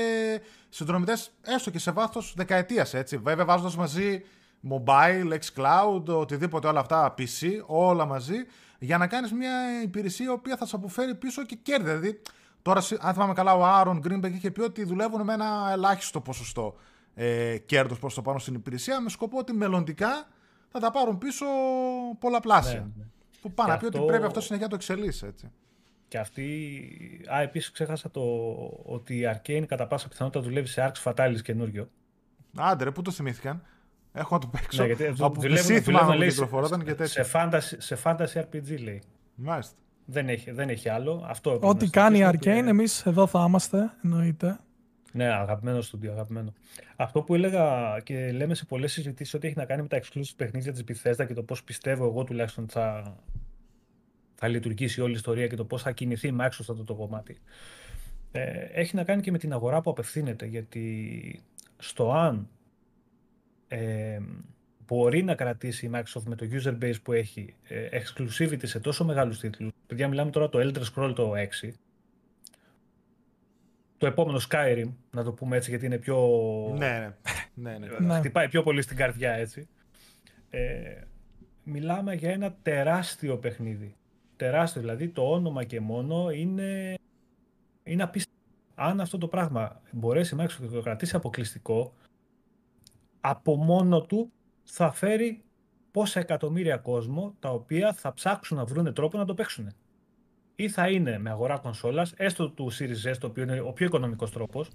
συνδρομητές, έστω και σε βάθος δεκαετίας. Βέβαια, βάζοντας μαζί mobile, xCloud, οτιδήποτε όλα αυτά, PC, όλα μαζί, για να κάνεις μια υπηρεσία η οποία θα σε αποφέρει πίσω και κέρδη. Δηλαδή, τώρα, αν θυμάμαι καλά, ο Άρον Greenberg είχε πει ότι δουλεύουν με ένα ελάχιστο ποσοστό ε, κέρδος προς το πάνω στην υπηρεσία, με σκοπό ότι μελλοντικά θα τα πάρουν πίσω πολλαπλάσια. Ναι, ναι. Που πάνε να πει ότι πρέπει αυτό συνεχεία το εξελίσσει, έτσι. Και αυτή. Α, επίσης ξέχασα το ότι η Arcane κατά πάσα πιθανότητα δουλεύει σε Arx Fatalis καινούριο. Άντε, ρε, πού το θυμήθηκαν; Έχω να το παίξω. Ναι, γιατί από δουλεύουν, δουλεύουν, λέει, σε, fantasy, σε fantasy RPG λέει. Μάλιστα. Δεν έχει, δεν έχει άλλο. Αυτό Ό,τι κάνει η Arcane, είναι... εμείς εδώ θα είμαστε, εννοείται. Ναι, αγαπημένο στούντιο, αγαπημένο. Αυτό που έλεγα και λέμε σε πολλές συζητήσεις ότι έχει να κάνει με τα exclusive παιχνίδια της Bethesda και το πώς πιστεύω εγώ τουλάχιστον θα, θα λειτουργήσει όλη η ιστορία και το πώς θα κινηθεί η Microsoft αυτό το κομμάτι. Ε, έχει να κάνει και με την αγορά που απευθύνεται, γιατί στο αν ε, μπορεί να κρατήσει η Microsoft με το user base που έχει ε, exclusivity σε τόσο μεγάλους τίτλους. Παιδιά, μιλάμε τώρα το Elder Scroll το 6, το επόμενο Skyrim, να το πούμε έτσι, γιατί είναι πιο... Ναι, ναι. ναι, ναι. Χτυπάει πιο πολύ στην καρδιά, έτσι. Ε, μιλάμε για ένα τεράστιο παιχνίδι. Τεράστιο, δηλαδή το όνομα και μόνο είναι, είναι απίστευτο. Αν αυτό το πράγμα μπορέσει η Microsoft να το κρατήσει αποκλειστικό, από μόνο του θα φέρει πόσα εκατομμύρια κόσμο τα οποία θα ψάξουν να βρουν τρόπο να το παίξουν ή θα είναι με αγορά κονσόλας, έστω του Series S, το οποίο είναι ο πιο οικονομικός τρόπος,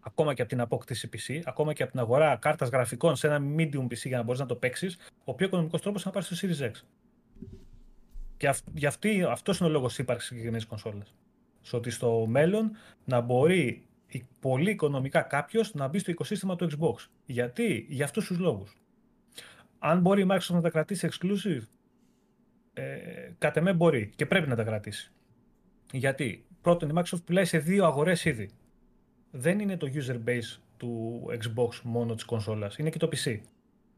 ακόμα και από την απόκτηση PC, ακόμα και από την αγορά κάρτας γραφικών σε ένα medium PC για να μπορείς να το παίξεις, ο πιο οικονομικός τρόπος είναι να πάρεις στο Series X. Και αυ, για αυτή, αυτός είναι ο λόγος ύπαρξης συγκεκριμένης κονσόλας. Στο ότι στο μέλλον να μπορεί πολύ οικονομικά κάποιος να μπει στο οικοσύστημα του Xbox. Γιατί; Για αυτούς τους λόγους. Αν μπορεί η Microsoft να τα κρατήσει exclusive, ε, κατ' εμέ μπορεί και πρέπει να τα κρατήσει. Γιατί, πρώτον, η Microsoft πουλάει σε δύο αγορές ήδη. Δεν είναι το user base του Xbox μόνο της κονσόλας, είναι και το PC.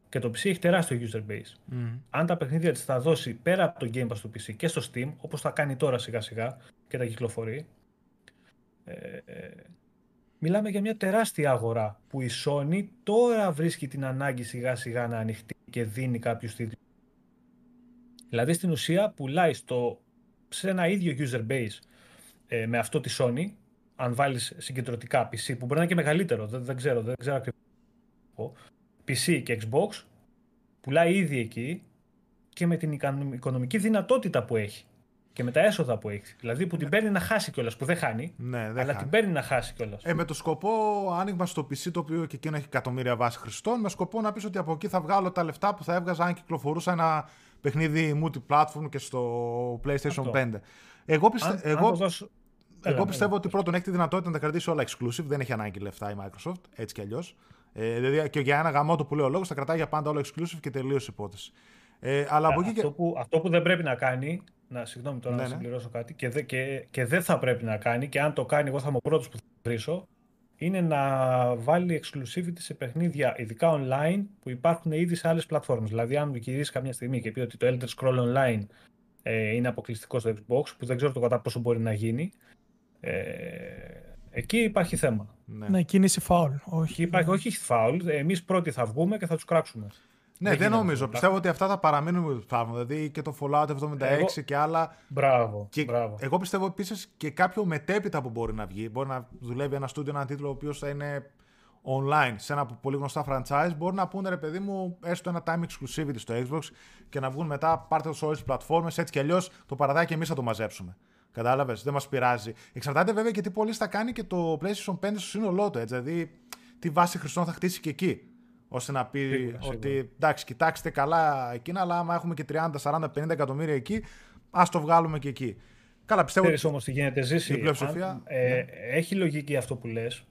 Και το PC έχει τεράστιο user base. Αν τα παιχνίδια της θα δώσει πέρα από το Game Pass του PC και στο Steam, όπως θα κάνει τώρα σιγά σιγά και τα κυκλοφορεί, ε, ε, μιλάμε για μια τεράστια αγορά που η Sony τώρα βρίσκει την ανάγκη σιγά σιγά να ανοιχτεί και δίνει κάποιους τίτλους Δηλαδή στην ουσία πουλάει στο, σε ένα ίδιο user base ε, με αυτό τη Sony, αν βάλεις συγκεντρωτικά PC, που μπορεί να είναι και μεγαλύτερο, δεν, δεν ξέρω, δεν ξέρω ακριβώς. PC και Xbox, πουλάει ήδη εκεί και με την οικονομική δυνατότητα που έχει και με τα έσοδα που έχεις. Δηλαδή που την παίρνει να χάσει κιόλας, που δεν χάνει, ναι, δεν αλλά χάνει. την παίρνει να χάσει κιόλας. Ε, με το σκοπό άνοιγμα στο PC, το οποίο και εκείνο έχει εκατομμύρια βάση χρηστών, με σκοπό να πεις ότι από εκεί θα βγάλω τα λεφτά που θα έβγαζα αν κυκλοφορούσα ένα παιχνίδι multi-platform και στο PlayStation 5. Εγώ, πιστε... εγώ... δώσω... εγώ πιστεύω ότι πρώτον έχει τη δυνατότητα να τα κρατήσει όλα exclusive, δεν έχει ανάγκη λεφτά η Microsoft, έτσι κι αλλιώς. Ε, δηλαδή και για ένα γαμότο που λέει ο λόγος θα κρατάει για πάντα όλα exclusive και τελείως υπόθεση. Ε, αλλά από εκεί αυτό, που, αυτό που δεν πρέπει να κάνει, να συγγνώμη τώρα ναι, να ναι. συμπληρώσω κάτι, και, δε, και, και δεν θα πρέπει να κάνει, και αν το κάνει, εγώ θα είμαι ο πρώτος που θα βρίσω, είναι να βάλει exclusivity σε παιχνίδια, ειδικά online, που υπάρχουν ήδη σε άλλες πλατφόρμες. Δηλαδή, αν γυρίσει κάποια στιγμή και πει ότι το Elder Scroll Online ε, είναι αποκλειστικό στο Xbox, που δεν ξέρω το κατά πόσο μπορεί να γίνει, ε, εκεί υπάρχει θέμα. Ναι, ναι κίνηση φάουλ. Όχι, υπάρχει, όχι φάουλ. Εμείς πρώτοι θα βγούμε και θα τους κράξουμε. Ναι, δεν, νομίζω. Πιστεύω ότι αυτά θα παραμείνουν με του Δηλαδή και το Fallout 76 εγώ... και άλλα. Μπράβο, και μπράβο. Εγώ πιστεύω επίσης και κάποιο μετέπειτα που μπορεί να βγει. Μπορεί να δουλεύει ένα στούντιο, ένα τίτλο ο οποίος θα είναι online σε ένα πολύ γνωστά franchise. Μπορεί να πούνε ρε παιδί μου, έστω ένα time exclusivity στο Xbox και να βγουν μετά, πάρτε το σε όλες τις πλατφόρμες. Έτσι κι αλλιώς το παραδάκι εμείς θα το μαζέψουμε. Κατάλαβες, δεν μας πειράζει. Εξαρτάται βέβαια και τι πολύ θα κάνει και το PlayStation 5 στο σύνολό του. Δηλαδή, τι βάση χρηστών θα χτίσει και εκεί ώστε να πει σίγουρα, ότι σίγουρα. εντάξει, κοιτάξτε καλά εκείνα, αλλά άμα έχουμε και 30, 40, 50 εκατομμύρια εκεί, ας το βγάλουμε και εκεί. Καλά, πιστεύω. Ξέρεις όμως τι γίνεται, Ζήση. Η πλειοψηφία. Ε, ναι. Έχει λογική αυτό που λες,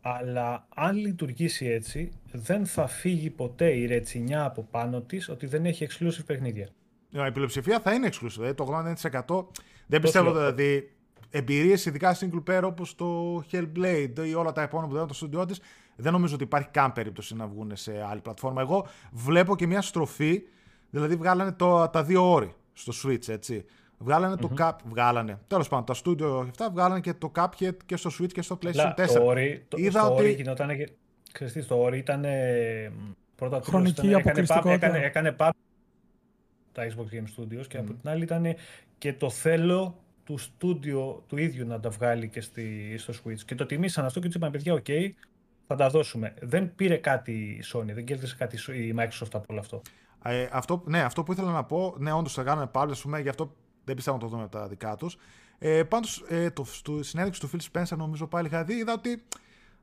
αλλά αν λειτουργήσει έτσι, δεν θα φύγει ποτέ η ρετσινιά από πάνω της ότι δεν έχει exclusive παιχνίδια. Η πλειοψηφία θα είναι exclusive. Δηλαδή το 80% δεν πιστεύω δηλαδή. Εμπειρίες, ειδικά single player όπως το Hellblade ή όλα τα επόμενα που δεν το στούντιό της, δεν νομίζω ότι υπάρχει καν περίπτωση να βγουν σε άλλη πλατφόρμα. Εγώ βλέπω και μια στροφή, δηλαδή βγάλανε το, τα δύο όρη στο Switch, έτσι. Βγάλανε mm-hmm. το Cap, βγάλανε. Τέλος πάντων, τα Studio 7 βγάλανε και το Cuphead και στο Switch και στο PlayStation 4. Το όρι, το, Είδα στο ότι... όρι γινόταν. Χριστί, το όρι ήταν Πρώτα Χρονική αποκλειστικότητα. Έκανε, έκανε, έκανε τα Xbox Game Studios και από την άλλη ήταν και το θέλω του στούντιο του ίδιου να τα βγάλει και στη, στο Switch. Και το τιμήσαν αυτό και του είπαν, παιδιά, οκ, θα τα δώσουμε. Δεν πήρε κάτι η Sony, δεν κέρδισε κάτι η Microsoft από όλο αυτό. Ε, αυτό, ναι, αυτό που ήθελα να πω, ναι, όντως θα κάνουμε πάλι, πούμε, γι' αυτό δεν πιστεύω να το δούμε τα δικά τους. Ε, Πάντως, ε, το, στο συνέντευξη του Phil Spencer, νομίζω πάλι είχα δει, είδα ότι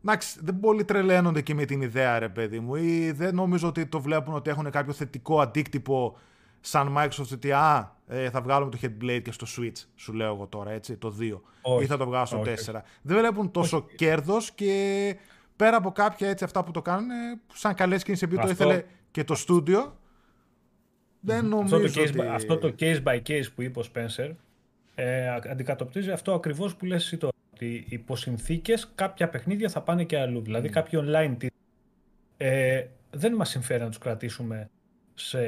Εντάξει, δεν πολύ τρελαίνονται και με την ιδέα, ρε παιδί μου, ή δεν νομίζω ότι το βλέπουν ότι έχουν κάποιο θετικό αντίκτυπο σαν Microsoft ότι α, ε, θα βγάλουμε το Headblade και στο Switch, σου λέω εγώ τώρα, έτσι, το 2. ή θα το βγάλω στο 4. Δεν βλέπουν τόσο κέρδο κέρδος και πέρα από κάποια έτσι αυτά που το κάνουν, σαν καλές κινήσει επειδή το ήθελε και το στούντιο, δεν νομίζω αυτό το, case, ότι... αυτό το case by case που είπε ο Spencer ε, αντικατοπτρίζει αυτό ακριβώς που λες εσύ τώρα. Ότι υπό συνθήκες κάποια παιχνίδια θα πάνε και αλλού. Δηλαδή κάποιοι online ε, δεν μας συμφέρει να τους κρατήσουμε σε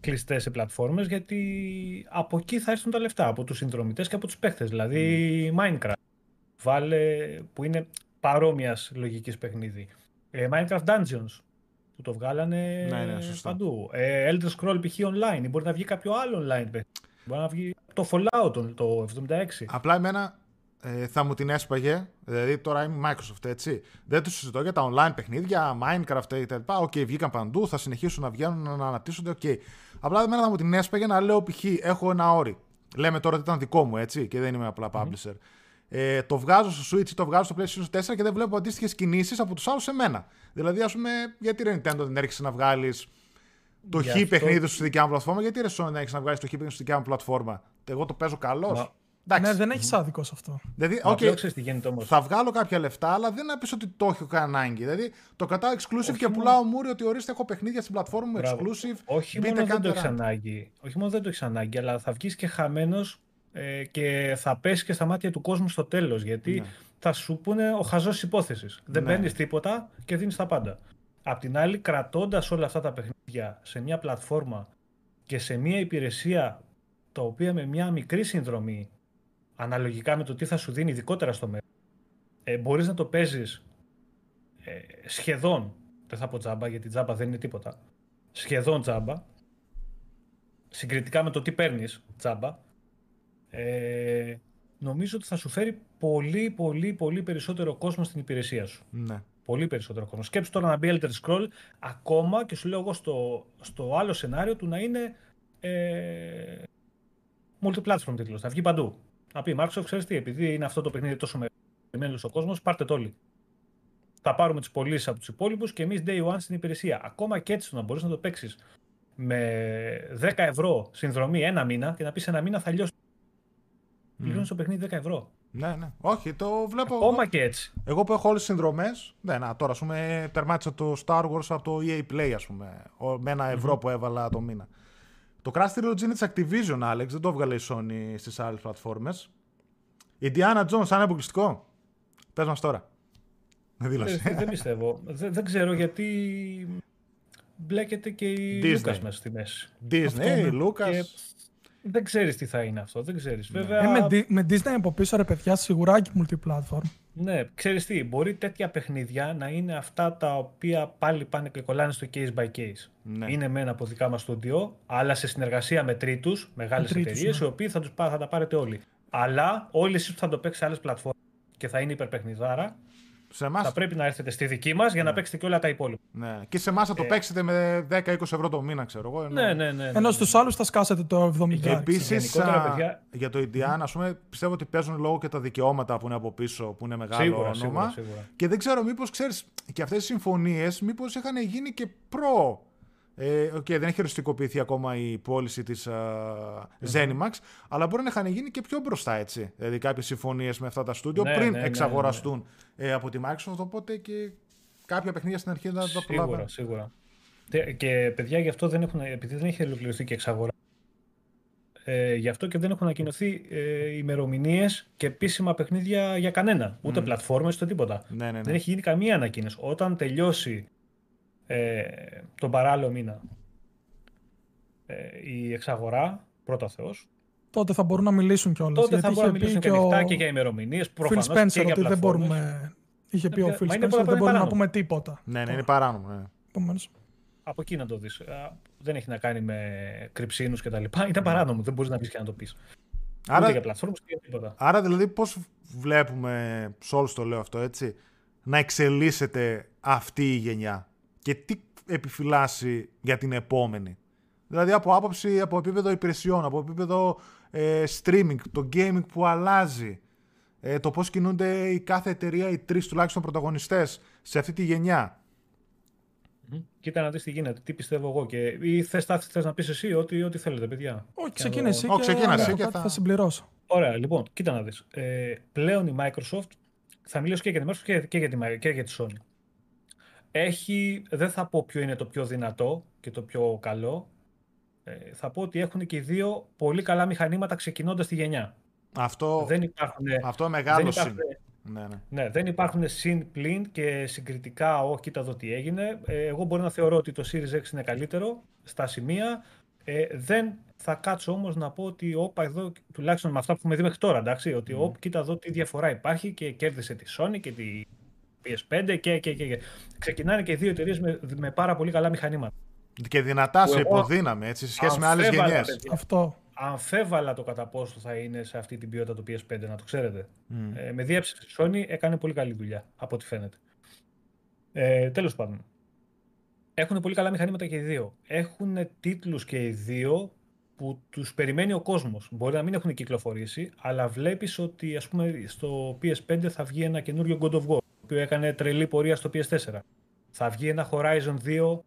κλειστές σε πλατφόρμες γιατί από εκεί θα έρθουν τα λεφτά, από τους συνδρομητές και από τους παίχτες. Δηλαδή Minecraft, βάλε, που είναι παρόμοιας λογικής παιχνίδι. Ε, Minecraft Dungeons, που το βγάλανε ναι, ναι, παντού. Ε, Elder Scroll π.χ. online, μπορεί να βγει κάποιο άλλο online παιχνίδι. Μπορεί να βγει το Fallout το 76. Απλά εμένα ε, θα μου την έσπαγε. Δηλαδή τώρα είμαι Microsoft, έτσι. Δεν τους συζητώ για τα online παιχνίδια, Minecraft κτλ. Ok, okay, βγήκαν παντού, θα συνεχίσουν να βγαίνουν, να αναπτύσσονται. Ok. Okay. Απλά εμένα θα μου την έσπαγε να λέω π.χ. έχω ένα Ori. Λέμε τώρα ότι ήταν δικό μου, έτσι, και δεν είμαι απλά publisher. Mm-hmm. Ε, το βγάζω στο Switch ή το βγάζω στο PlayStation 4 και δεν βλέπω αντίστοιχες κινήσεις από τους άλλους σε μένα. Δηλαδή, ας πούμε, γιατί ρε Nintendo δεν έρχεσαι να βγάλεις το χ αυτό... παιχνίδι σου στη δικιά μου πλατφόρμα, γιατί ρε Sony δεν έρχεσαι να βγάλεις το χ παιχνίδι στη δικιά μου πλατφόρμα; Εγώ το παίζω καλό. Ναι, δεν έχεις άδικο σε αυτό. Δηλαδή, okay, θα βγάλω κάποια λεφτά, αλλά δεν να πεις ότι το έχω κανένα ανάγκη. Δηλαδή, το κρατάω exclusive Όχι και πουλάω μούρι ότι ορίστε έχω παιχνίδια στην πλατφόρμα μου exclusive. Όχι μόνο δεν το έχεις ανάγκη. Όχι μόνο δεν το έχεις ανάγκη, αλλά θα βγεις και χαμένος ε, και θα πέσει και στα μάτια του κόσμου στο τέλος. Γιατί ναι. θα σου πούνε ο χαζός υπόθεσης. Δεν ναι. παίρνεις τίποτα και δίνεις τα πάντα. Απ' την άλλη, κρατώντας όλα αυτά τα παιχνίδια σε μια πλατφόρμα και σε μια υπηρεσία τα οποία με μια μικρή συνδρομή αναλογικά με το τι θα σου δίνει ειδικότερα στο μέλλον, ε, μπορείς να το παίζεις ε, σχεδόν, δεν θα πω τζάμπα γιατί τζάμπα δεν είναι τίποτα, σχεδόν τζάμπα, συγκριτικά με το τι παίρνεις τζάμπα, ε, νομίζω ότι θα σου φέρει πολύ, πολύ, πολύ περισσότερο κόσμο στην υπηρεσία σου. Ναι. Πολύ περισσότερο κόσμο. Σκέψου τώρα να μπει Elder Scroll ακόμα και σου λέω εγώ στο, στο άλλο σενάριο του να είναι ε, multiplatform τίτλος. Θα βγει παντού. Να πει Microsoft, ξέρεις τι, επειδή είναι αυτό το παιχνίδι τόσο μεγάλο ο κόσμος, πάρτε το όλοι. Θα πάρουμε τις πωλήσεις από τους υπόλοιπους και εμείς day one στην υπηρεσία. Ακόμα και έτσι το να μπορείς να το παίξεις με 10 ευρώ συνδρομή ένα μήνα και να πεις ένα μήνα θα λιώσει. Mm. Πληρώνει το παιχνίδι 10 ευρώ. Ναι, ναι. Όχι, το βλέπω. Ακόμα και έτσι. Εγώ που έχω όλες τις συνδρομές. Ναι, να, τώρα ας πούμε τερμάτισα το Star Wars από το EA Play, ας πούμε. Με ένα ευρώ που έβαλα το μήνα. Το Crash Trilogy είναι της Activision, Alex. Δεν το έβγαλε η Sony στις άλλες πλατφόρμες. Η Diana Jones, αν είναι αποκλειστικό. Πες μας τώρα. Δεν δήλωσε. δεν πιστεύω. Δεν, δεν ξέρω γιατί μπλέκεται και η Λούκα μέσα στη μέση. Disney, Λούκα. Δεν ξέρεις τι θα είναι αυτό. Δεν ξέρεις. Ναι. Βέβαια... Ε, με, με Disney από πίσω, ρε παιδιά, σιγουράκι multiplatform. Ναι, ξέρεις τι, μπορεί τέτοια παιχνίδια να είναι αυτά τα οποία πάλι πάνε και κολλάνε στο case by case. Ναι. Είναι μένα από δικά μας στούντιο, αλλά σε συνεργασία με τρίτους, μεγάλες εταιρείες, ναι. οι οποίοι θα, τους, θα τα πάρετε όλοι. Αλλά όλοι εσείς που θα το παίξετε σε άλλες πλατφόρμες και θα είναι υπερπαιχνιδάρα, σε εμάς... Θα πρέπει να έρθετε στη δική μας για να ναι. παίξετε και όλα τα υπόλοιπα. Ναι. Και σε εμάς θα το ε... παίξετε με 10-20 ευρώ το μήνα, ξέρω εγώ. Ενώ, ναι, ναι, ναι, ναι. ενώ στους άλλους θα σκάσετε το 70 Επίσης, για το Indiana, ας πούμε, πιστεύω ότι παίζουν λόγω και τα δικαιώματα που είναι από πίσω, που είναι μεγάλο σίγουρα, όνομα. Σίγουρα, σίγουρα. Και δεν ξέρω, μήπως ξέρεις, και αυτές οι συμφωνίες, μήπως είχαν γίνει και προ ε, okay, δεν έχει οριστικοποιηθεί ακόμα η πώληση της uh, Zenimax, αλλά μπορεί να είχαν γίνει και πιο μπροστά έτσι. Δηλαδή κάποιες συμφωνίες με αυτά τα στούντιο ναι, πριν ναι, ναι, εξαγοραστούν ναι, ε, από τη Microsoft. Οπότε και κάποια παιχνίδια στην αρχή δεν τα προλάβουν. Σίγουρα, σίγουρα. Και παιδιά γι' αυτό δεν έχουν, επειδή δεν έχει ολοκληρωθεί και εξαγορά. Ε, γι' αυτό και δεν έχουν ανακοινωθεί ε, ημερομηνίες και επίσημα παιχνίδια για κανένα. Ούτε mm. πλατφόρμες, ούτε τίποτα. Ναι, ναι, ναι. Δεν έχει γίνει καμία ανακοίνωση. Όταν τελειώσει ε, τον παράλληλο μήνα ε, η εξαγορά, πρώτα Θεός. Τότε θα μπορούν να μιλήσουν κιόλας. Τότε θα μπορούν να μιλήσουν και ανοιχτά και για ημερομηνίες. Προφανώς και για ότι δεν μπορούμε Είχε πει ο Μα Phil είναι Spencer πολλά ότι δεν που είναι μπορούμε να παράνομο. πούμε τίποτα. Ναι, ναι, είναι παράνομο. Ναι. Επομένως, Από εκεί να το δεις. Δεν έχει να κάνει με κρυψίνους κτλ. Είναι παράνομο. Δεν μπορείς να πεις και να το πεις. Άρα... Ούτε Άρα, για πλατφόρμες ούτε για τίποτα. άρα δηλαδή πώς βλέπουμε, σε όλους το λέω αυτό έτσι, να εξελίσσεται αυτή η γενιά; Και τι επιφυλάσσει για την επόμενη. Δηλαδή από άποψη, από επίπεδο υπηρεσιών, από επίπεδο ε, streaming, το gaming που αλλάζει, ε, το πώς κινούνται η κάθε εταιρεία, οι τρεις τουλάχιστον πρωταγωνιστές σε αυτή τη γενιά. Μμμ. Κοίτα να δεις τι γίνεται, τι πιστεύω εγώ. Και... Ή θες θες να πεις εσύ ό,τι, ό,τι θέλετε, παιδιά. όχι, Και να ξεκινά δω- εσύ Ω, και ξεκίνα αν εσύ έχω και κάτι θα- θα συμπληρώσω. Ωραία, λοιπόν, κοίτα να δεις. Ε, πλέον η Microsoft, θα μιλήσω και για τη Microsoft και, και, για τη, Mi- και για τη Sony. Έχει, δεν θα πω ποιο είναι το πιο δυνατό και το πιο καλό. Ε, θα πω ότι έχουν και οι δύο πολύ καλά μηχανήματα ξεκινώντας τη γενιά. Αυτό, Δεν υπάρχουν, αυτό δεν μεγάλος υπάρχουν, συν. Ναι, ναι. ναι, δεν υπάρχουν συν πλην και συγκριτικά, όχι, κοίτα εδώ τι έγινε. Ε, εγώ μπορεί να θεωρώ ότι το Series X είναι καλύτερο στα σημεία. Ε, δεν θα κάτσω όμως να πω ότι όπα εδώ, τουλάχιστον με αυτά που έχουμε δει μέχρι τώρα, εντάξει, ότι όπ, κοίτα εδώ τι διαφορά υπάρχει και κέρδισε τη Sony και τη PS5 και, και, και, και. Ξεκινάνε και οι δύο εταιρείες με, με πάρα πολύ καλά μηχανήματα. Και δυνατά σε Που εγώ υποδύναμη, έτσι, σε σχέση με άλλες αμφέβαλα, γενιές. παιδιά, Αυτό. αμφέβαλα το κατά πόσο θα είναι σε αυτή την ποιότητα το PS5, να το ξέρετε. Μμ. Ε, με διέψευση η Sony έκανε πολύ καλή δουλειά, από ό,τι φαίνεται. Ε, τέλος πάντων. Έχουν πολύ καλά μηχανήματα και οι δύο. Έχουν τίτλους και οι δύο που τους περιμένει ο κόσμος. Μπορεί να μην έχουν κυκλοφορήσει, αλλά βλέπεις ότι ας πούμε στο PS5 θα βγει ένα καινούριο God of War, το οποίο έκανε τρελή πορεία στο PS4. Θα βγει ένα Horizon 2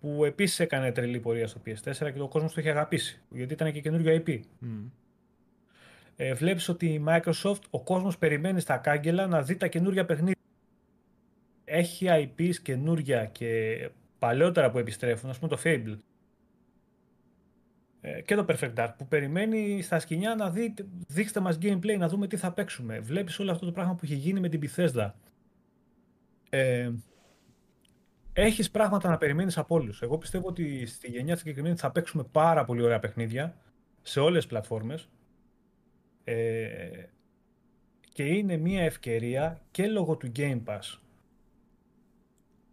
που επίσης έκανε τρελή πορεία στο PS4 και ο κόσμος το είχε αγαπήσει, γιατί ήταν και καινούριο IP. Μμ. Ε, βλέπεις ότι η Microsoft, ο κόσμος περιμένει στα κάγκελα να δει τα καινούργια παιχνίδια. Έχει IPs καινούργια και παλαιότερα που επιστρέφουν, ας πούμε το Fable. Ε, και το Perfect Dark που περιμένει στα σκηνιά να δει, δείξτε μας gameplay, να δούμε τι θα παίξουμε. Βλέπεις όλο αυτό το πράγμα που έχει γίνει με την Bethesda. Ε, έχεις πράγματα να περιμένεις από όλους. Εγώ πιστεύω ότι στη γενιά συγκεκριμένη θα παίξουμε πάρα πολύ ωραία παιχνίδια σε όλες τις πλατφόρμες. Ε, και είναι μια ευκαιρία και λόγω του Game Pass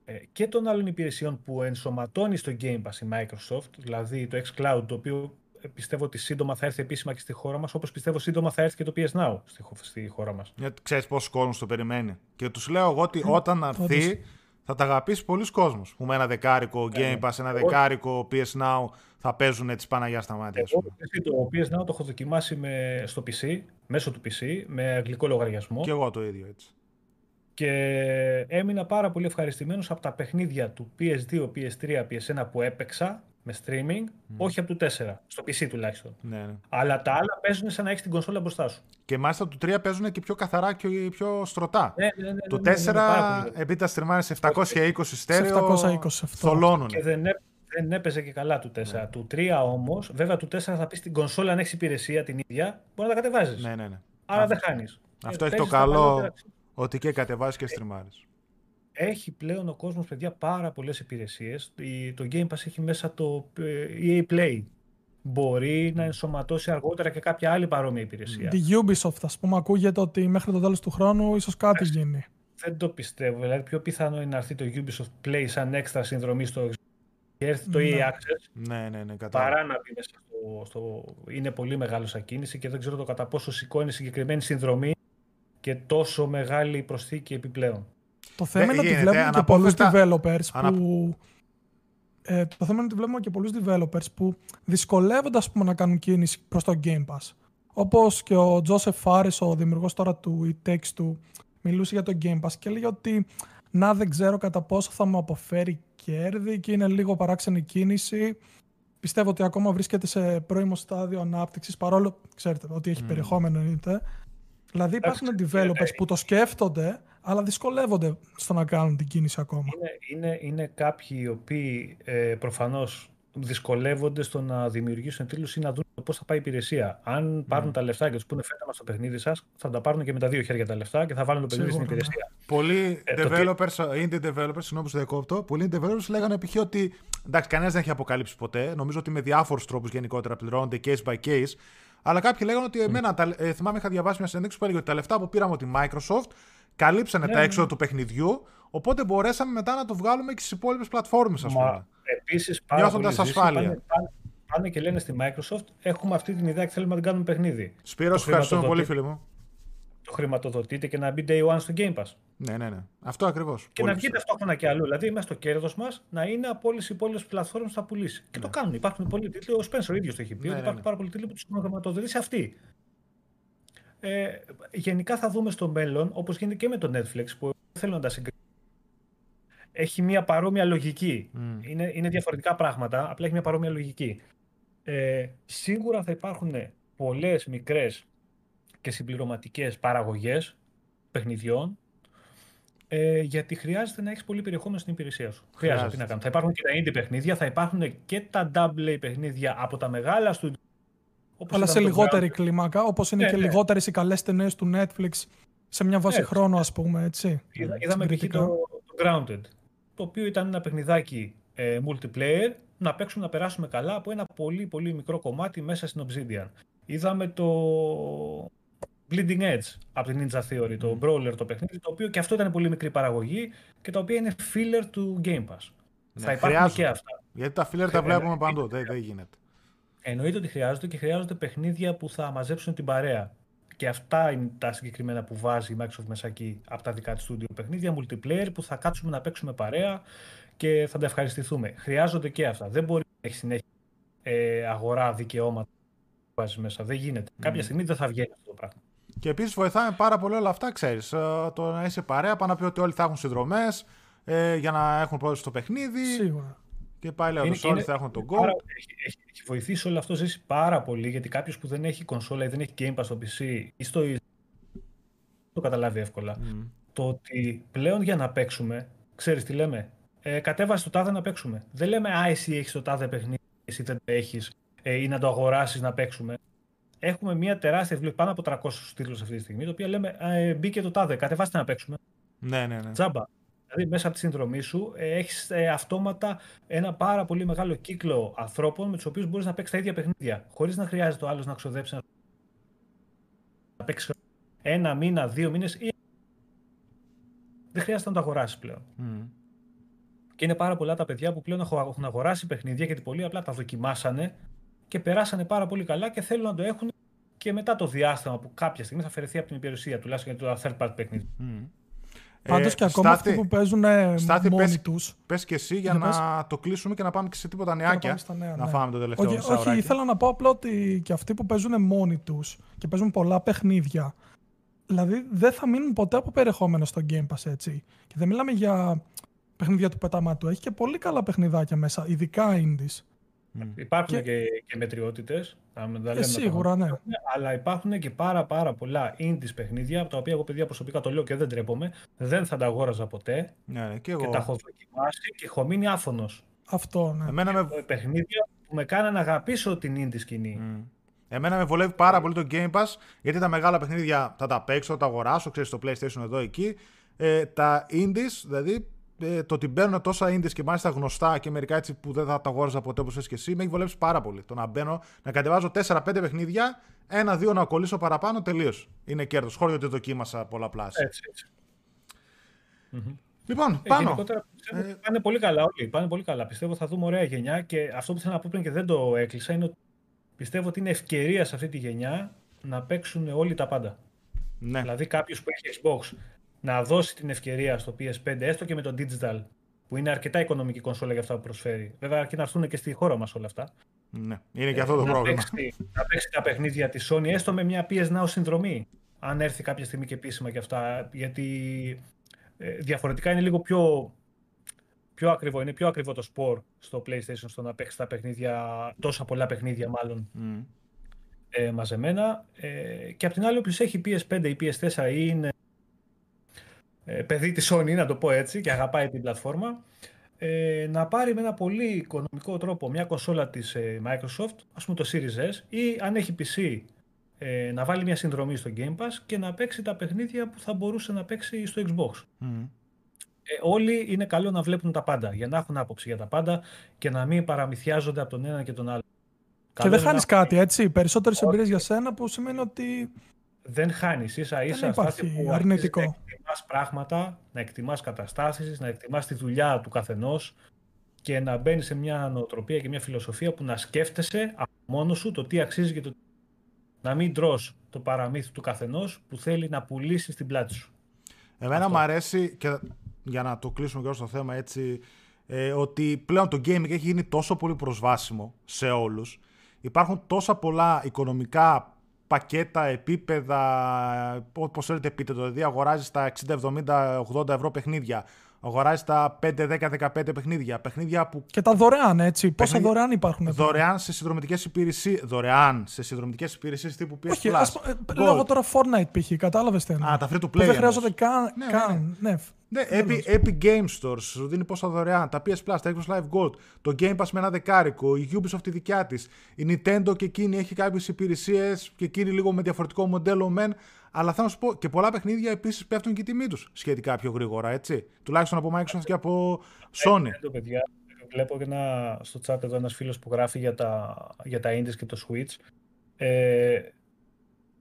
ε, και των άλλων υπηρεσιών που ενσωματώνει στο Game Pass η Microsoft, δηλαδή το xCloud, το οποίο ε, πιστεύω ότι σύντομα θα έρθει επίσημα και στη χώρα μας, όπως πιστεύω σύντομα θα έρθει και το PS Now στη, χω- στη χώρα μας. Γιατί ξέρεις πόσο κόσμο το περιμένει. Και τους λέω εγώ ότι όταν έρθει θα τα αγαπήσει πολλοί κόσμο. Που με ένα δεκάρικο Game Pass, ένα δεκάρικο PS Now θα παίζουν τη Παναγιά στα μάτια. ας Εγώ πούμε. εσύ, το PS Now το έχω δοκιμάσει με, στο PC, μέσω του PC, με αγγλικό λογαριασμό. Και εγώ το ίδιο έτσι. Και έμεινα πάρα πολύ ευχαριστημένος από τα παιχνίδια του PS2, PS3, PS1 που έπαιξα με streaming, όχι από το 4, στο PC τουλάχιστον. Ναι, ναι. Αλλά τα άλλα παίζουν σαν να έχεις την κονσόλα μπροστά σου. Και μάλιστα του 3 παίζουν και πιο καθαρά και πιο στρωτά. Ναι, ναι, ναι, ναι, Το ναι, ναι, 4, ναι, πάρα πολύ. επειδή τα στριμάρει σε 720 στέρεο, 720 αυτό. θολώνουν. Και δεν, έ- δεν έπαιζε και καλά του 4. Ναι. Του 3 όμως, βέβαια του 4 θα πεις την κονσόλα αν έχεις υπηρεσία την ίδια, μπορεί να τα κατεβάζεις. Ναι, ναι, ναι. Άρα δεν χάνεις. Αυτό έχει το καλό ότι και κατεβάζεις και στριμάρει. Έχει πλέον ο κόσμος, παιδιά, πάρα πολλές υπηρεσίες. Η- Το Game Pass έχει μέσα το ε, EA Play. Μπορεί να ενσωματώσει αργότερα και κάποια άλλη παρόμοια υπηρεσία. Τη Ubisoft, ας πούμε, ακούγεται ότι μέχρι το τέλος του χρόνου ίσως κάτι γίνει. Δεν το πιστεύω. Δηλαδή, πιο πιθανό είναι να έρθει το Ubisoft Play σαν έξτρα συνδρομή στο και έρθει το EA Ναι. Access Ναι, ναι, ναι, κατάλαβα. παρά να μπει μέσα στο, στο... Είναι πολύ μεγάλο σαν κίνηση και δεν ξέρω το κατά πόσο σηκώνει συγκεκριμένη συνδρομή και τόσο μεγάλη προσθήκη επιπλέον. Το θέμα Ναι, είναι ότι γίνεται, βλέπουμε και πολλούς αναπόφευκτα- developers ανα- που... Ε, το θέμα είναι ότι βλέπουμε και πολλούς developers που δυσκολεύονται ας πούμε, να κάνουν κίνηση προς το Game Pass. Όπως και ο Joseph Fares, ο δημιουργός τώρα του It Takes Two, μιλούσε για το Game Pass και έλεγε ότι να δεν ξέρω κατά πόσο θα μου αποφέρει κέρδη και είναι λίγο παράξενη κίνηση. Πιστεύω ότι ακόμα βρίσκεται σε πρώιμο στάδιο ανάπτυξης παρόλο, ξέρετε, ότι έχει περιεχόμενο εννοείται. Δηλαδή υπάρχουν developers που το σκέφτονται, αλλά δυσκολεύονται στο να κάνουν την κίνηση ακόμα. Είναι, είναι, είναι κάποιοι οι οποίοι ε, προφανώς δυσκολεύονται στο να δημιουργήσουν τίτλους ή να δουν πώς θα πάει η υπηρεσία. Αν πάρουν τα λεφτά και τους πούνε φέρτε μας το παιχνίδι σας, θα τα πάρουν και με τα δύο χέρια τα λεφτά και θα βάλουν το παιχνίδι στην Σίγουρα, ναι. υπηρεσία. Πολλοί Ε, το developers, indie developers, συγγνώμη που σε διακόπτω, πολλοί developers λέγανε π.χ. ότι εντάξει, κανένας δεν έχει αποκαλύψει ποτέ. Νομίζω ότι με διάφορους τρόπους γενικότερα πληρώνονται case by case. Αλλά κάποιοι λέγανε ότι εμένα, τα, ε, θυμάμαι, είχα διαβάσει μια συνέντευξη που έλεγε ότι τα λεφτά που πήραμε από τη Microsoft καλύψανε τα έξοδα του παιχνιδιού, οπότε μπορέσαμε μετά να το βγάλουμε και στις υπόλοιπες πλατφόρμες, ας πούμε. Επίσης, πάρα πολύ ασφάλεια. Πάνε, πάνε, και λένε στη Microsoft, έχουμε αυτή την ιδέα και θέλουμε να την κάνουμε παιχνίδι. Σπύρο, ευχαριστούμε πολύ, φίλε μου το χρηματοδοτείτε και να μπει day one στο Game Pass. Ναι, ναι, ναι. Αυτό ακριβώς. Και πολύ να βγει ταυτόχρονα και αλλού. Δηλαδή, μέσα στο κέρδος μας να είναι από όλες οι υπόλοιπες πλατφόρμες που θα πουλήσει. Και το ναι. κάνουν. Υπάρχουν πολλοί τίτλοι. Ο Spencer ίδιος το έχει πει. Ναι, ότι υπάρχουν ναι, πάρα πολλοί τίτλοι που τους έχουν χρηματοδοτήσει αυτοί. Ε, γενικά θα δούμε στο μέλλον, όπως γίνεται και με το Netflix, που θέλω να τα συγκρίνω. Έχει μια παρόμοια λογική. Mm. Είναι, είναι διαφορετικά πράγματα, απλά έχει μια παρόμοια λογική. Ε, σίγουρα θα υπάρχουν πολλές μικρές και συμπληρωματικές παραγωγές παιχνιδιών ε, γιατί χρειάζεται να έχεις πολύ περιεχόμενο στην υπηρεσία σου. Χρειάζεται, να κάνουν. Θα υπάρχουν και τα indie παιχνίδια, θα υπάρχουν και τα double παιχνίδια από τα μεγάλα studio. Αλλά σε λιγότερη κλίμακα, όπως είναι ναι, και ναι. λιγότερες οι καλές ταινίες του Netflix σε μια βάση ναι. χρόνου, ας πούμε. Έτσι. Είδα, είδαμε και το, το Grounded, το οποίο ήταν ένα παιχνιδάκι ε, multiplayer να παίξουμε να περάσουμε καλά από ένα πολύ πολύ μικρό κομμάτι μέσα στην Obsidian. Είδαμε το Bleeding Edge από την Ninja Theory, το Brawler το παιχνίδι, το οποίο και αυτό ήταν πολύ μικρή παραγωγή και τα οποία είναι filler του Game Pass. Ναι, θα υπάρχουν και αυτά. Γιατί τα filler τα βλέπουμε παντού, δεν, δεν γίνεται. Εννοείται ότι χρειάζονται και χρειάζονται παιχνίδια που θα μαζέψουν την παρέα. Και αυτά είναι τα συγκεκριμένα που βάζει η Microsoft μέσα εκεί από τα δικά της studio παιχνίδια, multiplayer που θα κάτσουμε να παίξουμε παρέα και θα τα ευχαριστηθούμε. Χρειάζονται και αυτά. Δεν μπορεί να έχει συνέχεια ε, αγορά δικαιώματα που βάζεις μέσα. Δεν γίνεται. Mm. Κάποια στιγμή δεν θα βγαίνει αυτό το πράγμα. Και επίσης βοηθάμε πάρα πολύ όλα αυτά, ξέρεις. Ε, το να είσαι παρέα, πάνω να πει ότι όλοι θα έχουν συνδρομές ε, για να έχουν πρόσβαση στο παιχνίδι. Σίγουρα. Και πάλι λέω ότι όλοι θα έχουν τον Go. Έχει, έχει, έχει, βοηθήσει όλο αυτό ζήσει πάρα πολύ γιατί κάποιος που δεν έχει κονσόλα ή δεν έχει Game Pass στο PC ή στο το καταλάβει εύκολα. Mm. Το ότι πλέον για να παίξουμε, ξέρεις τι λέμε. Ε, κατέβασε το τάδε να παίξουμε. Δεν λέμε Α, εσύ έχεις το τάδε παιχνίδι, εσύ δεν το έχεις, ε, ή να το αγοράσεις να παίξουμε έχουμε μια τεράστια βιβλία πάνω από 300 τίτλους αυτή τη στιγμή, το οποίο λέμε ε, μπήκε το τάδε, κατεβάστε να παίξουμε. Ναι, ναι, ναι. Τζάμπα. Δηλαδή, μέσα από τη συνδρομή σου ε, έχεις ε, αυτόματα ένα πάρα πολύ μεγάλο κύκλο ανθρώπων με τους οποίους μπορείς να παίξεις τα ίδια παιχνίδια. Χωρίς να χρειάζεται ο άλλος να ξοδέψει να παίξει ένα μήνα, δύο μήνες ή. Δεν χρειάζεται να το αγοράσεις πλέον. Mm. Και είναι πάρα πολλά τα παιδιά που πλέον έχουν αγοράσει παιχνίδια γιατί πολύ απλά τα δοκιμάσανε και περάσανε πάρα πολύ καλά και θέλουν να το έχουν και μετά το διάστημα που κάποια στιγμή θα αφαιρεθεί από την υπηρεσία, τουλάχιστον για το third party παιχνίδι. Mm. Πάντως και ακόμα αυτοί που παίζουν στάθη, μόνοι πες, τους. Πες και εσύ για να το κλείσουμε και να πάμε και σε τίποτα νεάκια. Να, νέα, να ναι. φάμε το τελευταίο όχι, όχι, ήθελα να πω απλά ότι και αυτοί που παίζουν μόνοι τους και παίζουν πολλά παιχνίδια, δηλαδή δεν θα μείνουν ποτέ από περιεχόμενο στο Game Pass έτσι. Και δεν μιλάμε για παιχνίδια του πετάματου. Έχει και πολύ καλά παιχνιδάκια μέσα, ειδικά indies. Mm. Υπάρχουν και, και, και μετριότητες. Ε, σίγουρα, ναι. Αλλά υπάρχουν και πάρα, πάρα πολλά indies παιχνίδια, τα οποία εγώ παιδιά προσωπικά το λέω και δεν τρέπομαι. Δεν θα τα αγόραζα ποτέ. Ναι, και, εγώ. και τα έχω δοκιμάσει και έχω μείνει άφωνος. Αυτό, ναι. Εμένα με... Παιχνίδια που με κάνανε να αγαπήσω την indie σκηνή. Mm. Εμένα με βολεύει πάρα πολύ το Game Pass, γιατί τα μεγάλα παιχνίδια θα τα παίξω, θα τα αγοράσω, ξέρεις το PlayStation εδώ εκεί. Ε, τα indies, δηλαδή ε, το ότι μπαίνουν τόσα indies και μάλιστα γνωστά και μερικά έτσι που δεν θα τα αγόραζα ποτέ όπως και εσύ, με έχει βολέψει πάρα πολύ. Το να μπαίνω, να κατεβάζω 4-5 παιχνίδια, ένα-δύο να κολλήσω παραπάνω, τελείως. Είναι κέρδος. Χώριο ότι δοκίμασα πολλαπλά. Έτσι, έτσι. Λοιπόν, ε, πάνω. Ε, πάνε πολύ καλά όλοι. Πάνε πολύ καλά. Πιστεύω θα δούμε ωραία γενιά και αυτό που θέλω να πω πριν και δεν το έκλεισα είναι ότι πιστεύω ότι είναι ευκαιρία σε αυτή τη γενιά να παίξουν όλοι τα πάντα. Ναι. Δηλαδή κάποιος που έχει Xbox να δώσει την ευκαιρία στο PS5, έστω και με το digital, που είναι αρκετά οικονομική κονσόλα για αυτά που προσφέρει. Βέβαια, αρκεί να έρθουν και στη χώρα μας όλα αυτά. Ναι, είναι και αυτό το ε, πρόβλημα. Παίξει, να παίξει τα παιχνίδια της Sony, έστω με μια PS Now συνδρομή. Αν έρθει κάποια στιγμή και επίσημα και αυτά. Γιατί ε, διαφορετικά είναι λίγο πιο, πιο ακριβό. Είναι πιο ακριβό το σπορ στο PlayStation στο να παίξει τα παιχνίδια, τόσα πολλά παιχνίδια μάλλον. Mm. Ε, μαζεμένα. Ε, και απ' την άλλη, όποιος έχει PS5 ή PS4 ή είναι ε, παιδί της Sony, να το πω έτσι, και αγαπάει την πλατφόρμα, ε, να πάρει με ένα πολύ οικονομικό τρόπο μια κονσόλα της ε, Microsoft, ας πούμε το Series S, ή αν έχει PC, ε, να βάλει μια συνδρομή στο Game Pass και να παίξει τα παιχνίδια που θα μπορούσε να παίξει στο Xbox. Ε, όλοι είναι καλό να βλέπουν τα πάντα, για να έχουν άποψη για τα πάντα και να μην παραμυθιάζονται από τον ένα και τον άλλο. Και δεν χάνεις κάτι, έτσι; Περισσότερες εμπειρίες για σένα που σημαίνει ότι δεν χάνεις. ίσα ίσα δεν υπάρχει που αρνητικό. Να εκτιμάς πράγματα, να εκτιμάς καταστάσεις, να εκτιμάς τη δουλειά του καθενός και να μπαίνεις σε μια νοοτροπία και μια φιλοσοφία που να σκέφτεσαι από μόνος σου το τι αξίζει και το να μην τρως το παραμύθι του καθενός που θέλει να πουλήσεις στην πλάτη σου. Εμένα μου αρέσει και για να το κλείσουμε και στο θέμα έτσι ε, ότι πλέον το gaming έχει γίνει τόσο πολύ προσβάσιμο σε όλους. Υπάρχουν τόσα πολλά οικονομικά πακέτα, επίπεδα, όπως θέλετε πείτε το, δηλαδή αγοράζεις τα 60, 70, 80 ευρώ παιχνίδια, αγοράζεις τα 5, 10, 15 παιχνίδια. παιχνίδια που... Και τα δωρεάν, έτσι. Πόσα δωρεάν υπάρχουν εδώ; Δωρεάν σε συνδρομητικές υπηρεσίε. Δωρεάν σε συνδρομητικές υπηρεσίες τύπου PS Όχι, ας, λέω τώρα Fortnite π.χ. Κατάλαβες τι Α, τα free to play. Δεν χρειάζονται καν. Ναι, καν. ναι. ναι. Ναι, Epic, Epic Game Stores σου δίνει πόσα δωρεάν. Τα PS Plus, τα Xbox Live Gold, το Game Pass με ένα δεκάρικο, η Ubisoft τη δικιά της. Η Nintendo και εκείνη έχει κάποιες υπηρεσίες και εκείνη λίγο με διαφορετικό μοντέλο μεν. Αλλά θα σου πω και πολλά παιχνίδια επίσης πέφτουν και η τιμή τους σχετικά πιο γρήγορα, έτσι. Τουλάχιστον από Microsoft και από Sony. Nintendo, παιδιά. Βλέπω και ένα, στο chat εδώ ένας φίλος που γράφει για τα, για τα Indies και το Switch. Ε,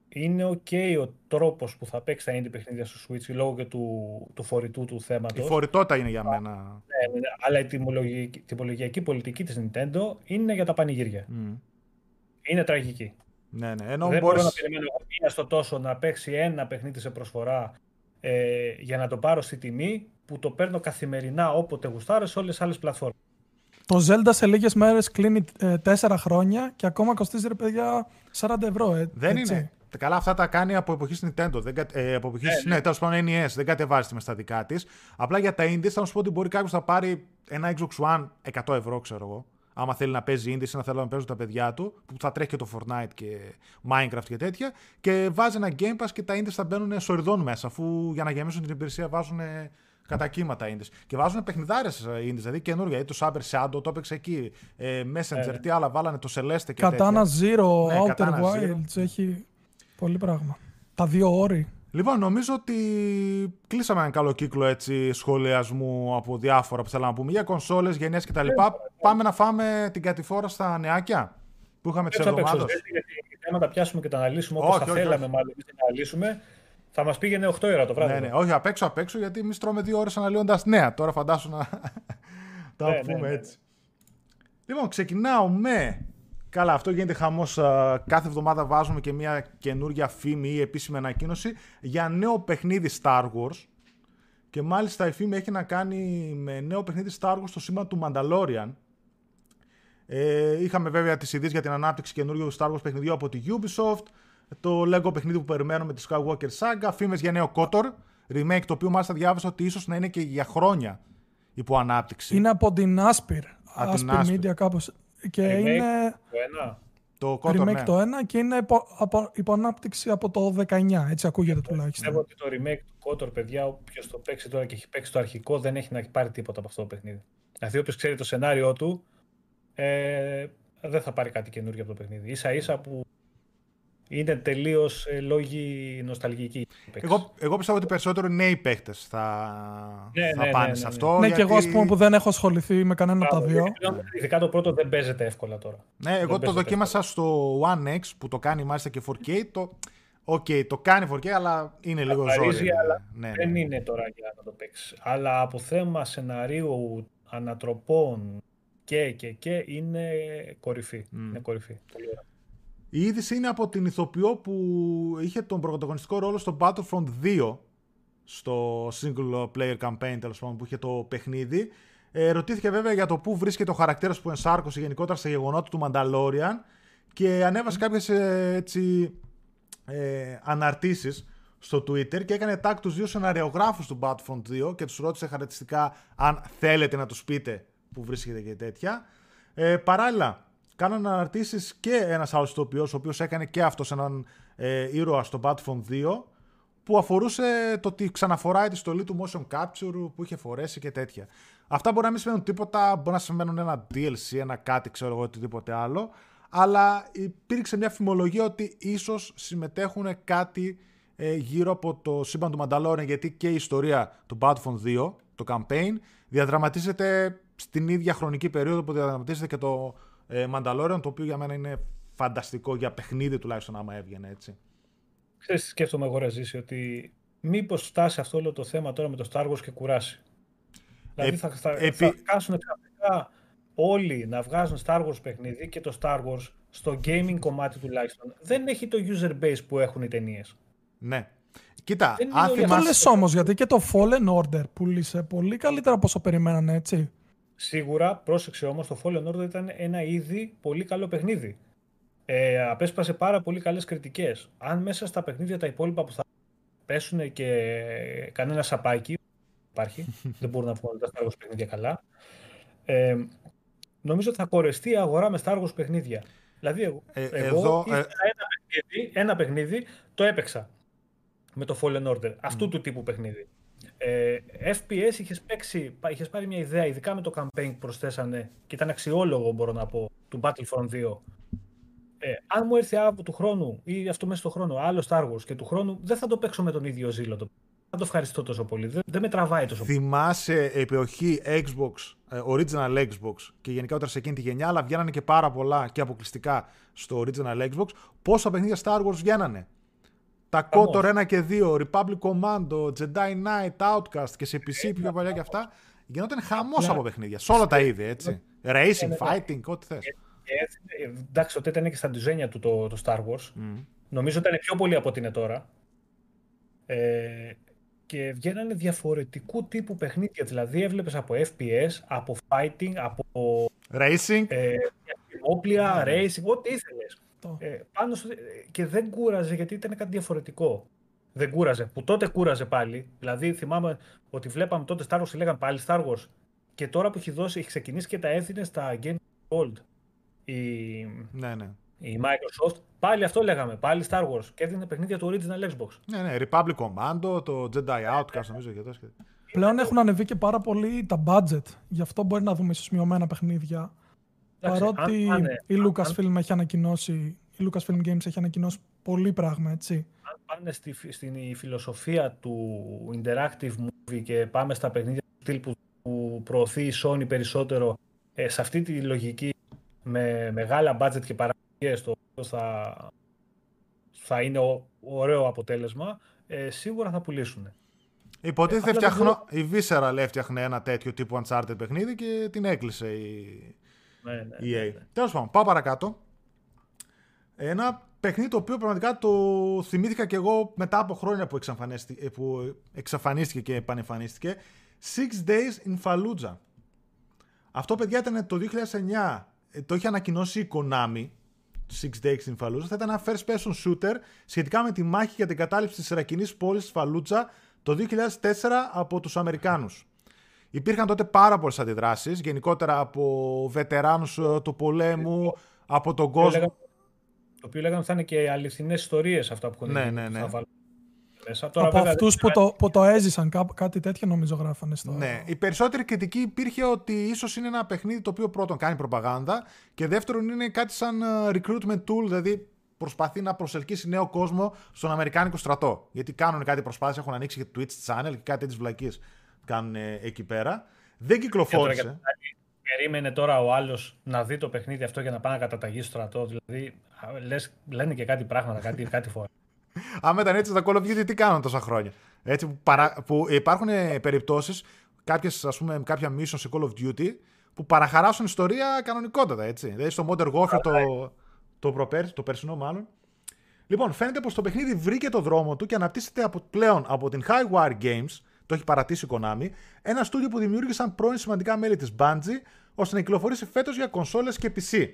είναι ok ο τρόπος που θα παίξει τα indie παιχνίδια στο Switch λόγω και του, του φορητού του θέματος. Η φορητότητα είναι για μένα. Ναι, ναι, ναι αλλά η τιμολογική, τιμολογιακή πολιτική της Nintendo είναι για τα πανηγύρια. Mm. Είναι τραγική. Ναι, ναι. Ενώ Δεν μπορείς... μπορώ να περιμένω μία στο τόσο να παίξει ένα παιχνίδι σε προσφορά ε, για να το πάρω στη τιμή που το παίρνω καθημερινά όποτε γουστάρω σε όλες τις άλλες πλατφόρμες. Το Zelda σε λίγες μέρες κλείνει ε, 4 χρόνια και ακόμα κοστίζει ρε παιδιά 40 ευρώ. Ε, Δεν έτσι. είναι. Καλά, αυτά τα κάνει από εποχή Nintendo. Δεν, ε, από εποχή, ναι, ναι. τέλος πάντων NES. Δεν κατεβάζει μες στα δικά της. Απλά για τα Indies θα σου πω ότι μπορεί κάποιος να πάρει ένα Xbox One 100 ευρώ, ξέρω εγώ. Άμα θέλει να παίζει Indies ή να θέλει να παίζουν τα παιδιά του, που θα τρέχει και το Fortnite και Minecraft και τέτοια. Και βάζει ένα Game Pass και τα Indies θα μπαίνουν σοριδών μέσα, αφού για να γεμίσουν την υπηρεσία βάζουν κατά κύματα Indies. Και βάζουν παιχνιδάρες Indies, δηλαδή καινούργια. Δηλαδή το Saber Shadow το έπαιξε εκεί. Ε, Messenger, ε, τι άλλα βάλανε, το Celeste και Katana Zero, ναι, Outer Wilds, έχει πολύ πράγμα. Τα δύο όρη. Λοιπόν, νομίζω ότι κλείσαμε έναν καλό κύκλο έτσι, σχολιασμού από διάφορα που θέλαμε να πούμε για κονσόλες, γενιές κτλ. Πάμε να φάμε την κατηφόρα στα νεάκια που είχαμε τις εβδομάδες. Γιατί να τα πιάσουμε και τα αναλύσουμε όπως θα θέλαμε μάλλον να αναλύσουμε, θα μας πήγαινε 8 ώρα το βράδυ. Ναι, ναι, όχι, απ' έξω απ' έξω, γιατί εμείς τρώμε δύο ώρες αναλύοντας νέα. Τώρα φαντάσου να τα ναι, πούμε ναι, ναι. έτσι. Λοιπόν, ξεκινάω με. Καλά, αυτό γίνεται χαμός. Κάθε εβδομάδα βάζουμε και μια καινούργια φήμη ή επίσημη ανακοίνωση για νέο παιχνίδι Star Wars. Και μάλιστα η φήμη έχει να κάνει με νέο παιχνίδι Star Wars στο σήμα του Mandalorian. Ε, είχαμε βέβαια τις ειδήσεις για την ανάπτυξη καινούργιου Star Wars παιχνιδιού από τη Ubisoft το Lego παιχνίδι που περιμένουμε τη Skywalker Saga, φήμες για νέο KOTOR, remake το οποίο μάλιστα διάβασα ότι ίσως να είναι και για χρόνια υπό ανάπτυξη. Είναι από την Aspir, Aspir Media κάπως. Και remake είναι... Το ένα. Το KOTOR, remake ναι. το ένα και είναι υπό, από, υπό ανάπτυξη από το 19, έτσι ακούγεται τουλάχιστον. Πιστεύω ότι το remake του KOTOR, παιδιά, όποιος το παίξει τώρα και έχει παίξει το αρχικό, δεν έχει να πάρει τίποτα από αυτό το παιχνίδι. Δηλαδή, όποιος ξέρει το σενάριό του, ε, δεν θα πάρει κάτι καινούργιο από το παιχνίδι. σα ίσα που είναι τελείως ε, λόγοι νοσταλγικοί. Εγώ, εγώ πιστεύω ότι περισσότερο νέοι παίχτε θα, ναι, θα ναι, πάνε ναι, σε ναι. αυτό. Ναι, γιατί... και εγώ ας πούμε που δεν έχω ασχοληθεί με κανένα από τα δύο. Ειδικά το πρώτο δεν παίζεται εύκολα τώρα. Ναι, εγώ το δοκίμασα στο One X που το κάνει μάλιστα και 4K. Το... Ok, okay, το κάνει 4K, αλλά είναι λίγο ζόρι. Αλλά ναι, ναι. δεν είναι τώρα για να το παίξεις. Αλλά από θέμα σεναρίου, ανατροπών και, και, και είναι κορυφή. Mm. Είναι κορυφή. Πολύ ωραία. Η είδηση είναι από την ηθοποιό που είχε τον πρωταγωνιστικό ρόλο στο Battlefront 2, στο single player campaign τέλος πάντων που είχε το παιχνίδι. Ε, ρωτήθηκε βέβαια για το πού βρίσκεται ο χαρακτήρας που ενσάρκωσε γενικότερα στα γεγονότα του Mandalorian και ανέβασε mm. κάποιε έτσι ε, αναρτήσεις στο Twitter και έκανε tag τους δύο σεναριογράφους του Battlefront 2 και τους ρώτησε χαρακτηριστικά αν θέλετε να τους πείτε που βρίσκεται και τέτοια. Ε, παράλληλα, κάνανε αναρτήσεις και ένας άλλος ηθοποιός, ο οποίος έκανε και αυτός έναν ε, ήρωα στο Battlefront 2, που αφορούσε το ότι ξαναφοράει τη στολή του motion capture που είχε φορέσει και τέτοια. Αυτά μπορεί να μην σημαίνουν τίποτα, μπορεί να σημαίνουν ένα DLC, ένα κάτι, ξέρω εγώ, οτιδήποτε άλλο. Αλλά υπήρξε μια φημολογία ότι ίσως συμμετέχουν κάτι ε, γύρω από το σύμπαν του Mandalorian, γιατί και η ιστορία του Battlefront 2, το campaign, διαδραματίζεται στην ίδια χρονική περίοδο που διαδραματίζεται και το ε, Mandalorian, το οποίο για μένα είναι φανταστικό για παιχνίδι τουλάχιστον άμα έβγαινε έτσι. Ξέρεις τι σκέφτομαι εγώ, Ραζίση, ότι μήπως φτάσει αυτό όλο το θέμα τώρα με το Star Wars και κουράσει. Δηλαδή θα, θα, επί... θα κάσουν ξαφνικά όλοι να βγάζουν Star Wars παιχνίδι και το Star Wars στο gaming κομμάτι τουλάχιστον δεν έχει το user base που έχουν οι ταινίες. Ναι. Κοίτα, αν θυμάσαι... Το λες όμως, γιατί και το Fallen Order πούλησε πολύ καλύτερα από όσο περιμένανε, έτσι. Σίγουρα, πρόσεξε όμως, το Fallen Order ήταν ένα ήδη πολύ καλό παιχνίδι. Ε, απέσπασε πάρα πολύ καλές κριτικές. Αν μέσα στα παιχνίδια τα υπόλοιπα που θα πέσουν και κανένα σαπάκι, υπάρχει, δεν μπορούν να βγουν τα Star Wars παιχνίδια καλά, ε, νομίζω ότι θα κορεστεί η αγορά με Star Wars παιχνίδια. Δηλαδή, εγώ, ε, εγώ ε... ένα, παιχνίδι, ένα παιχνίδι το έπαιξα με το Fallen Order, αυτού του τύπου παιχνίδι. Ε, FPS είχες παίξει, είχες πάρει μια ιδέα, ειδικά με το campaign που προσθέσανε και ήταν αξιόλογο μπορώ να πω, του Battlefront 2. Ε, αν μου έρθει από του χρόνου ή αυτό μέσα στο χρόνο άλλο Star Wars και του χρόνου, δεν θα το παίξω με τον ίδιο ζήλο. Το δεν το ευχαριστώ τόσο πολύ. Δεν, δεν με τραβάει τόσο πολύ. Θυμάσαι εποχή Xbox, ε, original Xbox και γενικά όταν σε εκείνη τη γενιά, αλλά βγαίνανε και πάρα πολλά και αποκλειστικά στο original Xbox. Πόσα παιχνίδια Star Wars βγαίνανε. Τα KOTOR 1 και 2, Republic Commando, Jedi Knight, Outcast και σε PC πιο παλιά και αυτά. Γινόταν χαμός από παιχνίδια. Σε όλα τα είδη, έτσι. Racing, ναι, ναι. fighting, ό,τι θες. Εντάξει, τότε ήταν και στα ντιζένια του το, το Star Wars. Νομίζω ήταν πιο πολύ από ό,τι είναι τώρα. Ε, και βγαίνανε διαφορετικού τύπου παιχνίδια. Δηλαδή έβλεπες από FPS, από fighting, από... Racing. Ε, όπλια, ναι. racing, ό,τι ήθελες. Ε, πάνω και δεν κούραζε γιατί ήταν κάτι διαφορετικό. Δεν κούραζε. Που τότε κούραζε πάλι. Δηλαδή θυμάμαι ότι βλέπαμε τότε Star Wars και λέγανε πάλι Star Wars. Και τώρα που έχει δώσει, έχει ξεκινήσει και τα έδινε στα Game Gold. Η... Ναι, ναι η Microsoft, πάλι αυτό λέγαμε, πάλι Star Wars και έδινε παιχνίδια του original Xbox. Ναι, ναι, Republic Commando, το Jedi Outcast νομίζω και τόσο. Πλέον έχουν ανεβεί και πάρα πολύ τα budget, γι' αυτό μπορεί να δούμε ίσως μειωμένα παιχνίδια. Παρότι αν, η Lucasfilm έχει ανακοινώσει, η Lucasfilm Games έχει ανακοινώσει πολύ πράγμα, έτσι. Αν πάνε στη, στην φιλοσοφία του interactive movie και πάμε στα παιχνίδια του στυλ που, που προωθεί η Sony περισσότερο, ε, σε αυτή τη λογική με μεγάλα budget και παραγωγή στο θα, θα είναι ωραίο αποτέλεσμα, ε, σίγουρα θα πουλήσουν. Υποτίθεται ε, φτιαχνώ, η Visceral έφτιαχνε ένα τέτοιο τύπου Uncharted παιχνίδι και την έκλεισε η, ναι, ναι, η EA. Ναι, ναι. Τέλος πάντων, πάω παρακάτω. Ένα παιχνίδι το οποίο πραγματικά το θυμήθηκα και εγώ μετά από χρόνια που εξαφανίστηκε, που εξαφανίστηκε και επανεμφανίστηκε. Six Days in Fallujah. Αυτό, παιδιά, ήταν το 2009. Ε, το είχε ανακοινώσει η Konami Six Days in Fallujah θα ήταν ένα first person shooter σχετικά με τη μάχη για την κατάληψη της Ιρακινής πόλης της Φαλούτσα το 2004 από τους Αμερικάνους. Υπήρχαν τότε πάρα πολλές αντιδράσεις, γενικότερα από βετεράνους ε, του πολέμου, από τον κόσμο. Το οποίο λέγανε ότι θα είναι και αληθινές ιστορίες αυτά που έχουν ναι, ναι, ναι μέσα. Τώρα, από αυτούς που, το, που το έζησαν, κά, κάτι τέτοιο νομίζω γράφανε στο. Ναι. Η περισσότερη κριτική υπήρχε ότι ίσως είναι ένα παιχνίδι το οποίο πρώτον κάνει προπαγάνδα και δεύτερον είναι κάτι σαν ε, recruitment tool, δηλαδή προσπαθεί να προσελκύσει νέο κόσμο στον Αμερικάνικο στρατό. Γιατί κάνουν κάτι προσπάθεια, έχουν ανοίξει και Twitch channel και κάτι τη βλακίες κάνουν εκεί πέρα. Δεν κυκλοφόρησε. Περίμενε τώρα ο άλλος να δει το παιχνίδι αυτό για να πάει να καταταγεί στο στρατό. Δηλαδή, λες, λένε και κάτι πράγματα, κάτι, κάτι φορά. Αν ήταν έτσι στα Call of Duty, τι κάνουν τόσα χρόνια; Έτσι, που, παρα... που υπάρχουν ε, περιπτώσεις, κάποια mission σε Call of Duty, που παραχαράσουν ιστορία κανονικότατα. Έτσι. Δηλαδή στο Modern Warfare το, το, προπέρ, το περσινό μάλλον. Λοιπόν, φαίνεται πως το παιχνίδι βρήκε το δρόμο του και αναπτύσσεται από, πλέον από την Highwire Games, το έχει παρατήσει η Konami, ένα στούντιο που δημιούργησαν πρώην σημαντικά μέλη της Bungie, ώστε να κυκλοφορήσει φέτος για κονσόλες και PC.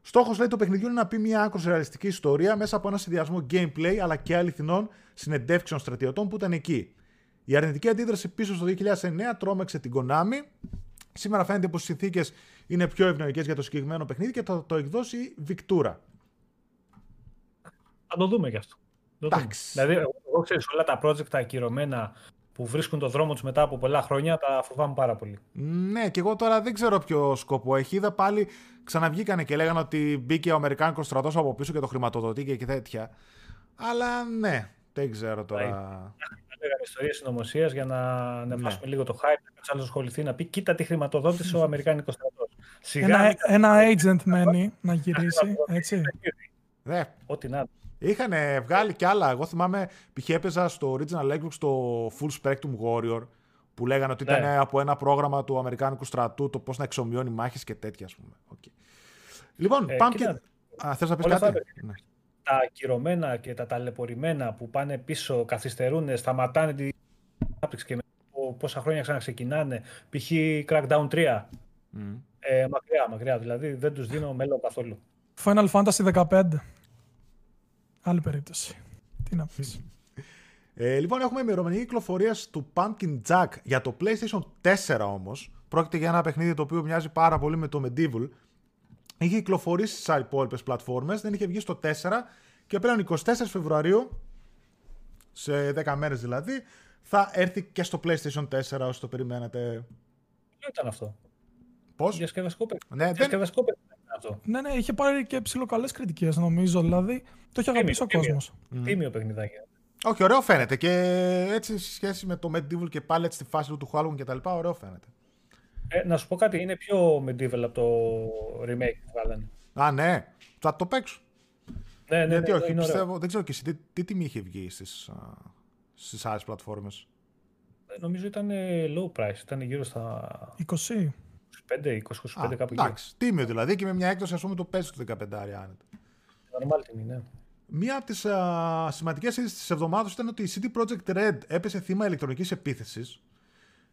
Στόχος λέει το παιχνιδιού είναι να πει μια άκρος ρεαλιστική ιστορία μέσα από ένα συνδυασμό gameplay αλλά και αληθινών συνεντεύξεων στρατιωτών που ήταν εκεί. Η αρνητική αντίδραση πίσω στο 2009 τρόμαξε την Konami. Σήμερα φαίνεται πως οι συνθήκες είναι πιο ευνοϊκές για το συγκεκριμένο παιχνίδι και θα το εκδώσει η Victura. Θα το δούμε γι' αυτό. Δηλαδή, εγώ ξέρω όλα τα project τα ακυρωμένα που βρίσκουν το δρόμο τους μετά από πολλά χρόνια, τα φοβάμαι πάρα πολύ. Ναι, και εγώ τώρα δεν ξέρω ποιο σκοπό έχει. Είδα πάλι ξαναβγήκανε και λέγανε ότι μπήκε ο Αμερικάνικος στρατός από πίσω και το χρηματοδοτεί και τέτοια. Αλλά ναι, δεν ξέρω τώρα. Λέγανε ιστορίες συνωμοσίας για να ανεβάσουμε ναι. λίγο το hype. Κάποιος άλλος ασχοληθεί να πει: Κοίτα τι χρηματοδότησε ο Αμερικάνικος στρατός. Ένα, ένα agent μένει να γυρίσει. Έτσι. Ναι. Ό,τι να. Είχαν βγάλει κι άλλα. Εγώ θυμάμαι, π.χ. έπαιζα στο Original Xbox το Full Spectrum Warrior, που λέγανε ότι ήταν Ναι. από ένα πρόγραμμα του Αμερικάνικου στρατού το πώς να εξομοιώνει μάχες και τέτοια, ας πούμε. Okay. Λοιπόν, Ε, πάμε κοίτα, και. Α, θες να πεις όλα κάτι; αυτά, Ναι. Τα ακυρωμένα και τα ταλαιπωρημένα που πάνε πίσω, καθυστερούν, σταματάνε την ανάπτυξη και με πόσα χρόνια ξαναξεκινάνε. Π.χ. Crackdown 3. Μμ. Ε, μακριά, μακριά. Δηλαδή δεν τους δίνω μέλλον καθόλου. Final Fantasy 15. Άλλη περίπτωση. Τι να πεις. Ε, λοιπόν, έχουμε ημερομηνία κυκλοφορίας του Pumpkin Jack για το PlayStation 4 όμως. Πρόκειται για ένα παιχνίδι το οποίο μοιάζει πάρα πολύ με το Medieval. Είχε κυκλοφορήσει στις υπόλοιπες πλατφόρμες, δεν είχε βγει στο 4 και πλέον 24 Φεβρουαρίου, σε 10 μέρες δηλαδή, θα έρθει και στο PlayStation 4 όσο το περιμένετε. Ποιο ήταν αυτό. Πώς; Διασκεδαστικό παιχνίδι. Ναι, δεν... Διασκεδαστικό παιχνίδι ήταν αυτό. ναι, ναι, είχε πάρει και ψηλοκαλές κριτικές νομίζω. Δηλαδή το είχε αγαπήσει ο τίμιο. κόσμος. Τίμιο παιχνιδάκι. Όχι, ωραίο φαίνεται και έτσι σε σχέση με το Medieval και πάλι έτσι στη φάση του του Χουάλγουν και τα λοιπά, ωραίο φαίνεται. Ε, να σου πω κάτι, είναι πιο medieval από το remake που βγάλανε. Α, ναι, θα το παίξω. Ναι, ναι, Γιατί ναι, όχι, είναι ωραίο. πιστεύω, δεν ξέρω και εσύ τι, τι τιμή είχε βγει στις, α, στις άλλες πλατφόρμες; Ε, Νομίζω ήταν ε, low price, ήταν γύρω στα 20. 25, 20, 25 Α, κάπου εκεί. εντάξει, τίμιο δηλαδή και με μια έκδοση ας πούμε το παίζει το 15 άνετα. Normal τιμή, ναι. Μία από τις α, σημαντικές είδες της εβδομάδας ήταν ότι η CD Projekt Red έπεσε θύμα ηλεκτρονικής επίθεσης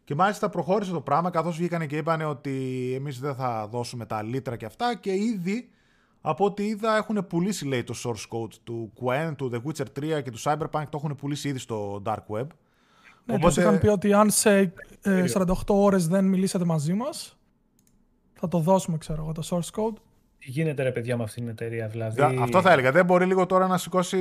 και μάλιστα προχώρησε το πράγμα καθώς βγήκανε και είπανε ότι εμείς δεν θα δώσουμε τα λίτρα και αυτά και ήδη από ό,τι είδα έχουν πουλήσει λέει το source code του Quen, του The Witcher 3 και του Cyberpunk το έχουν πουλήσει ήδη στο Dark Web. Ναι, Οπότε- τους είχαν πει ότι αν σε ε, 48 ώρες δεν μιλήσατε μαζί μας, θα το δώσουμε, ξέρω εγώ, το source code. Τι γίνεται ρε παιδιά με αυτήν την εταιρεία, δηλαδή. Δε- Αυτό θα έλεγα. Δεν μπορεί λίγο τώρα να σηκώσει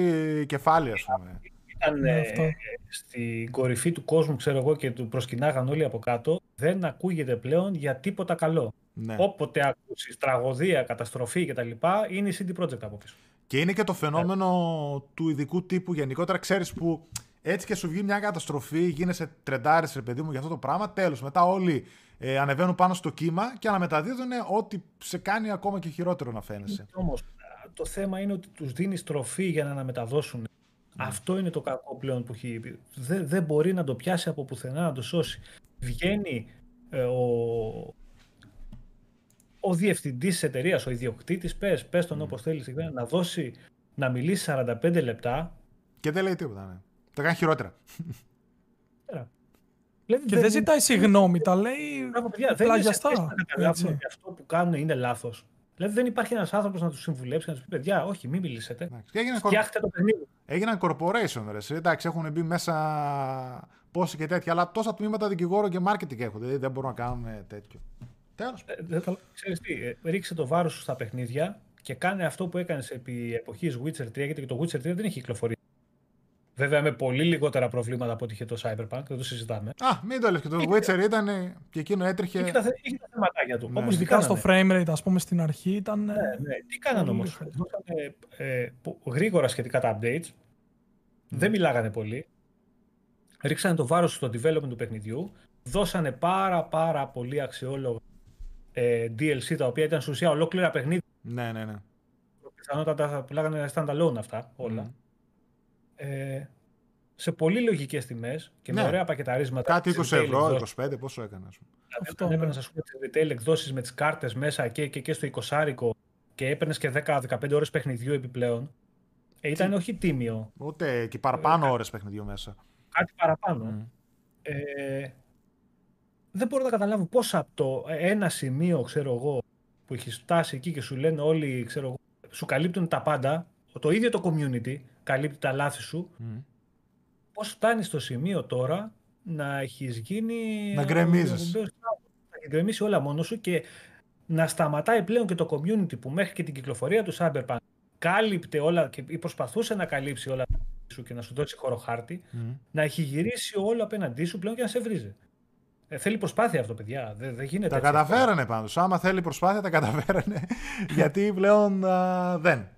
κεφάλι, ας πούμε. Ήταν Ναι, ε, αυτό. στην κορυφή του κόσμου, ξέρω εγώ, και του προσκυνάγαν όλοι από κάτω. Δεν ακούγεται πλέον για τίποτα καλό. Ναι. Όποτε ακούσεις τραγωδία, καταστροφή κτλ. είναι η CD Projekt από πίσω. Και είναι και το φαινόμενο του ειδικού τύπου γενικότερα. Ξέρεις που έτσι και σου βγει μια καταστροφή, γίνεσαι τρεντάρι, ρε παιδί μου, για αυτό το πράγμα. Τέλος. Μετά όλοι ε, ανεβαίνουν πάνω στο κύμα και αναμεταδίδουν ό,τι σε κάνει ακόμα και χειρότερο να φαίνεσαι. Όμως, το θέμα είναι ότι τους δίνεις τροφή για να αναμεταδώσουν. Αυτό είναι το κακό πλέον που έχει. Δεν, δεν μπορεί να το πιάσει από πουθενά να το σώσει. Βγαίνει ε, ο, ο διευθυντής της εταιρείας, ο ιδιοκτήτης, πες πες τον όπως θέλεις, να δώσει να μιλήσει 45 λεπτά. Και δεν λέει τίποτα. Ναι. Το κάνει χειρότερα. Δηλαδή, Και δεν ζητάει συγγνώμη, τα λέει Μπράβο, παιδιά, δεν πλαγιαστά. είναι σε θέση να καταλάβουν έτσι. ότι αυτό που κάνουν είναι λάθος. Δηλαδή δεν υπάρχει ένας άνθρωπος να τους συμβουλέψει και να τους πει: Παιδιά, όχι, μην μιλήσετε. Εντάξει. Και έγιναν, κορ- Φτιάχτε το παιχνίδι. έγιναν corporation, ρε. εσύ. Εντάξει, έχουν μπει μέσα πόσοι και τέτοια, αλλά τόσα τμήματα δικηγόρο και marketing έχουν. Δηλαδή δεν μπορούν να κάνουν τέτοιο. Τέλος. Ε, δε- Ξέρεις τι, ε, ρίξε το βάρος σου στα παιχνίδια και κάνε αυτό που έκανες επί εποχής Witcher 3, γιατί και το Witcher 3 δεν έχει κυκλοφορήσει. Βέβαια με πολύ λιγότερα προβλήματα από ό,τι είχε το Cyberpunk, δεν το συζητάμε. Α, μην το λες και το Witcher ήταν και εκείνο έτρεχε. Είχε τα, θε- είχε τα θεματάκια του. Όμως τι Ειδικά στο κάνανε. frame rate, ας πούμε, στην αρχή ήταν... ε, Ναι, ναι. Τι κάνανε Πολύ όμως; χαλιά. Δώσανε ε, πο- γρήγορα σχετικά τα updates. Δεν μιλάγανε πολύ. Ρίξανε το βάρος στο development του παιχνιδιού. Δώσανε πάρα πάρα πολύ αξιόλογα ε, DLC τα οποία ήταν στην ουσία ολόκληρα παιχνίδια. Ναι, ναι, ναι. πιθανότατα θα πουλάγανε standalone αυτά όλα. Μμμ. Ε, σε πολύ λογικές τιμές και με Ναι. ωραία πακεταρίσματα. Κάτι τις 20 retail ευρώ, εκδόσεις. 25, πόσο έκανε. ας πούμε. Δηλαδή, Αυτό, όταν ναι. έπαιρνες, ας πούμε, τις retail εκδόσεις με τις κάρτες μέσα και, και, και στο 20 και έπαιρνες και 10-15 ώρες παιχνιδιού επιπλέον, ε, ήταν όχι τίμιο, Ούτε και παραπάνω ώρες παιχνιδιού μέσα. κάτι παραπάνω. Μμ. Ε, δεν μπορώ να καταλάβω πώς από το ένα σημείο, ξέρω εγώ, που έχει φτάσει εκεί και σου λένε όλοι, ξέρω εγώ, σου καλύπτουν τα πάντα, το ίδιο το community καλύπτει τα λάθη σου, Μμ. πώς φτάνεις στο σημείο τώρα να έχεις γίνει... Να γκρεμίζεις. ο Ευρωπαίος Στράτος, Να γκρεμίσει όλα μόνος σου και να σταματάει πλέον και το community που μέχρι και την κυκλοφορία του Cyberpunk κάλυπτε όλα και ή προσπαθούσε να καλύψει όλα σου και να σου δώσει χωροχάρτη, Μμ. να έχει γυρίσει όλο απέναντί σου πλέον και να σε βρίζει. Ε, θέλει προσπάθεια αυτό, παιδιά. Δεν, δεν γίνεται Τα έτσι εύκολα. καταφέρανε πάντως. Άμα θέλει προσπάθεια, τα καταφέρανε. γιατί πλέον α, δεν.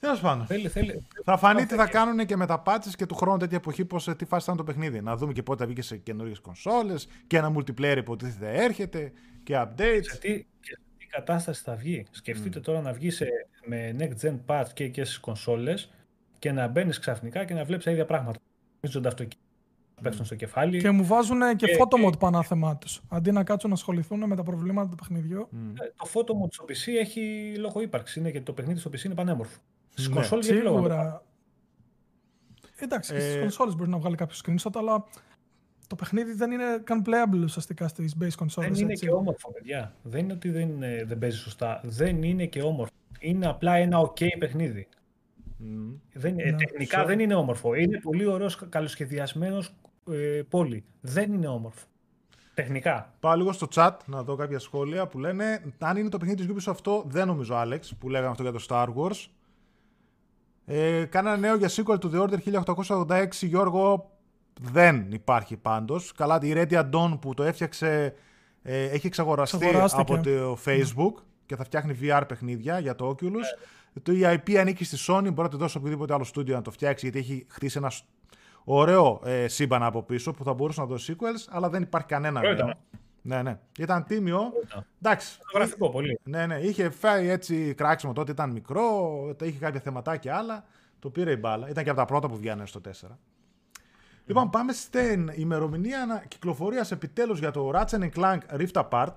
Τέλος πάντων. Θέλει, θέλει. Θα φανεί τι θα κάνουν και με τα patches και του χρόνου τέτοια εποχή, πώς, τι φάση θα είναι το παιχνίδι. Να δούμε και πότε θα βγει και σε καινούριες κονσόλες και ένα multiplayer υποτίθεται έρχεται και updates. Σε τι, και σε τι κατάσταση θα βγει. Σκεφτείτε τώρα να βγεις σε, με next gen parts και, και στις κονσόλες και να μπαίνεις ξαφνικά και να βλέπεις τα ίδια πράγματα. Μίζονται αυτοκίνητα πέφτουν στο κεφάλι. Και μου βάζουν και, και photo mode πανάθεμά τους. Αντί να κάτσουν να ασχοληθούν με τα προβλήματα του παιχνιδιού. Mm. Το photo mode στο PC έχει λόγο ύπαρξη. Είναι γιατί το παιχνίδι στο PC είναι πανέμορφο. Στις ναι. κονσόλες γιατί λόγο; Εντάξει, ε... στι κονσόλες μπορείς να βγάλει κάποιο screenshot, αλλά το παιχνίδι δεν είναι καν playable ουσιαστικά στις base consoles. Δεν είναι και όμορφο, παιδιά. Δεν είναι ότι δεν, είναι, δεν παίζει σωστά. Δεν είναι και όμορφο. Είναι απλά ένα OK παιχνίδι. Mm. Δεν, ναι. τεχνικά δεν είναι όμορφο. Είναι πολύ ωραίος, καλοσχεδιασμένος ε, πόλη. Δεν είναι όμορφο. Τεχνικά. Πάω λίγο στο chat να δω κάποια σχόλια που λένε αν είναι το παιχνίδι της Ubisoft αυτό, δεν νομίζω Άλεξ, που λέγαμε αυτό για το Star Wars. Ε, κάνα νέο για sequel του The Order 1886, Γιώργο, δεν υπάρχει πάντως. Καλά, η Redia Dawn που το έφτιαξε ε, έχει εξαγοραστεί από το Facebook και θα φτιάχνει VR παιχνίδια για το Oculus. Yeah. Το EIP ανήκει στη Sony, μπορεί να το δώσει οποιοδήποτε άλλο στούντιο να το φτιάξει γιατί έχει χτίσει ένα ωραίο ε, σύμπαν από πίσω που θα μπορούσε να δώσει sequels, αλλά δεν υπάρχει κανένα νέο. Ναι, ναι. Ήταν τίμιο. Εντάξει. Γραφικό πολύ. Ναι, ναι. Είχε φάει έτσι κράξιμο τότε, ήταν μικρό, είχε κάποια θεματάκια άλλα. Το πήρε η μπάλα. Ήταν και από τα πρώτα που βγαίνανε στο 4. Λοιπόν, πάμε στην ημερομηνία κυκλοφορίας επιτέλους για το Ratchet Clank Rift Apart.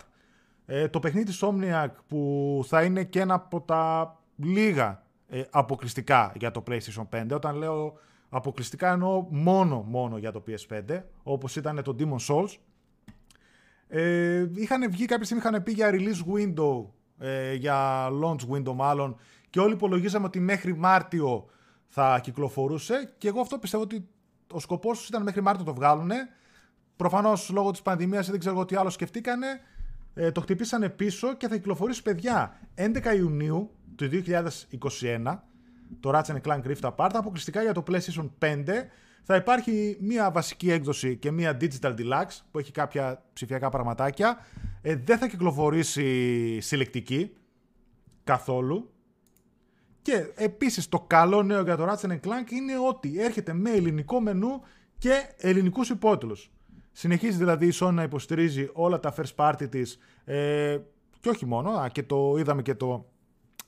Ε, το παιχνίδι της Omniac που θα είναι και ένα από τα λίγα ε, αποκλειστικά για το PlayStation 5. Όταν λέω Αποκλειστικά εννοώ μόνο, μόνο για το PS5, όπως ήταν το Demon Souls. Ε, είχαν βγει κάποια στιγμή, είχαν πει για release window, ε, για launch window μάλλον, και όλοι υπολογίζαμε ότι μέχρι Μάρτιο θα κυκλοφορούσε και εγώ αυτό πιστεύω ότι ο σκοπός τους ήταν μέχρι Μάρτιο το βγάλουνε. Προφανώς λόγω της πανδημίας δεν ξέρω τι άλλο σκεφτήκανε, ε, το χτυπήσανε πίσω και θα κυκλοφορήσει παιδιά 11 Ιουνίου του 2021 το Ratchet Clank Rift Apart αποκλειστικά για το PlayStation 5 θα υπάρχει μία βασική έκδοση και μία Digital Deluxe που έχει κάποια ψηφιακά πραγματάκια. Ε, δεν θα κυκλοφορήσει συλλεκτική καθόλου. Και επίσης το καλό νέο για το Ratchet Clank είναι ότι έρχεται με ελληνικό μενού και ελληνικούς υπότιτλους. Συνεχίζει δηλαδή η Sony να υποστηρίζει όλα τα first party της ε, και όχι μόνο, α, και το είδαμε και το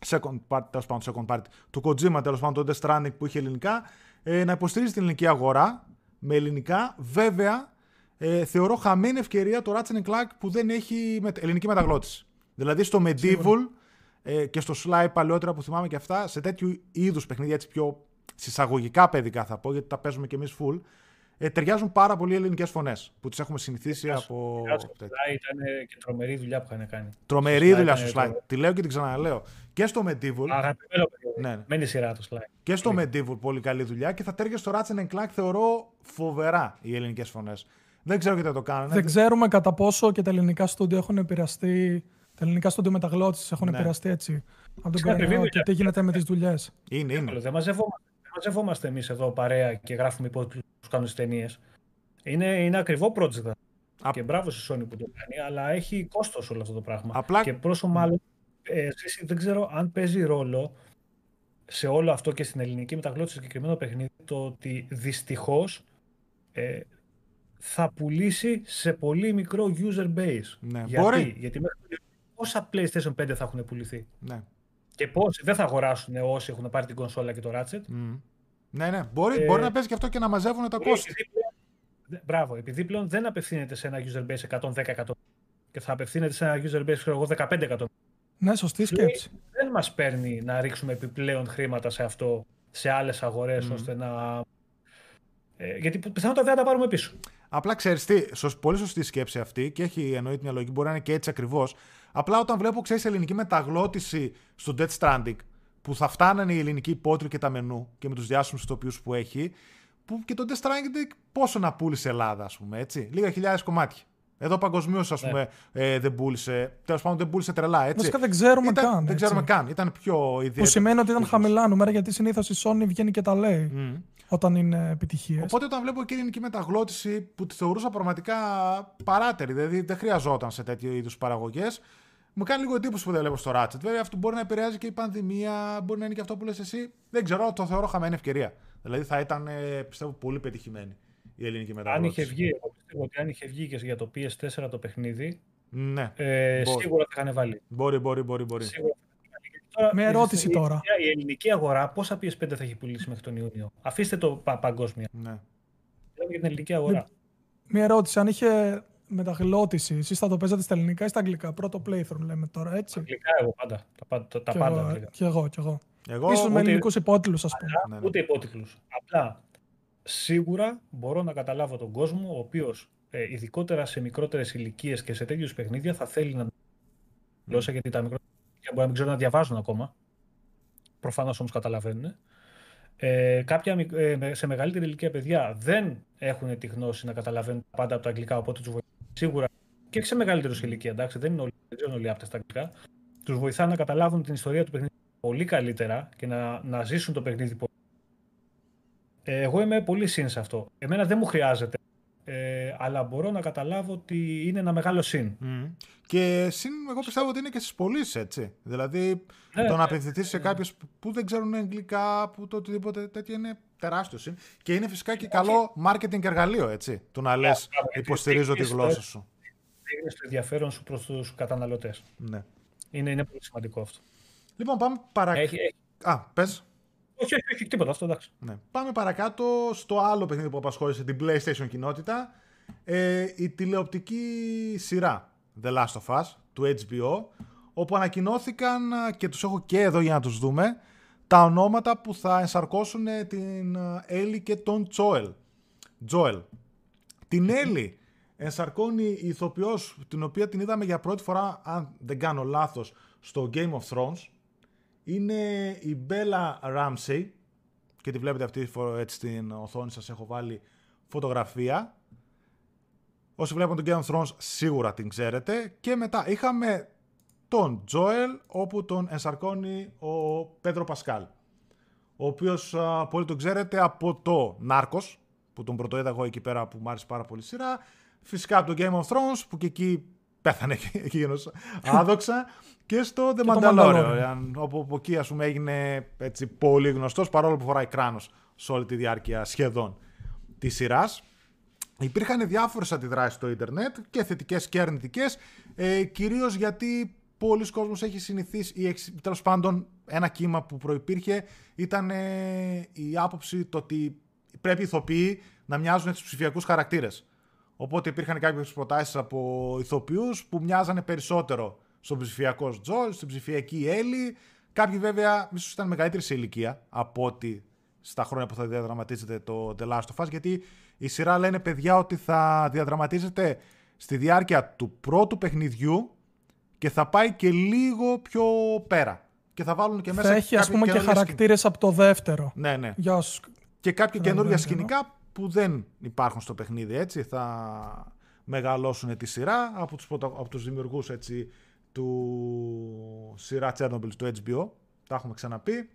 second part, τέλος πάντων, second part του Kojima, τέλος πάντων, το Death Stranding που είχε ελληνικά, ε, να υποστηρίζει την ελληνική αγορά με ελληνικά. Βέβαια, ε, θεωρώ χαμένη ευκαιρία το Ratchet Clank που δεν έχει με, ελληνική μεταγλώτηση. Δηλαδή στο Medieval ε, και στο Sly παλαιότερα που θυμάμαι και αυτά, σε τέτοιου είδους παιχνίδια έτσι πιο συσσαγωγικά παιδικά θα πω, γιατί τα παίζουμε κι εμείς full, ε, ταιριάζουν πάρα πολύ οι ελληνικές φωνές που τις έχουμε συνηθίσει από. Ήταν και τρομερή δουλειά που είχαν κάνει. Τρομερή δουλειά στο slide. Τη λέω και την ξαναλέω. Και στο Medieval. Αγαπημένο ναι. ναι. Μένει σειρά το slide. Και στο Medieval πολύ καλή δουλειά και θα τέριαζε στο Ratchet Clank θεωρώ φοβερά οι ελληνικές φωνές. Δεν ξέρω γιατί το κάνουν. Δεν ξέρουμε κατά πόσο και τα ελληνικά στούντιο έχουν επηρεαστεί. Τα ελληνικά στούντιο μεταγλώτησης έχουν ναι. επηρεαστεί έτσι από τον κορονοϊό και τι γίνεται με τις δουλειές. Είναι, είναι. Δεν μαζευόμαστε μαζευόμαστε εμείς εδώ παρέα και γράφουμε υπότιτλους που κάνουν τι ταινίες. Είναι, είναι ακριβό project. Α... Και μπράβο στη Sony που το κάνει, αλλά έχει κόστος όλο αυτό το πράγμα. Απλά... Και πρόσω μάλλον, ε, δεν ξέρω αν παίζει ρόλο σε όλο αυτό και στην ελληνική μεταγλώτηση συγκεκριμένο παιχνίδι το ότι δυστυχώς ε, θα πουλήσει σε πολύ μικρό user base. Ναι, γιατί, μπορεί. γιατί μέχρι πόσα PlayStation 5 θα έχουν πουληθεί; Ναι. Και πόσοι δεν θα αγοράσουν όσοι έχουν πάρει την κονσόλα και το Ratchet. Mm. Ναι, ναι. Μπορεί, ε, μπορεί να παίζει και αυτό και να μαζεύουν τα κόστη. Επειδή, μπράβο, επειδή πλέον δεν απευθύνεται σε ένα user base 110 εκατομμύρια και θα απευθύνεται σε ένα user base ξέρω, 15 εκατομμύρια. Ναι, σωστή σκέψη. Δεν μας παίρνει να ρίξουμε επιπλέον χρήματα σε αυτό σε άλλες αγορές mm. ώστε να. Ε, γιατί πιθανότατα δεν θα τα πάρουμε πίσω. Απλά ξέρεις τι, πολύ σωστή σκέψη αυτή και έχει εννοείται μια λογική, μπορεί να είναι και έτσι ακριβώς. Απλά όταν βλέπω, ξέρεις, ελληνική μεταγλώτηση στο Dead Stranding, που θα φτάνανε οι ελληνικοί υπότροι και τα μενού και με τους διάσημους ηθοποιούς που έχει, που και το Death Stranding πόσο να πούλησε Ελλάδα, ας πούμε, έτσι. Λίγα χιλιάδες κομμάτια. Εδώ παγκοσμίως, ας ναι. πούμε, ε, δεν πούλησε. Τέλος πάντων, δεν πούλησε τρελά, έτσι. Βασικά δεν ξέρουμε ήταν, καν. Δεν ξέρουμε καν. Ήταν πιο ιδιαίτερο. Που σημαίνει ότι ήταν χαμηλά νούμερα, γιατί συνήθως η Sony βγαίνει και τα λέει. Mm. Όταν είναι επιτυχίες. Οπότε, όταν βλέπω και ελληνική μεταγλώτηση που τη θεωρούσα πραγματικά παράτερη, δηλαδή δεν χρειαζόταν σε τέτοιου είδους παραγωγές, μου κάνει λίγο εντύπωση που δεν βλέπω στο Ratchet. Βέβαια, αυτό μπορεί να επηρεάζει και η πανδημία, μπορεί να είναι και αυτό που λες εσύ. Δεν ξέρω, το θεωρώ χαμένη ευκαιρία. Δηλαδή θα ήταν, ε, πιστεύω, πολύ πετυχημένη η ελληνική μεταγλώτηση. Αν είχε βγει, εγώ πιστεύω ότι αν είχε βγει και για το PS4 το παιχνίδι, ναι, ε, σίγουρα θα είχαν βάλει. Μπορεί, μπορεί, μπορεί. μπορεί. Σίγουρα Τώρα, Με ερώτηση η, τώρα. Η, ελληνική αγορά πόσα PS5 θα έχει πουλήσει μέχρι τον Ιούνιο; Αφήστε το πα, παγκόσμια. Ναι. Λέμε για την ελληνική αγορά. Μια ερώτηση. Αν είχε μεταγλώτηση, εσείς θα το παίζατε στα ελληνικά ή στα αγγλικά; Πρώτο playthrough λέμε τώρα, έτσι. Αγγλικά εγώ πάντα. Τα, πα- τα, τα Κι πάντα. εγώ, αγγλικά. κι εγώ, κι εγώ. Εγώ Ίσως με ούτε- ελληνικούς υπότιτλους, ας πούμε. Αλλά Ναι, ναι. ούτε υπότιτλους. Απλά σίγουρα μπορώ να καταλάβω τον κόσμο ο οποίος ε, ειδικότερα σε μικρότερες ηλικίες και σε τέτοιους παιχνίδια θα θέλει να γλώσσα γιατί τα μικρότερα παιδιά μπορεί να μην ξέρουν να διαβάζουν ακόμα. Προφανώς όμως καταλαβαίνουν. Ε, κάποια μικ- ε, με- σε μεγαλύτερη ηλικία παιδιά δεν έχουν τη γνώση να καταλαβαίνουν τα πάντα από τα αγγλικά, οπότε τους βοηθάει σίγουρα και σε μεγαλύτερου ηλικία, εντάξει, δεν είναι όλοι, δεν ξέρουν όλοι άπτες τα αγγλικά. Τους βοηθά να καταλάβουν την ιστορία του παιχνιδιού πολύ καλύτερα και να, να ζήσουν το παιχνίδι πολύ. Ε, εγώ είμαι πολύ συν σε αυτό. Εμένα δεν μου χρειάζεται, ε, αλλά μπορώ να καταλάβω ότι είναι ένα μεγάλο συν. Μμμ. Και συν, εγώ πιστεύω ότι είναι και στις πωλήσεις, έτσι. Δηλαδή, Ναι, το να ναι, απευθυνθεί σε κάποιου που δεν ξέρουν αγγλικά, που το οτιδήποτε τέτοιο είναι τεράστιο συν. Και είναι φυσικά και καλό marketing εργαλείο, έτσι. Το να λε, μπράβο, υποστηρίζω τη γιατί γλώσσα σου. Είναι στο ενδιαφέρον σου προ του καταναλωτέ. Ναι. Είναι, είναι πολύ σημαντικό αυτό. Λοιπόν, πάμε παρακάτω. Έχει, έχει, Α, πες. όχι, όχι, όχι, τίποτα αυτό, εντάξει. Ναι. Πάμε παρακάτω στο άλλο παιχνίδι που απασχόλησε την PlayStation κοινότητα. Ε, η τηλεοπτική σειρά The Last of Us του HBO όπου ανακοινώθηκαν α, και τους έχω και εδώ για να τους δούμε τα ονόματα που θα ενσαρκώσουν ε, την Έλλη και τον Τζόελ. Τζόελ. Την Έλλη ενσαρκώνει η ηθοποιός την οποία την είδαμε για πρώτη φορά αν δεν κάνω λάθος στο Game of Thrones είναι η Bella Ramsey και τη βλέπετε αυτή τη φορά έτσι στην οθόνη σας έχω βάλει φωτογραφία. Όσοι βλέπουν τον Game of Thrones σίγουρα την ξέρετε. Και μετά είχαμε τον Τζόελ όπου τον ενσαρκώνει ο Πέντρο Πασκάλ. Ο οποίος α, πολύ τον ξέρετε από το Νάρκος που τον πρωτοείδα εγώ εκεί πέρα που μου άρεσε πάρα πολύ η σειρά. Φυσικά από το Game of Thrones που και εκεί πέθανε εκείνος άδοξα. Και στο The το Mandalorian, Mandalorian. όπου από εκεί ας πούμε έγινε έτσι πολύ γνωστός παρόλο που φοράει κράνος σε όλη τη διάρκεια σχεδόν της σειράς. Υπήρχαν διάφορες αντιδράσεις στο ίντερνετ και θετικές και αρνητικές, ε, κυρίως γιατί πολλοί κόσμος έχει συνηθίσει ή εξ- τέλος πάντων ένα κύμα που προϋπήρχε ήταν ε, η άποψη το ότι πρέπει οι ηθοποιοί να μοιάζουν στους ψηφιακούς χαρακτήρες. Οπότε υπήρχαν κάποιες προτάσεις από ηθοποιούς που μοιάζανε περισσότερο στον ψηφιακό Τζολ, στην ψηφιακή Έλλη. Κάποιοι βέβαια ίσως ήταν μεγαλύτερη σε ηλικία από ότι στα χρόνια που θα διαδραματίζεται το The Last of Us, γιατί η σειρά λένε παιδιά ότι θα διαδραματίζεται στη διάρκεια του πρώτου παιχνιδιού και θα πάει και λίγο πιο πέρα. Και θα βάλουν και μέσα Θα έχει ας κάποια πούμε και καινούργια χαρακτήρες από το δεύτερο. σκηνικά. Ναι, ναι Για όσους... και κάποια Καταλαβαίνω. καινούργια σκηνικά που δεν υπάρχουν στο παιχνίδι, έτσι, θα μεγαλώσουν τη σειρά από τους, ποτα- από τους δημιουργούς, έτσι, του σειρά Chernobyl του HBO. Τα έχουμε ξαναπεί.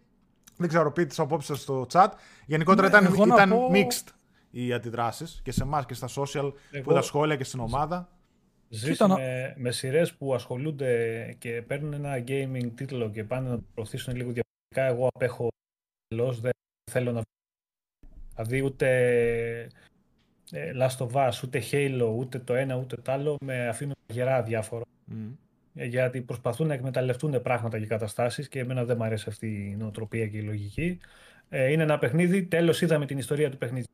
Δεν ξέρω, πείτε τις απόψεις σας στο chat. Γενικότερα Ναι, ήταν, εγώ να ήταν πω- mixed οι αντιδράσεις και σε εμάς και στα social, που Εγώ- τα σχόλια και στην ομάδα. Ζήσει Κοίτα, να- με, με σειρές που ασχολούνται και παίρνουν ένα gaming τίτλο και πάνε να το προωθήσουν λίγο διαφορετικά. Εγώ απέχω εντελώς, δεν θέλω να. Δηλαδή ούτε ε, Last of Us, ούτε Halo, ούτε το ένα ούτε το άλλο με αφήνουν γερά διάφορο. Μμ. Ε, Γιατί προσπαθούν να εκμεταλλευτούν πράγματα και καταστάσεις και εμένα δεν μου αρέσει αυτή η νοοτροπία και η λογική. Ε, είναι ένα παιχνίδι, τέλος είδαμε την ιστορία του παιχνιδιού.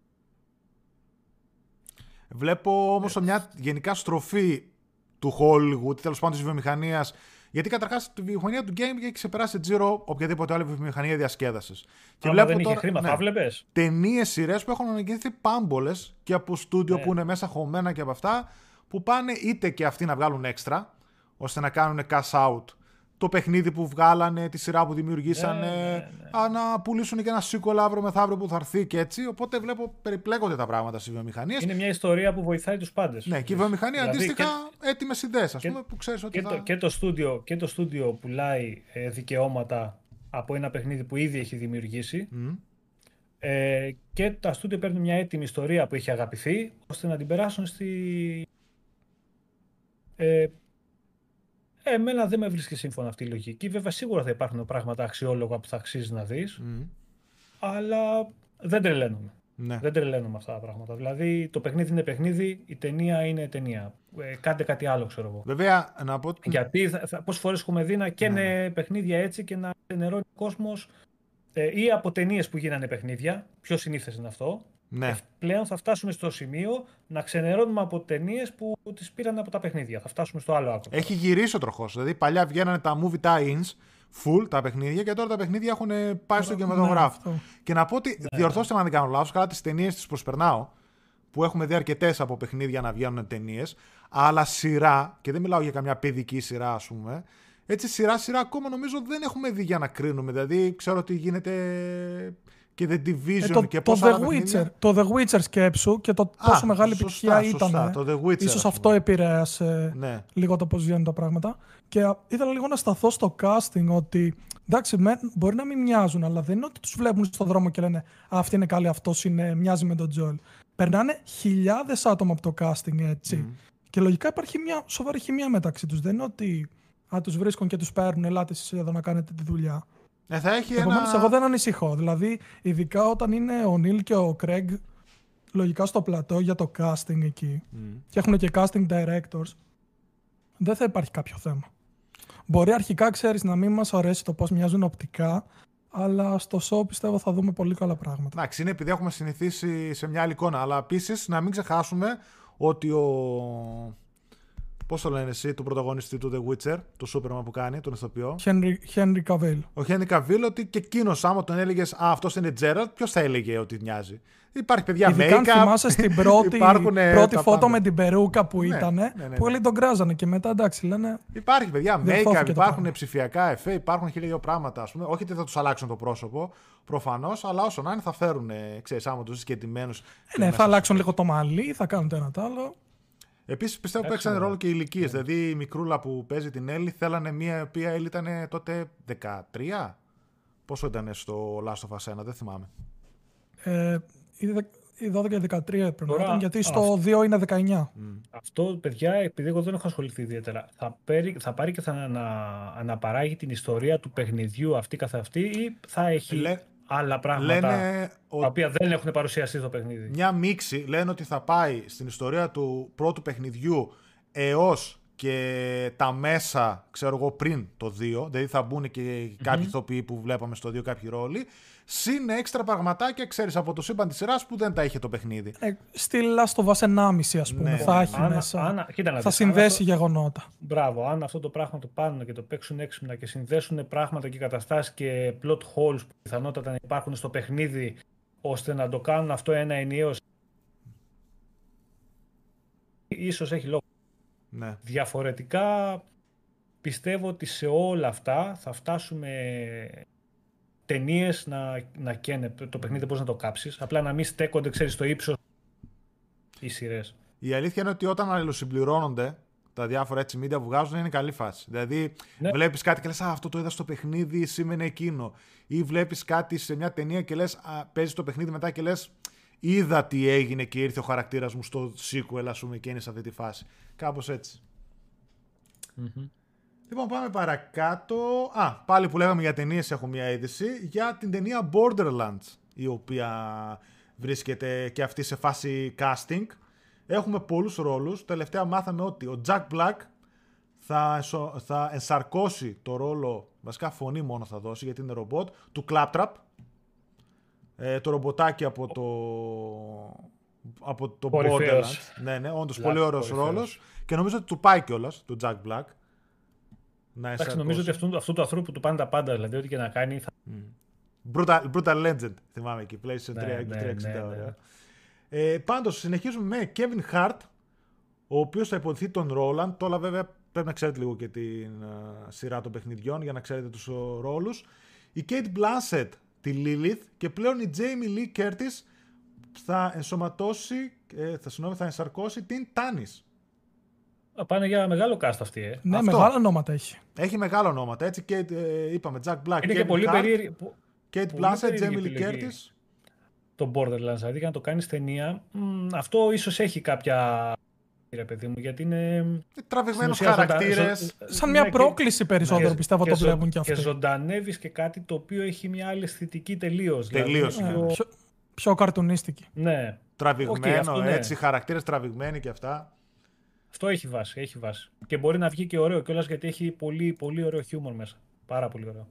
Βλέπω όμως μια γενικά στροφή του Hollywood, τέλος πάντων της βιομηχανίας. Γιατί καταρχάς τη βιομηχανία του game έχει ξεπεράσει τζίρο οποιαδήποτε άλλη βιομηχανία διασκέδασης. Και Άμα δεν είχε χρήμα, θα βλέπεις. Ταινίες, σειρές που έχουν αναγγελθεί πάμπολες και από στούντιο Ναι. που είναι μέσα χωμένα και από αυτά, που πάνε είτε και αυτοί να βγάλουν έξτρα, ώστε να κάνουν cash out το παιχνίδι που βγάλανε, τη σειρά που δημιουργήσανε, Ναι, ναι, ναι. α, να πουλήσουν και ένα sequel αύριο μεθαύριο που θα έρθει και έτσι. Οπότε βλέπω περιπλέκονται τα πράγματα στις βιομηχανίες. Είναι μια ιστορία που βοηθάει τους πάντες. Ναι, και η βιομηχανία Δηλαδή αντίστοιχα και- έτοιμες ιδέες, ας και- πούμε, που ξέρεις ότι Και, θα. το, και, το στούντιο, και το στούντιο πουλάει ε, δικαιώματα από ένα παιχνίδι που ήδη έχει δημιουργήσει Μμ. ε, και τα στούντιο παίρνουν μια έτοιμη ιστορία που έχει αγαπηθεί ώστε να την περάσουν στη... Ε, εμένα δεν με βρίσκει σύμφωνα αυτή η λογική. Βέβαια σίγουρα θα υπάρχουν πράγματα αξιόλογα που θα αξίζει να δεις, Μμ. αλλά δεν τρελαίνομαι. Ναι. Δεν τρελαίνομαι αυτά τα πράγματα. Δηλαδή το παιχνίδι είναι παιχνίδι, η ταινία είναι ταινία. Ε, κάντε κάτι άλλο ξέρω εγώ. Βέβαια, να πω. ότι- Γιατί θα, θα, πόσες φορές έχουμε δει να καίνε παιχνίδια έτσι και να ξενερώνει ο κόσμος ε, ή από ταινίες που γίνανε παιχνίδια. Πιο συνήθες είναι αυτό. Ναι. Ε, πλέον θα φτάσουμε στο σημείο να ξενερώνουμε από ταινίες που τις πήραν από τα παιχνίδια. Θα φτάσουμε στο άλλο άκρο. Έχει γυρίσει ο τροχός. Δηλαδή παλιά βγαίνανε τα movie tie-ins, full τα παιχνίδια και τώρα τα παιχνίδια έχουν πάει στον Ναι, κινηματογράφο. αυτό. και να πω ότι, διορθώστε με αν δεν κάνω λάθος, καλά τις ταινίες τις προσπερνάω, που έχουμε δει αρκετές από παιχνίδια να βγαίνουν ταινίες, αλλά σειρά, και δεν μιλάω για καμιά παιδική σειρά, ας πούμε, έτσι σειρά-σειρά ακόμα νομίζω δεν έχουμε δει για να κρίνουμε. Δηλαδή ξέρω ότι γίνεται και The Division Ε, το, και το, πόσα The άλλα παιχνίδια. Witcher, το The Witcher σκέψου και το Α, πόσο μεγάλη σωστά, επιτυχία σωστά, ήταν. το The Witcher, Ίσως ας αυτό πούμε. επηρέασε Ναι. λίγο το πώς βγαίνουν τα πράγματα. Και α, ήθελα λίγο να σταθώ στο casting ότι εντάξει, με, μπορεί να μην μοιάζουν, αλλά δεν είναι ότι τους βλέπουν στον δρόμο και λένε «Α, αυτή είναι καλή, αυτός είναι, μοιάζει με τον Τζοέλ. Περνάνε χιλιάδες άτομα από το casting έτσι. Και λογικά υπάρχει μια σοβαρή χημεία μεταξύ τους. Δεν είναι ότι α, τους βρίσκουν και τους παίρνουν, ελάτε εσείς εδώ να κάνετε τη δουλειά. Ε, θα έχει Επομένως, ένα... εγώ δεν ανησυχώ. Δηλαδή, ειδικά όταν είναι ο Νίλ και ο Κρέγκ λογικά στο πλατό για το casting εκεί και έχουν και casting directors, δεν θα υπάρχει κάποιο θέμα. Μπορεί αρχικά, ξέρεις, να μην μας αρέσει το πώς μοιάζουν οπτικά, αλλά στο show πιστεύω θα δούμε πολύ καλά πράγματα. Εντάξει, είναι επειδή έχουμε συνηθίσει σε μια άλλη εικόνα. Αλλά επίσης να μην ξεχάσουμε ότι ο. Πώς το λένε εσύ, του πρωταγωνιστή του The Witcher, του Superman που κάνει, τον ηθοποιό; Henry, Henry Cavill. Ο Χένι Καβίλ, ότι και εκείνος, άμα τον έλεγες Α, αυτός είναι Τζέραλτ, ποιος θα έλεγε ότι μοιάζει. Υπάρχει παιδιά Ειδικά αν make-up, θυμάσαι στην πρώτη, υπάρχουν, ε, πρώτη τα φώτο πάντα. με την περούκα που Ναι, ήταν, ναι, ναι, ναι. που όλοι τον κράζανε και μετά εντάξει λένε Υπάρχει παιδιά Διορθώθηκε make-up, το υπάρχουν πράγμα. ψηφιακά εφέ, υπάρχουν χίλια δυο πράγματα. Ας πούμε. Όχι ότι θα τους αλλάξουν το πρόσωπο προφανώς, αλλά όσο να είναι θα φέρουν, ξέρεις, άμα τους δει και ντυμένου. «Ε, ναι, θα αλλάξουν λίγο το μαλλί, θα κάνουν το ένα το άλλο. Επίσης πιστεύω που Εντάξει, παίξαν ναι. ρόλο και οι ηλικίες. Δηλαδή η μικρούλα που παίζει την Έλλη θέλανε μία η οποία Έλλη ήταν τότε 13. Πόσο ήταν στο Last of Us 1, δεν θυμάμαι. Ε, η δε- η 12 και 13 πρέπει να Τώρα, ήταν, γιατί α, στο 2 είναι 19. Αυτό, παιδιά, επειδή εγώ δεν έχω ασχοληθεί ιδιαίτερα, θα, παίρει, θα πάρει και θα ανα, αναπαράγει την ιστορία του παιχνιδιού αυτή καθ' αυτή ή θα έχει Λέ- άλλα πράγματα Λένε τα ότι οποία δεν έχουν παρουσιαστεί στο παιχνίδι. μια μίξη λένε ότι θα πάει στην ιστορία του πρώτου παιχνιδιού έως και τα μέσα, ξέρω εγώ, πριν το 2. Δηλαδή θα μπουν και κάποιοι ηθοποιοί που βλέπαμε στο 2 κάποιοι ρόλοι. Συν έξτρα πραγματάκια, ξέρεις, από το σύμπαν της σειράς που δεν τα είχε το παιχνίδι. Ε, στη Last of Us 1,5 ας πούμε, Ναι. θα έχει Αν- μέσα. αν- κοίτα να θα δεις, αν συνδέσει αυτό- γεγονότα. Μπράβο, αν αυτό το πράγμα το πάρουν και το παίξουν έξυπνα και συνδέσουν πράγματα και καταστάσεις και plot holes που πιθανότατα να υπάρχουν στο παιχνίδι ώστε να το κάνουν αυτό ένα ενιαίος ίσως έχει λόγο. Ναι. Διαφορετικά πιστεύω ότι σε όλα αυτά θα φτάσουμε ταινίες να, να καίνε το παιχνίδι πώς να το κάψεις. Απλά να μην στέκονται, ξέρεις, στο ύψος οι σειρές. Η αλήθεια είναι ότι όταν αλληλοσυμπληρώνονται τα διάφορα έτσι media που βγάζουν είναι καλή φάση. Δηλαδή, Ναι. βλέπεις κάτι και λες: Α, αυτό το είδα στο παιχνίδι, σήμαινε εκείνο. Ή βλέπεις κάτι σε μια ταινία και λες: Παίζει το παιχνίδι μετά και λες: Είδα τι έγινε και ήρθε ο χαρακτήρας μου στο sequel, ας πούμε, και είναι σε αυτή τη φάση. Κάπως έτσι. Λοιπόν, πάμε παρακάτω. Α, πάλι που λέγαμε για ταινίες, έχω μια είδηση για την ταινία Borderlands, η οποία βρίσκεται και αυτή σε φάση casting. Έχουμε πολλούς ρόλους. Τελευταία μάθαμε ότι ο Jack Black θα, εσω- θα ενσαρκώσει το ρόλο, βασικά φωνή μόνο θα δώσει γιατί είναι ρομπότ, του Claptrap. Ε, το ρομποτάκι από το, από το Κορυφαίος. Borderlands. Ναι, ναι, όντως Black, πολύ ωραίος κορυφαίος. ρόλος. Και νομίζω ότι του πάει κιόλας του Jack Black. Να Εντάξει, νομίζω ότι ενσαρκώσει. αυτού, αυτού του ανθρώπου που του πάνε τα πάντα, δηλαδή ό,τι και να κάνει θα Brutal, Brutal Legend, θυμάμαι εκεί, PlayStation 3, Ναι, ναι, 360, ναι, ναι. ωραία. Ε, πάντως, συνεχίζουμε με Kevin Hart, ο οποίος θα υποδηθεί τον Roland. Τώρα βέβαια πρέπει να ξέρετε λίγο και την α, σειρά των παιχνιδιών για να ξέρετε τους ο, ρόλους. Η Kate Blanchett τη Lilith και πλέον η Jamie Lee Curtis θα ενσωματώσει, ε, θα, συγγνώμη, θα ενσαρκώσει την Tannis. Α, πάνε για μεγάλο cast αυτή, ε. Ναι, Αυτό. μεγάλα ονόματα έχει. Έχει μεγάλα ονόματα, έτσι, και ε, είπαμε Jack Black, Είναι και Kevin πολύ Hart, περίεργη. που- Kate πολύ Blanchett, περίεργη Jamie Lee επιλογή. Curtis. Το Borderlands, δηλαδή για να το κάνεις ταινία, μ, αυτό ίσως έχει κάποια. Ρε παιδί μου, γιατί είναι. Τραβηγμένους στην ουσία χαρακτήρες. ζωντανέ- ζω- Σαν μια ναι, και- πρόκληση περισσότερο και- πιστεύω και το ζω- βλέπουν και Και αυτοί. ζωντανεύεις και κάτι το οποίο έχει μια άλλη αισθητική τελείως. Τελείως, Ε, ναι. πιο, πιο καρτουνίστικη. ναι, Τραβηγμένο, Οκ, αυτό ναι. έτσι, χαρακτήρες τραβηγμένοι και αυτά. Αυτό έχει βάση, έχει βάση. Και μπορεί να βγει και ωραίο κιόλας γιατί έχει πολύ, πολύ ωραίο χιούμορ μέσα. Πάρα πολύ ωραίο.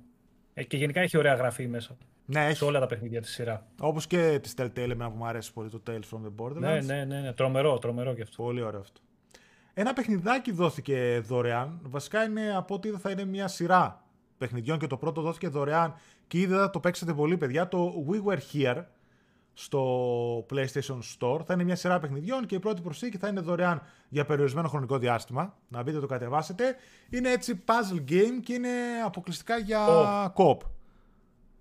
Ε, και γενικά έχει ωραία γραφή μέσα. Ναι, έχει. Σε όλα τα παιχνίδια της σειράς. Όπως και της Telltale, εμένα που μου αρέσει πολύ το Tales from the Borderlands. Ναι, ναι, ναι, ναι. Τρομερό, τρομερό και αυτό. Πολύ ωραίο αυτό. Ένα παιχνιδάκι δόθηκε δωρεάν. Βασικά είναι από ό,τι είδα θα είναι μια σειρά παιχνιδιών και το πρώτο δόθηκε δωρεάν και ήδη θα το παίξετε πολύ παιδιά. Το We Were Here στο PlayStation Store. Θα είναι μια σειρά παιχνιδιών και η πρώτη προσθήκη θα είναι δωρεάν για περιορισμένο χρονικό διάστημα. Να μπείτε το κατεβάσετε. Είναι έτσι puzzle game και είναι αποκλειστικά για co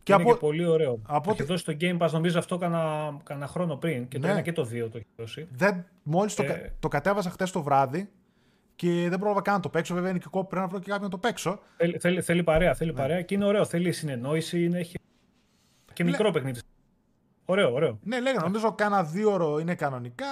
Και είναι από... και πολύ ωραίο. Από... Έχει δώσει το Game Pass νομίζω αυτό κάνα, κάνα χρόνο πριν και το ναι. ένα και το δύο το έχει δώσει. Δεν, μόλις το, το κατέβασα χτες το βράδυ και δεν πρόλαβα καν να το παίξω. Βέβαια είναι και κόπο, πρέπει να βρω και κάποιον να το παίξω. Θέλει, θέλει, θέλει παρέα, θέλει ναι. παρέα και είναι ωραίο. Θέλει συνεννόηση, είναι, έχει και μικρό Λέ... παιχνίδι. Ωραίο, ωραίο. Ναι, λέγανε, νομίζω κάνα δύο ώρο είναι κανονικά.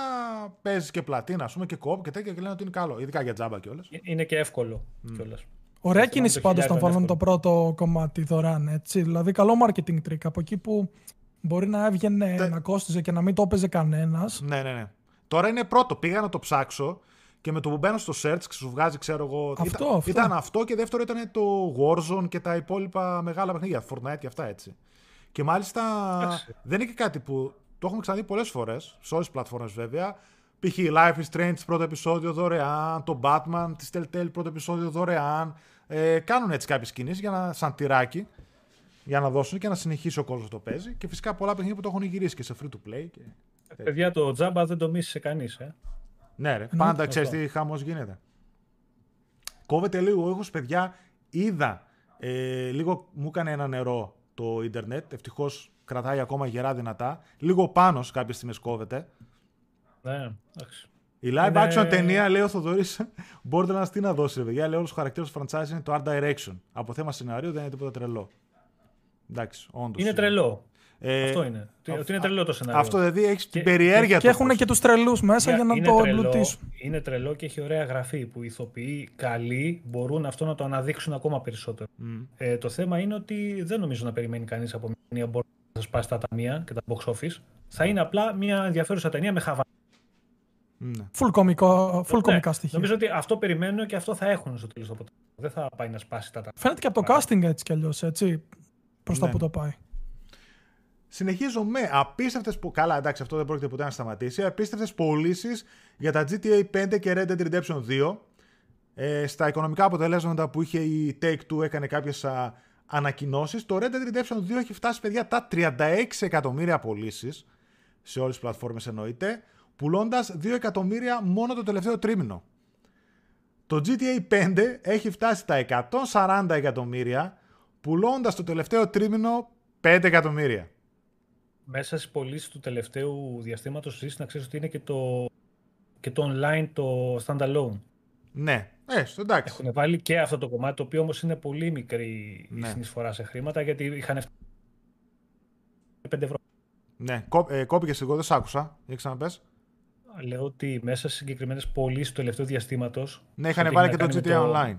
Παίζεις και πλατίνα, ας πούμε, και κόπ και τέτοια και λένε ότι είναι καλό. Ειδικά για τζάμπα κιόλας. Ε, είναι και εύκολο mm. κιόλας. Ωραία κίνηση πάντως να βάλουν το πρώτο κομμάτι δωρεάν. Έτσι. Δηλαδή, καλό marketing trick από εκεί που μπορεί να έβγαινε, Τε... να κόστιζε και να μην το έπαιζε κανένας. Ναι, ναι, ναι. Τώρα είναι πρώτο. Πήγα να το ψάξω και με το που μπαίνω στο search σου βγάζει, ξέρω εγώ. Αυτό, ήταν, αυτό. ήταν αυτό και δεύτερο ήταν το Warzone και τα υπόλοιπα μεγάλα παιχνίδια. Fortnite και αυτά έτσι. Και μάλιστα δεν είναι και κάτι που το έχουμε ξαναδεί πολλές φορές, σε όλες τις πλατφόρμες βέβαια. Π.χ. Life is Strange πρώτο επεισόδιο δωρεάν, το Batman της Telltale πρώτο επεισόδιο δωρεάν. Ε, κάνουν έτσι κάποιες κινήσεις για να, σαν τυράκι για να δώσουν και να συνεχίσει ο κόσμος το παίζει. Και φυσικά πολλά παιχνίδια που το έχουν γυρίσει και σε free to play. Και... Ε, παιδιά, το τζάμπα δεν το μίσησε κανείς. Ε. Ναι, ρε. Πάντα ξέρεις τι χαμός γίνεται. Κόβεται λίγο ήχος, παιδιά. Είδα ε, λίγο μου έκανε ένα νερό το ίντερνετ. Ευτυχώς κρατάει ακόμα γερά δυνατά. Λίγο πάνω σε κάποιε στιγμέ κόβεται. Ναι, εντάξει. Η live είναι... action ταινία, λέει ο Θοδωρής, Borderlands τι να δώσει, παιδιά. Λέει όλου του χαρακτήρε του franchise είναι το art direction. Από θέμα σενάριο δεν είναι τίποτα τρελό. Εντάξει, όντως. Είναι τρελό. Ε, αυτό είναι. Αυτό, ότι είναι τρελό το σενάριο. Αυτό δηλαδή έχει την περιέργεια και, και έχουν και τους τρελούς μέσα για, για να το εμπλουτίσουν. Είναι τρελό και έχει ωραία γραφή που οι ηθοποιοί καλοί μπορούν αυτό να το αναδείξουν ακόμα περισσότερο. Mm. Ε, το θέμα είναι ότι δεν νομίζω να περιμένει κανείς από μια ταινία μπορεί να σπάσει τα ταμεία και τα box office. Θα είναι απλά μια ενδιαφέρουσα ταινία με χαβά. Ναι. Full, κομικό, full ναι, κομικά στοιχεία. Νομίζω ότι αυτό περιμένουν και αυτό θα έχουν στο τέλος το αποτέλεσμα. Δεν θα πάει να σπάσει τα ταμεία. Φαίνεται και από το casting έτσι κι αλλιώς, έτσι. Προς ναι. τα που το πάει. Συνεχίζω με απίστευτες. Καλά, εντάξει, αυτό δεν πρόκειται ποτέ να σταματήσει. Απίστευτες πωλήσεις για τα GTA 5 και Red Dead Redemption 2. Ε, στα οικονομικά αποτελέσματα που είχε η Take-Two έκανε κάποιες ανακοινώσεις. Το Red Dead Redemption 2 έχει φτάσει, παιδιά, τα 36 εκατομμύρια πωλήσεις. Σε όλες τις πλατφόρμες εννοείται. Πουλώντας 2 εκατομμύρια μόνο το τελευταίο τρίμηνο. Το GTA 5 έχει φτάσει τα 140 εκατομμύρια, πουλώντας το τελευταίο τρίμηνο 5 εκατομμύρια μέσα στις πωλήσεις του τελευταίου διαστήματος ζήσει να ξέρεις ότι είναι και το, και το online, το standalone. Ναι, έστω εντάξει. Έχουν βάλει και αυτό το κομμάτι, το οποίο όμως είναι πολύ μικρή ναι. η συνεισφορά σε χρήματα, γιατί είχαν 5 ευρώ. Ναι, Κό, ε, κόπηκες εγώ, δεν σ' άκουσα. Για ξαναπες. Λέω ότι μέσα σε συγκεκριμένες πωλήσεις του τελευταίου διαστήματος. Ναι, είχαν βάλει και το GTA Online.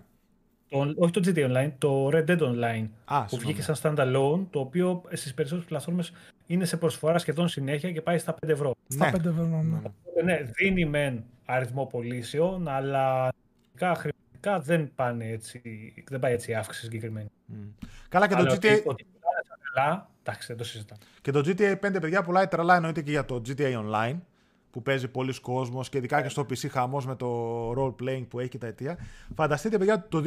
Το, όχι το GTA Online, το Red Dead Online. Α, που βγήκε σαν standalone, το οποίο στις περισσότερες πλατφόρμες είναι σε προσφορά σχεδόν συνέχεια και πάει στα 5 ευρώ. Στα 5 ευρώ, ναι. ναι. δίνει μεν αριθμό πωλήσεων, αλλά χρηματικά δεν, πάνε έτσι, δεν πάει έτσι η αύξηση συγκεκριμένη. Mm. Καλά και το GTA... Ότι, τρελά, εντάξει, δεν το συζητάμε. Και το GTA 5, παιδιά, πουλάει τρελά εννοείται και για το GTA Online που παίζει πολλοί κόσμος και ειδικά και στο PC χαμός με το role playing που έχει και τα αιτία. Φανταστείτε παιδιά το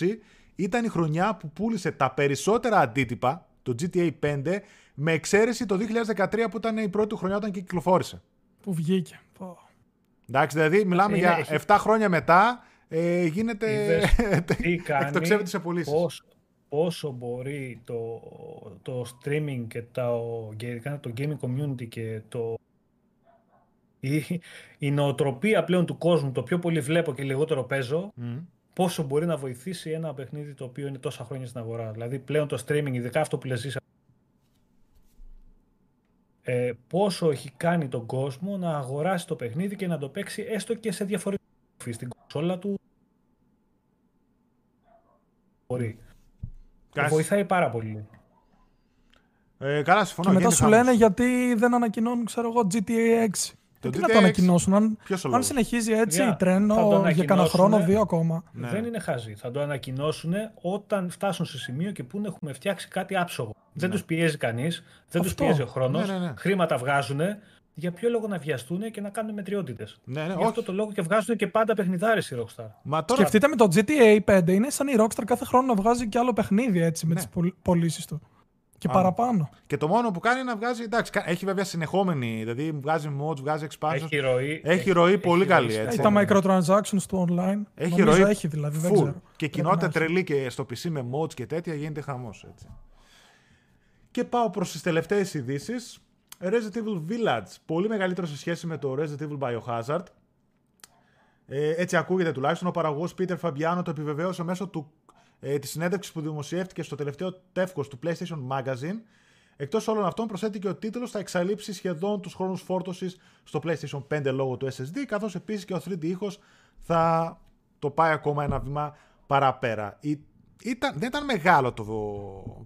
2020 ήταν η χρονιά που πούλησε τα περισσότερα αντίτυπα, το GTA 5, με εξαίρεση το 2013 που ήταν η πρώτη χρονιά όταν κυκλοφόρησε. Που βγήκε. Εντάξει, δηλαδή μιλάμε για έχει... 7 χρόνια μετά ε, γίνεται. Εκτοξεύεται σε πωλήσει. Πόσο, πόσο μπορεί το, το streaming και το, το gaming community και το η, η νοοτροπία πλέον του κόσμου, το πιο πολύ βλέπω και λιγότερο παίζω, πόσο μπορεί να βοηθήσει ένα παιχνίδι το οποίο είναι τόσα χρόνια στην αγορά. Δηλαδή πλέον το streaming, ειδικά αυτό που λες ε, πόσο έχει κάνει τον κόσμο να αγοράσει το παιχνίδι και να το παίξει έστω και σε διαφορετική στην κονσόλα του. Μπορεί. Βοηθάει πάρα πολύ. Ε, καλά, συμφωνώ. Και μετά σου λένε γιατί δεν ανακοινώνουν, ξέρω εγώ, GTA 6. Το Τι να το GTX ανακοινώσουν, αν, Ποιος ο αν λόγος; συνεχίζει έτσι Για, η τρένο θα το για κανένα ανακοινώσουνε. χρόνο, δύο ακόμα. Ναι. Δεν είναι χαζοί. Θα το ανακοινώσουν όταν φτάσουν σε σημείο και πούνε έχουμε φτιάξει κάτι άψογο. Δεν τους πιέζει κανείς, δεν τους Αυτό. πιέζει ο χρόνος. Ναι, ναι, ναι. Χρήματα βγάζουν. Για ποιο λόγο να βιαστούν και να κάνουν μετριότητες; Ναι, ναι, Γι' όχι. αυτό το λόγο και βγάζουν και πάντα παιχνιδάρες η Rockstar. Μα τώρα, Σκεφτείτε με το GTA 5, είναι σαν η Rockstar κάθε χρόνο να βγάζει και άλλο παιχνίδι έτσι με Ναι. τις πωλ- πωλήσεις του. Και Α. παραπάνω. Και το μόνο που κάνει είναι να βγάζει. Εντάξει, κα- έχει βέβαια συνεχόμενη. Δηλαδή βγάζει mods, βγάζει expansions. Έχει ροή. Έχει ροή πολύ καλή, ροή. έτσι. Έχει τα microtransactions του online. Έχει Νομίζω ροή. έχει δηλαδή, δεν full. ξέρω. Και Πρέπει κοινότητα να έχει. τρελή και στο PC με mods και τέτοια γίνεται χαμός. Και πάω προς τις τελευταίες ειδήσεις. Resident Evil Village. Πολύ μεγαλύτερο σε σχέση με το Resident Evil Biohazard. Ε, έτσι ακούγεται τουλάχιστον. Ο παραγωγός Peter Fabiano το επιβεβαίωσε μέσω του, ε, της συνέντευξης που δημοσιεύτηκε στο τελευταίο τεύχος του PlayStation Magazine. Εκτός όλων αυτών προσθέτει και ο τίτλος θα εξαλείψει σχεδόν τους χρόνους φόρτωσης στο PlayStation 5 λόγω του SSD, καθώς επίσης και ο 3D ήχος θα το πάει ακόμα ένα βήμα παραπέρα. Ή- Ήταν, δεν ήταν μεγάλο το,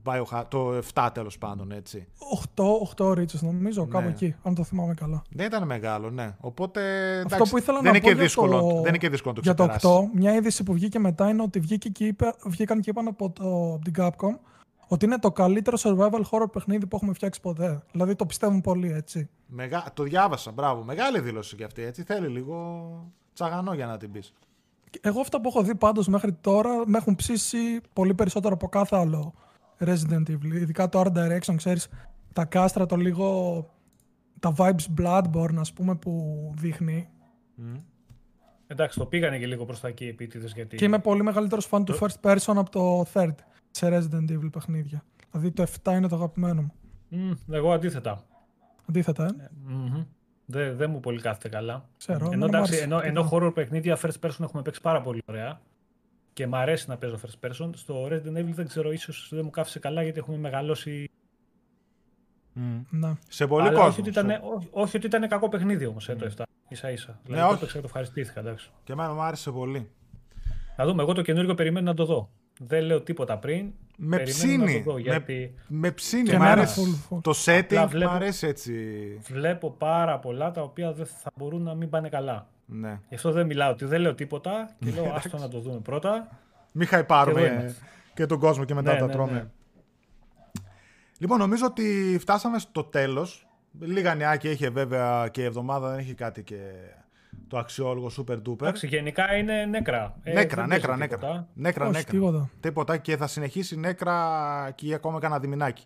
Bioha- το 7 τέλος πάντων, έτσι. 8, 8 ρίτσες νομίζω, κάπου Ναι. εκεί, αν το θυμάμαι καλά. Δεν ήταν μεγάλο, ναι. Οπότε, Αυτό εντάξει, που ήθελα δεν να είναι πω και για δύσκολο, το, δεν είναι και δύσκολο να το για το ξεπεράσει. 8, μια είδηση που βγήκε μετά είναι ότι βγήκε και είπε, βγήκαν και είπαν από, το, από την Capcom ότι είναι το καλύτερο survival horror παιχνίδι που έχουμε φτιάξει ποτέ. Δηλαδή το πιστεύουν πολύ έτσι. Μεγα... Το διάβασα, μπράβο. Μεγάλη δήλωση και αυτή, έτσι. Θέλει λίγο τσαγανό για να την πεις. Και Εγώ αυτά που έχω δει πάντως μέχρι τώρα με έχουν ψήσει πολύ περισσότερο από κάθε άλλο Resident Evil. Ειδικά το Art Direction, ξέρεις, τα κάστρα, το λίγο, τα vibes Bloodborne ας πούμε που δείχνει. Εντάξει, το πήγανε και λίγο προς τα εκεί επίτηδες. Γιατί... Και είμαι πολύ μεγαλύτερος fan του first person από το third σε Resident Evil παιχνίδια. Δηλαδή το 7 είναι το αγαπημένο μου. Μμ, εγώ αντίθετα. Αντίθετα, ε. Μμμ. Δεν δεν μου πολύ κάθεται καλά. Ξέρω, ενώ, εμένα μου εντάξει, άρεσε ενώ, αρκετά. ενώ horror παιχνίδια first person έχουμε παίξει πάρα πολύ ωραία και μ' αρέσει να παίζω first person, στο Resident Evil δεν ξέρω, ίσως δεν μου κάθισε καλά γιατί έχουμε μεγαλώσει. Ναι. Σε πολύ Αλλά κόσμο. όχι ότι, ήταν, σε- όχι, όχι ότι ήταν κακό παιχνίδι όμως ε, το 7. Ίσα ίσα. Δηλαδή όχι. το έπαιξα και το ευχαριστήθηκα. Εντάξει. Και εμένα μου άρεσε πολύ. Να δούμε, εγώ το καινούργιο περιμένω να το δω. Δεν λέω τίποτα πριν. Με περιμένω να ψήνει. το δω, γιατί Με, με ψήνει. Και Μ' εμένα αρέσει. full, full. Το setting Απλά βλέπω- μου αρέσει έτσι. βλέπω πάρα πολλά τα οποία δεν θα μπορούν να μην πάνε καλά. Ναι. Γι' αυτό δεν μιλάω, ότι δεν λέω τίποτα και λέω άστο να το δούμε πρώτα. Μην Και εδώ χαϊπάρουμε είμαστε. και τον κόσμο και μετά Ναι, τα ναι, τρώμε. ναι. Λοιπόν, νομίζω ότι φτάσαμε στο τέλος. Λίγα νεάκια είχε βέβαια και η εβδομάδα, δεν έχει κάτι και το αξιόλογο super duper. Εντάξει, γενικά είναι νέκρα. Ε, Νέκρα, δεν νέκρα, παίζει νέκρα. τίποτα. Νέκρα, Όχι, νέκρα. τίποτα. Τίποτα και θα συνεχίσει νέκρα και για ακόμα κανένα διμηνάκι.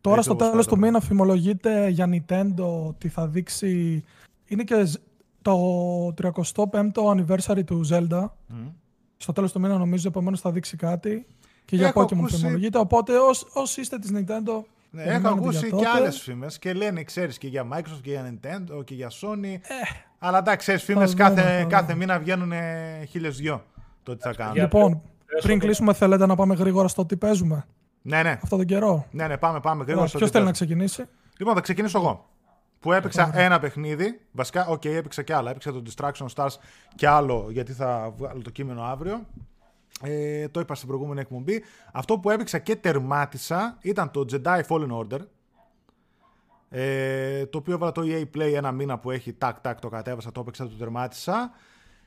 Τώρα Έτσι στο όπως τέλος του φαίνεται. μήνα φημολογείται για Nintendo ότι θα δείξει... Είναι και ζ- το 35ο anniversary του Zelda. Στο τέλος του μήνα νομίζω επομένως θα δείξει κάτι. Και για Έχω Pokemon ακούσει- φημολογείται. Οπότε όσοι, όσοι είστε της Nintendo... Ναι, έχω περιμένετε ακούσει για και τότε. άλλες φήμες και λένε, ξέρεις, και για Microsoft και για Nintendo και για Sony. Αλλά εντάξει, ξέρεις, φήμες θα κάθε, δούμε, θα κάθε δούμε. μήνα βγαίνουν χίλιες δυο το τι θα κάνουν. Για- Λοιπόν, πες πριν το. κλείσουμε θέλετε να πάμε γρήγορα στο τι παίζουμε Ναι, ναι, αυτόν τον καιρό. ναι, ναι, πάμε, πάμε γρήγορα. στο Ποιος τι θέλει να παίζουμε. ξεκινήσει; Λοιπόν, θα ξεκινήσω εγώ. Που έπαιξα ένα παιχνίδι. Βασικά, οκ, έπαιξα και άλλα. Έπαιξα το Destruction AllStars και άλλο, γιατί θα βγάλω το κείμενο αύριο. Ε, το είπα στην προηγούμενη εκπομπή. Αυτό που έπαιξα και τερμάτισα ήταν το Jedi Fallen Order. Ε, το οποίο έβαλα το EA Play ένα μήνα που έχει τάκ τάκ το κατέβασα, το έπαιξα, το τερμάτισα.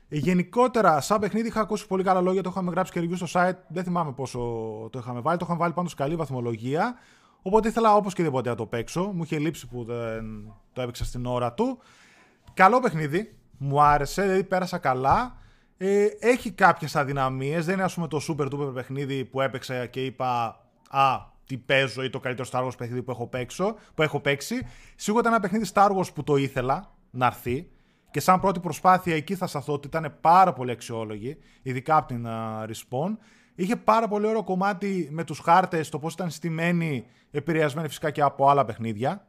Ε, γενικότερα, σαν παιχνίδι είχα ακούσει πολύ καλά λόγια, το είχαμε γράψει και review στο site. Δεν θυμάμαι πόσο το είχαμε βάλει. Το είχαμε βάλει πάντως καλή βαθμολογία. Οπότε ήθελα όπως και δεν να το παίξω. Μου είχε λείψει που δεν το έπαιξα στην ώρα του. Καλό παιχνίδι. Μου άρεσε, δηλαδή πέρασα καλά. Ε, έχει κάποιες αδυναμίες. Δεν είναι ας πούμε το super duper παιχνίδι που έπαιξα και είπα «Α, τι παίζω» ή το καλύτερο Star Wars παιχνίδι που έχω, παίξω, που έχω παίξει. Σίγουρα ήταν ένα παιχνίδι Star Wars που το ήθελα να έρθει. Και σαν πρώτη προσπάθεια εκεί θα σταθώ ότι ήταν πάρα πολύ αξιόλογη, ειδικά από την uh, Respawn. Είχε πάρα πολύ ωραίο κομμάτι με τους χάρτες, το πώς ήταν στημένοι, επηρεασμένοι φυσικά και από άλλα παιχνίδια.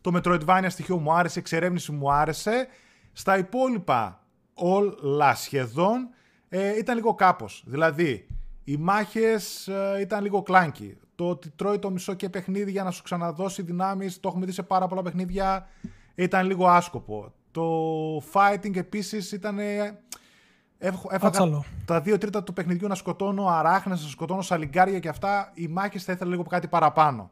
Το Metroidvania στοιχείο μου άρεσε, η εξερεύνηση μου άρεσε. Στα υπόλοιπα όλα σχεδόν ε, ήταν λίγο κάπως. Δηλαδή, οι μάχες ε, ήταν λίγο κλάνκι. Το ότι τρώει το μισό και παιχνίδι για να σου ξαναδώσει δυνάμεις, το έχουμε δει σε πάρα πολλά παιχνίδια, ήταν λίγο άσκοπο. Το fighting επίσης ήταν... ε, Έχω- Έφαγα Άτσαλο. τα δύο τρίτα του παιχνιδιού να σκοτώνω αράχνες, να σκοτώνω σαλιγκάρια και αυτά. Οι μάχες θα ήθελα λίγο κάτι παραπάνω.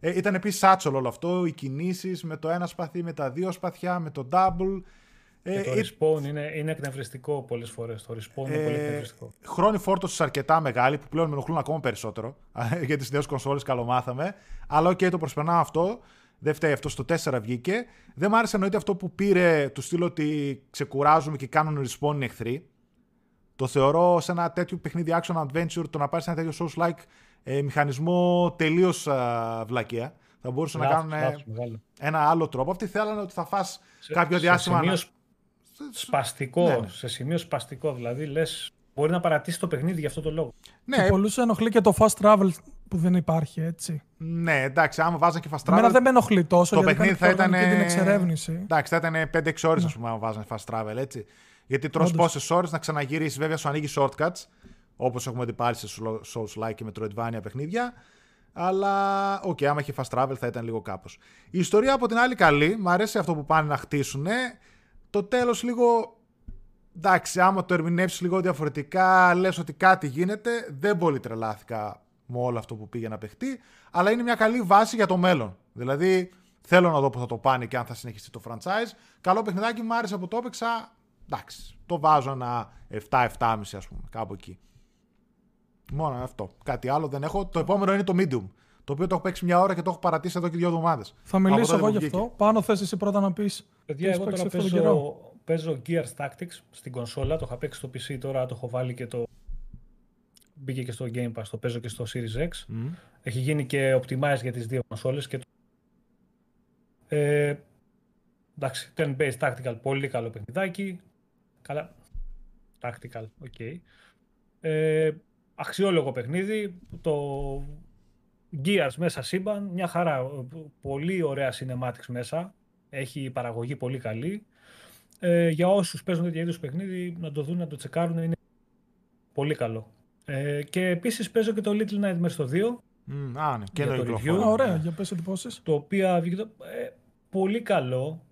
Ε, ήταν επίσης άτσαλο όλο αυτό, οι κινήσεις με το ένα σπαθί, με τα δύο σπαθιά, με το double. Ε, το respawn είναι, είναι εκνευριστικό πολλές φορές. Το respawn είναι πολύ εκνευριστικό. Χρόνοι φόρτωσης αρκετά μεγάλοι που πλέον με ενοχλούν ακόμα περισσότερο για τις νέες κονσόλες, καλομάθαμε. Αλλά ok, okay, το προσπερνάω αυτό. Δεν φταίει αυτό, στο 4 βγήκε. Δεν μ' άρεσε εννοείται αυτό που πήρε του στυλ ότι ξεκουράζουμε και κάνουν respawn οι εχθροί. Το θεωρώ σε ένα τέτοιο παιχνίδι action adventure το να πάρεις ένα τέτοιο Souls-like ε, μηχανισμό τελείως βλακεία. Θα μπορούσαν να κάνουν ένα άλλο τρόπο. Αυτοί θέλανε ότι θα φας κάποιο διάστημα. Σε σημείο σπαστικό. Ναι, ναι. Σε σημείο σπαστικό. Δηλαδή λες, μπορεί να παρατήσει το παιχνίδι για αυτό το λόγο. Ναι. Και πολλούς ενοχλεί και το fast travel που δεν υπάρχει έτσι. Ναι, εντάξει, άμα βάζα και fast travel. Εμένα δεν με ενοχλεί τόσο. Το παιχνίδι θα ήταν. την εξερεύνηση. Εντάξει, θα ήταν 5-6 ώρες, ναι. ας πούμε, άμα βάζανε fast travel έτσι. Γιατί τρως πόσες ώρες να ξαναγυρίσει, βέβαια σου ανοίγει shortcuts, όπως έχουμε δει πάλι σε Souls like και Metroidvania παιχνίδια. Αλλά, ok, okay, άμα έχει fast travel θα ήταν λίγο κάπως. Η ιστορία από την άλλη καλή, μου αρέσει αυτό που πάνε να χτίσουν. Το τέλος λίγο. Εντάξει, άμα το ερμηνεύσεις λίγο διαφορετικά, λες ότι κάτι γίνεται. Δεν πολύ τρελάθηκα με όλο αυτό που πήγε να παιχτεί, αλλά είναι μια καλή βάση για το μέλλον. Δηλαδή, θέλω να δω πώς θα το πάνε και αν θα συνεχιστεί το franchise. Καλό παιχνιδάκι, μου άρεσε που το έπαιξα. Εντάξει, το βάζω ένα 7-7,5 ας πούμε, κάπου εκεί. Μόνο αυτό. Κάτι άλλο δεν έχω. Το επόμενο είναι το Medium. Το οποίο το έχω παίξει μια ώρα και το έχω παρατήσει εδώ και δύο εβδομάδες. Θα μιλήσω εγώ γι' αυτό. Πάνω θες εσύ πρώτα να πεις. Παιδιά, εγώ τώρα παίζω, παίζω Gears Tactics στην κονσόλα. Το είχα παίξει στο PC τώρα, το έχω βάλει και το. Μπήκε και στο Game Pass, το παίζω και στο Series X. Mm. Έχει γίνει και optimize για τις δύο κονσόλες. Και... Ε, εντάξει, turn-based tactical, πολύ καλό παιχνιδάκι. Καλά. Tactical, ok. Okay. Ε, αξιόλογο παιχνίδι. Το Gears μέσα σύμπαν, μια χαρά. Πολύ ωραία cinematics μέσα. Έχει παραγωγή πολύ καλή. Ε, για όσους παίζουν τέτοιου είδους παιχνίδι, να το δουν, να το τσεκάρουν, είναι πολύ καλό. Ε, και επίσης παίζω και το Little Nightmares στο 2. Mm, α, ναι, και το review. ωραία, για πες εντυπώσεις. Το οποίο ε, πολύ καλό.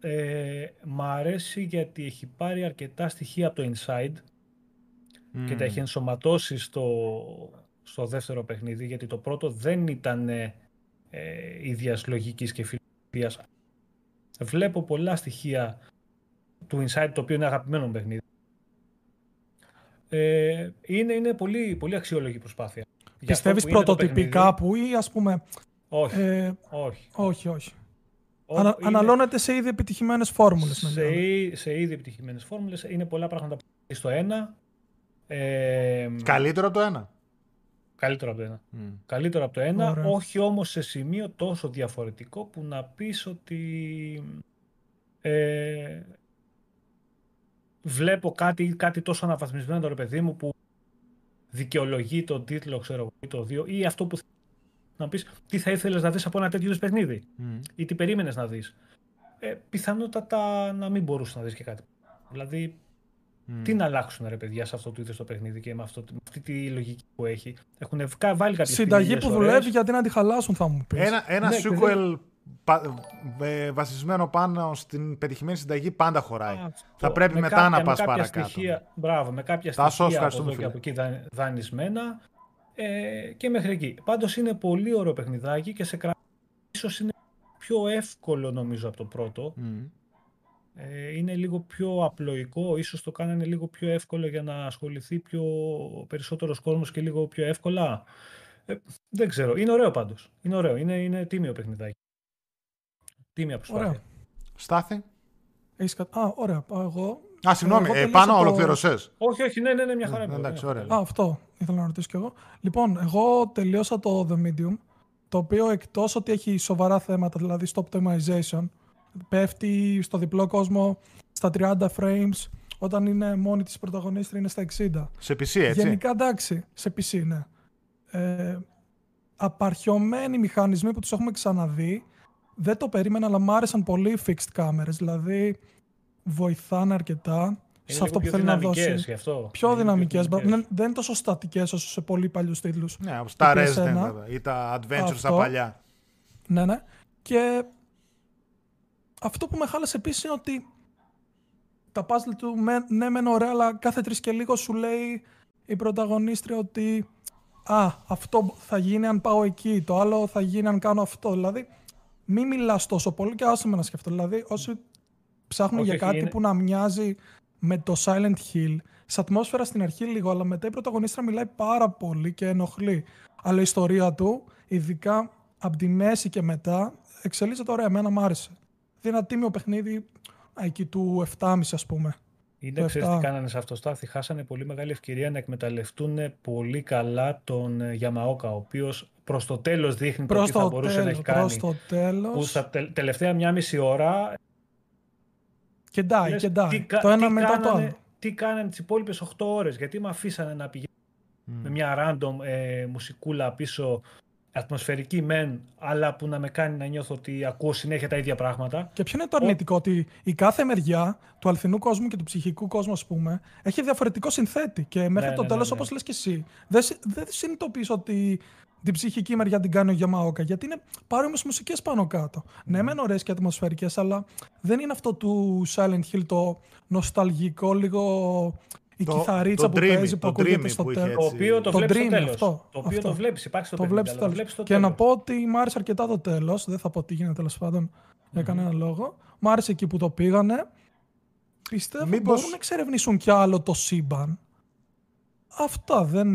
Ε, μ' αρέσει γιατί έχει πάρει αρκετά στοιχεία από το Inside και τα έχει ενσωματώσει στο, στο δεύτερο παιχνίδι, γιατί το πρώτο δεν ήταν ε, ίδιας λογικής και φιλοσοφίας. Βλέπω πολλά στοιχεία του Inside, το οποίο είναι αγαπημένο παιχνίδι. Ε, είναι, είναι πολύ, πολύ αξιόλογη προσπάθεια. Πιστεύεις πρωτοτυπικά που ή ας πούμε... Όχι, ε, όχι. όχι, όχι. Ανα, είναι... Αναλώνεται σε ήδη επιτυχημένες φόρμουλες. Σε, σε ήδη επιτυχημένες φόρμουλες είναι πολλά πράγματα που στο ένα. Ε, καλύτερο από το ένα. Καλύτερο από το ένα. Mm. Καλύτερο από το ένα, όχι όμως σε σημείο τόσο διαφορετικό που να πεις ότι ε, βλέπω κάτι, κάτι τόσο αναβαθμισμένο το ρε παιδί μου που δικαιολογεί τον τίτλο, ξέρω ή το 2 ή αυτό που να πεις τι θα ήθελες να δεις από ένα τέτοιο παιχνίδι mm. ή τι περίμενες να δεις. Ε, πιθανότατα να μην μπορούσες να δεις και κάτι. Δηλαδή τι να αλλάξουν ρε παιδιά σε αυτό το είδος το παιχνίδι και με, αυτό, με αυτή τη λογική που έχει. Έχουν βάλει κάποια Συνταγή που δουλεύει γιατί να τη χαλάσουν, θα μου πεις. Ένα, ένα ναι, sequel πα, ε, βασισμένο πάνω στην πετυχημένη συνταγή πάντα χωράει. Αυτό. Θα πρέπει με μετά κάποια, να πας παρακάτω. Στοιχεία, μπράβο, με κάποια στοιχεία από εδώ και από εκεί δανεισμένα ε, και μέχρι εκεί. Πάντως είναι πολύ ωραίο παιχνιδάκι και σε κρατήσει ίσως είναι πιο εύκολο νομίζω από το πρώτο. Mm. Ε, είναι λίγο πιο απλοϊκό, ίσως το κάνανε λίγο πιο εύκολο για να ασχοληθεί πιο περισσότερος κόσμος και λίγο πιο εύκολα. Ε, δεν ξέρω, είναι ωραίο πάντως. Είναι ωραίο, είναι, είναι τίμιο παιχνιδάκι. Τίμια προσπάθεια. Ωραία. Στάθη; Έχεις κα... Α, ωραία. Εγώ... Α, συγγνώμη, ε, πάνω το... ολοκληρωσέ. Όχι, όχι, ναι, ναι, ναι μια χαρά. Ναι, εντάξει, ωραία. Α, αυτό ήθελα να ρωτήσω κι εγώ. Λοιπόν, εγώ τελείωσα το The Medium, το οποίο εκτός ότι έχει σοβαρά θέματα, δηλαδή στο optimization, πέφτει στο διπλό κόσμο στα 30 frames όταν είναι μόνη της πρωταγωνίστρια είναι στα 60. Σε PC έτσι; Γενικά εντάξει, σε PC ναι. Ε, απαρχιωμένοι μηχανισμοί που τους έχουμε ξαναδεί δεν το περίμενα αλλά μου άρεσαν πολύ οι fixed cameras δηλαδή βοηθάνε αρκετά είναι σε αυτό που θέλει να δώσει. Αυτό. Πιο δυναμικές. Δεν είναι τόσο στατικές όσο σε πολύ παλιούς τίτλους. Ναι, όπως τα Resident ή τα Adventures τα παλιά. Ναι, ναι. Και αυτό που με χάλασε επίσης είναι ότι τα puzzle του ναι μεν ωραία, αλλά κάθε τρεις και λίγο σου λέει η πρωταγωνίστρια ότι Α, αυτό θα γίνει αν πάω εκεί, το άλλο θα γίνει αν κάνω αυτό. Δηλαδή, μην μιλάς τόσο πολύ και άσε με να σκεφτώ. Δηλαδή, όσοι ψάχνουν Όχι, για όχι, κάτι είναι- που να μοιάζει με το Silent Hill, σε ατμόσφαιρα στην αρχή λίγο, αλλά μετά η πρωταγωνίστρα μιλάει πάρα πολύ και ενοχλεί. Αλλά η ιστορία του, ειδικά από τη μέση και μετά, εξελίσσεται ωραία. Εμένα μ' άρεσε. Δηλαδή, ένα τίμιο παιχνίδι α, εκεί του 7,5 ας πούμε. Είναι, Το ξέρεις τι 7. κάνανε σε αυτό, Στάθη, χάσανε πολύ μεγάλη ευκαιρία να εκμεταλλευτούν πολύ καλά τον ε, Γιαμαόκα, ο οποίος προς το τέλος δείχνει το Προς τι θα το, μπορούσε να τέλος, έχει προς κάνει. το τέλος. Που στα τε- τελευταία μια μισή ώρα Και ντάει, λες, και ντάει. τι, κα- Το ένα τι μετά το κάνανε- άλλο. Τι κάνανε τις υπόλοιπες 8 ώρες, γιατί με αφήσανε να πηγαίνω με μια random ε, μουσικούλα πίσω, ατμοσφαιρική μεν, αλλά που να με κάνει να νιώθω ότι ακούω συνέχεια τα ίδια πράγματα. Και ποιο είναι το αρνητικό, ότι η κάθε μεριά του αληθινού κόσμου και του ψυχικού κόσμου, ας πούμε, έχει διαφορετικό συνθέτη. Και μέχρι Ναι, το ναι, τέλος, ναι, ναι. όπως λες και εσύ, δεν, συ- δεν συνειδητοποιείς ότι την ψυχική μεριά την κάνει ο Γιαμαόκα. Γιατί είναι παρόμοιες μουσικές πάνω κάτω. Ναι, μεν ωραίες και ατμοσφαιρικές, αλλά δεν είναι αυτό του Silent Hill το νοσταλγικό, λίγο η Το- κιθαρίτσα το που dreamy, παίζει, που το ακούγεται dreamy στο που είχε τέλος. Το Έτσι. οποίο το, Το βλέπεις dream, στο τέλος. αυτό, το οποίο αυτό. το βλέπεις, υπάρχει στο Το παιχνίδι, βλέπεις αλλά στο το τέλος. βλέπεις στο Και να τέλος. πω ότι μ' άρεσε αρκετά το τέλος. Δεν θα πω τι γίνεται τέλος πάντων για κανένα λόγο. Μ' άρεσε εκεί που το πήγανε. Πιστεύω Μήπως- μπορούν να εξερευνήσουν κι άλλο το σύμπαν. Αυτά δεν.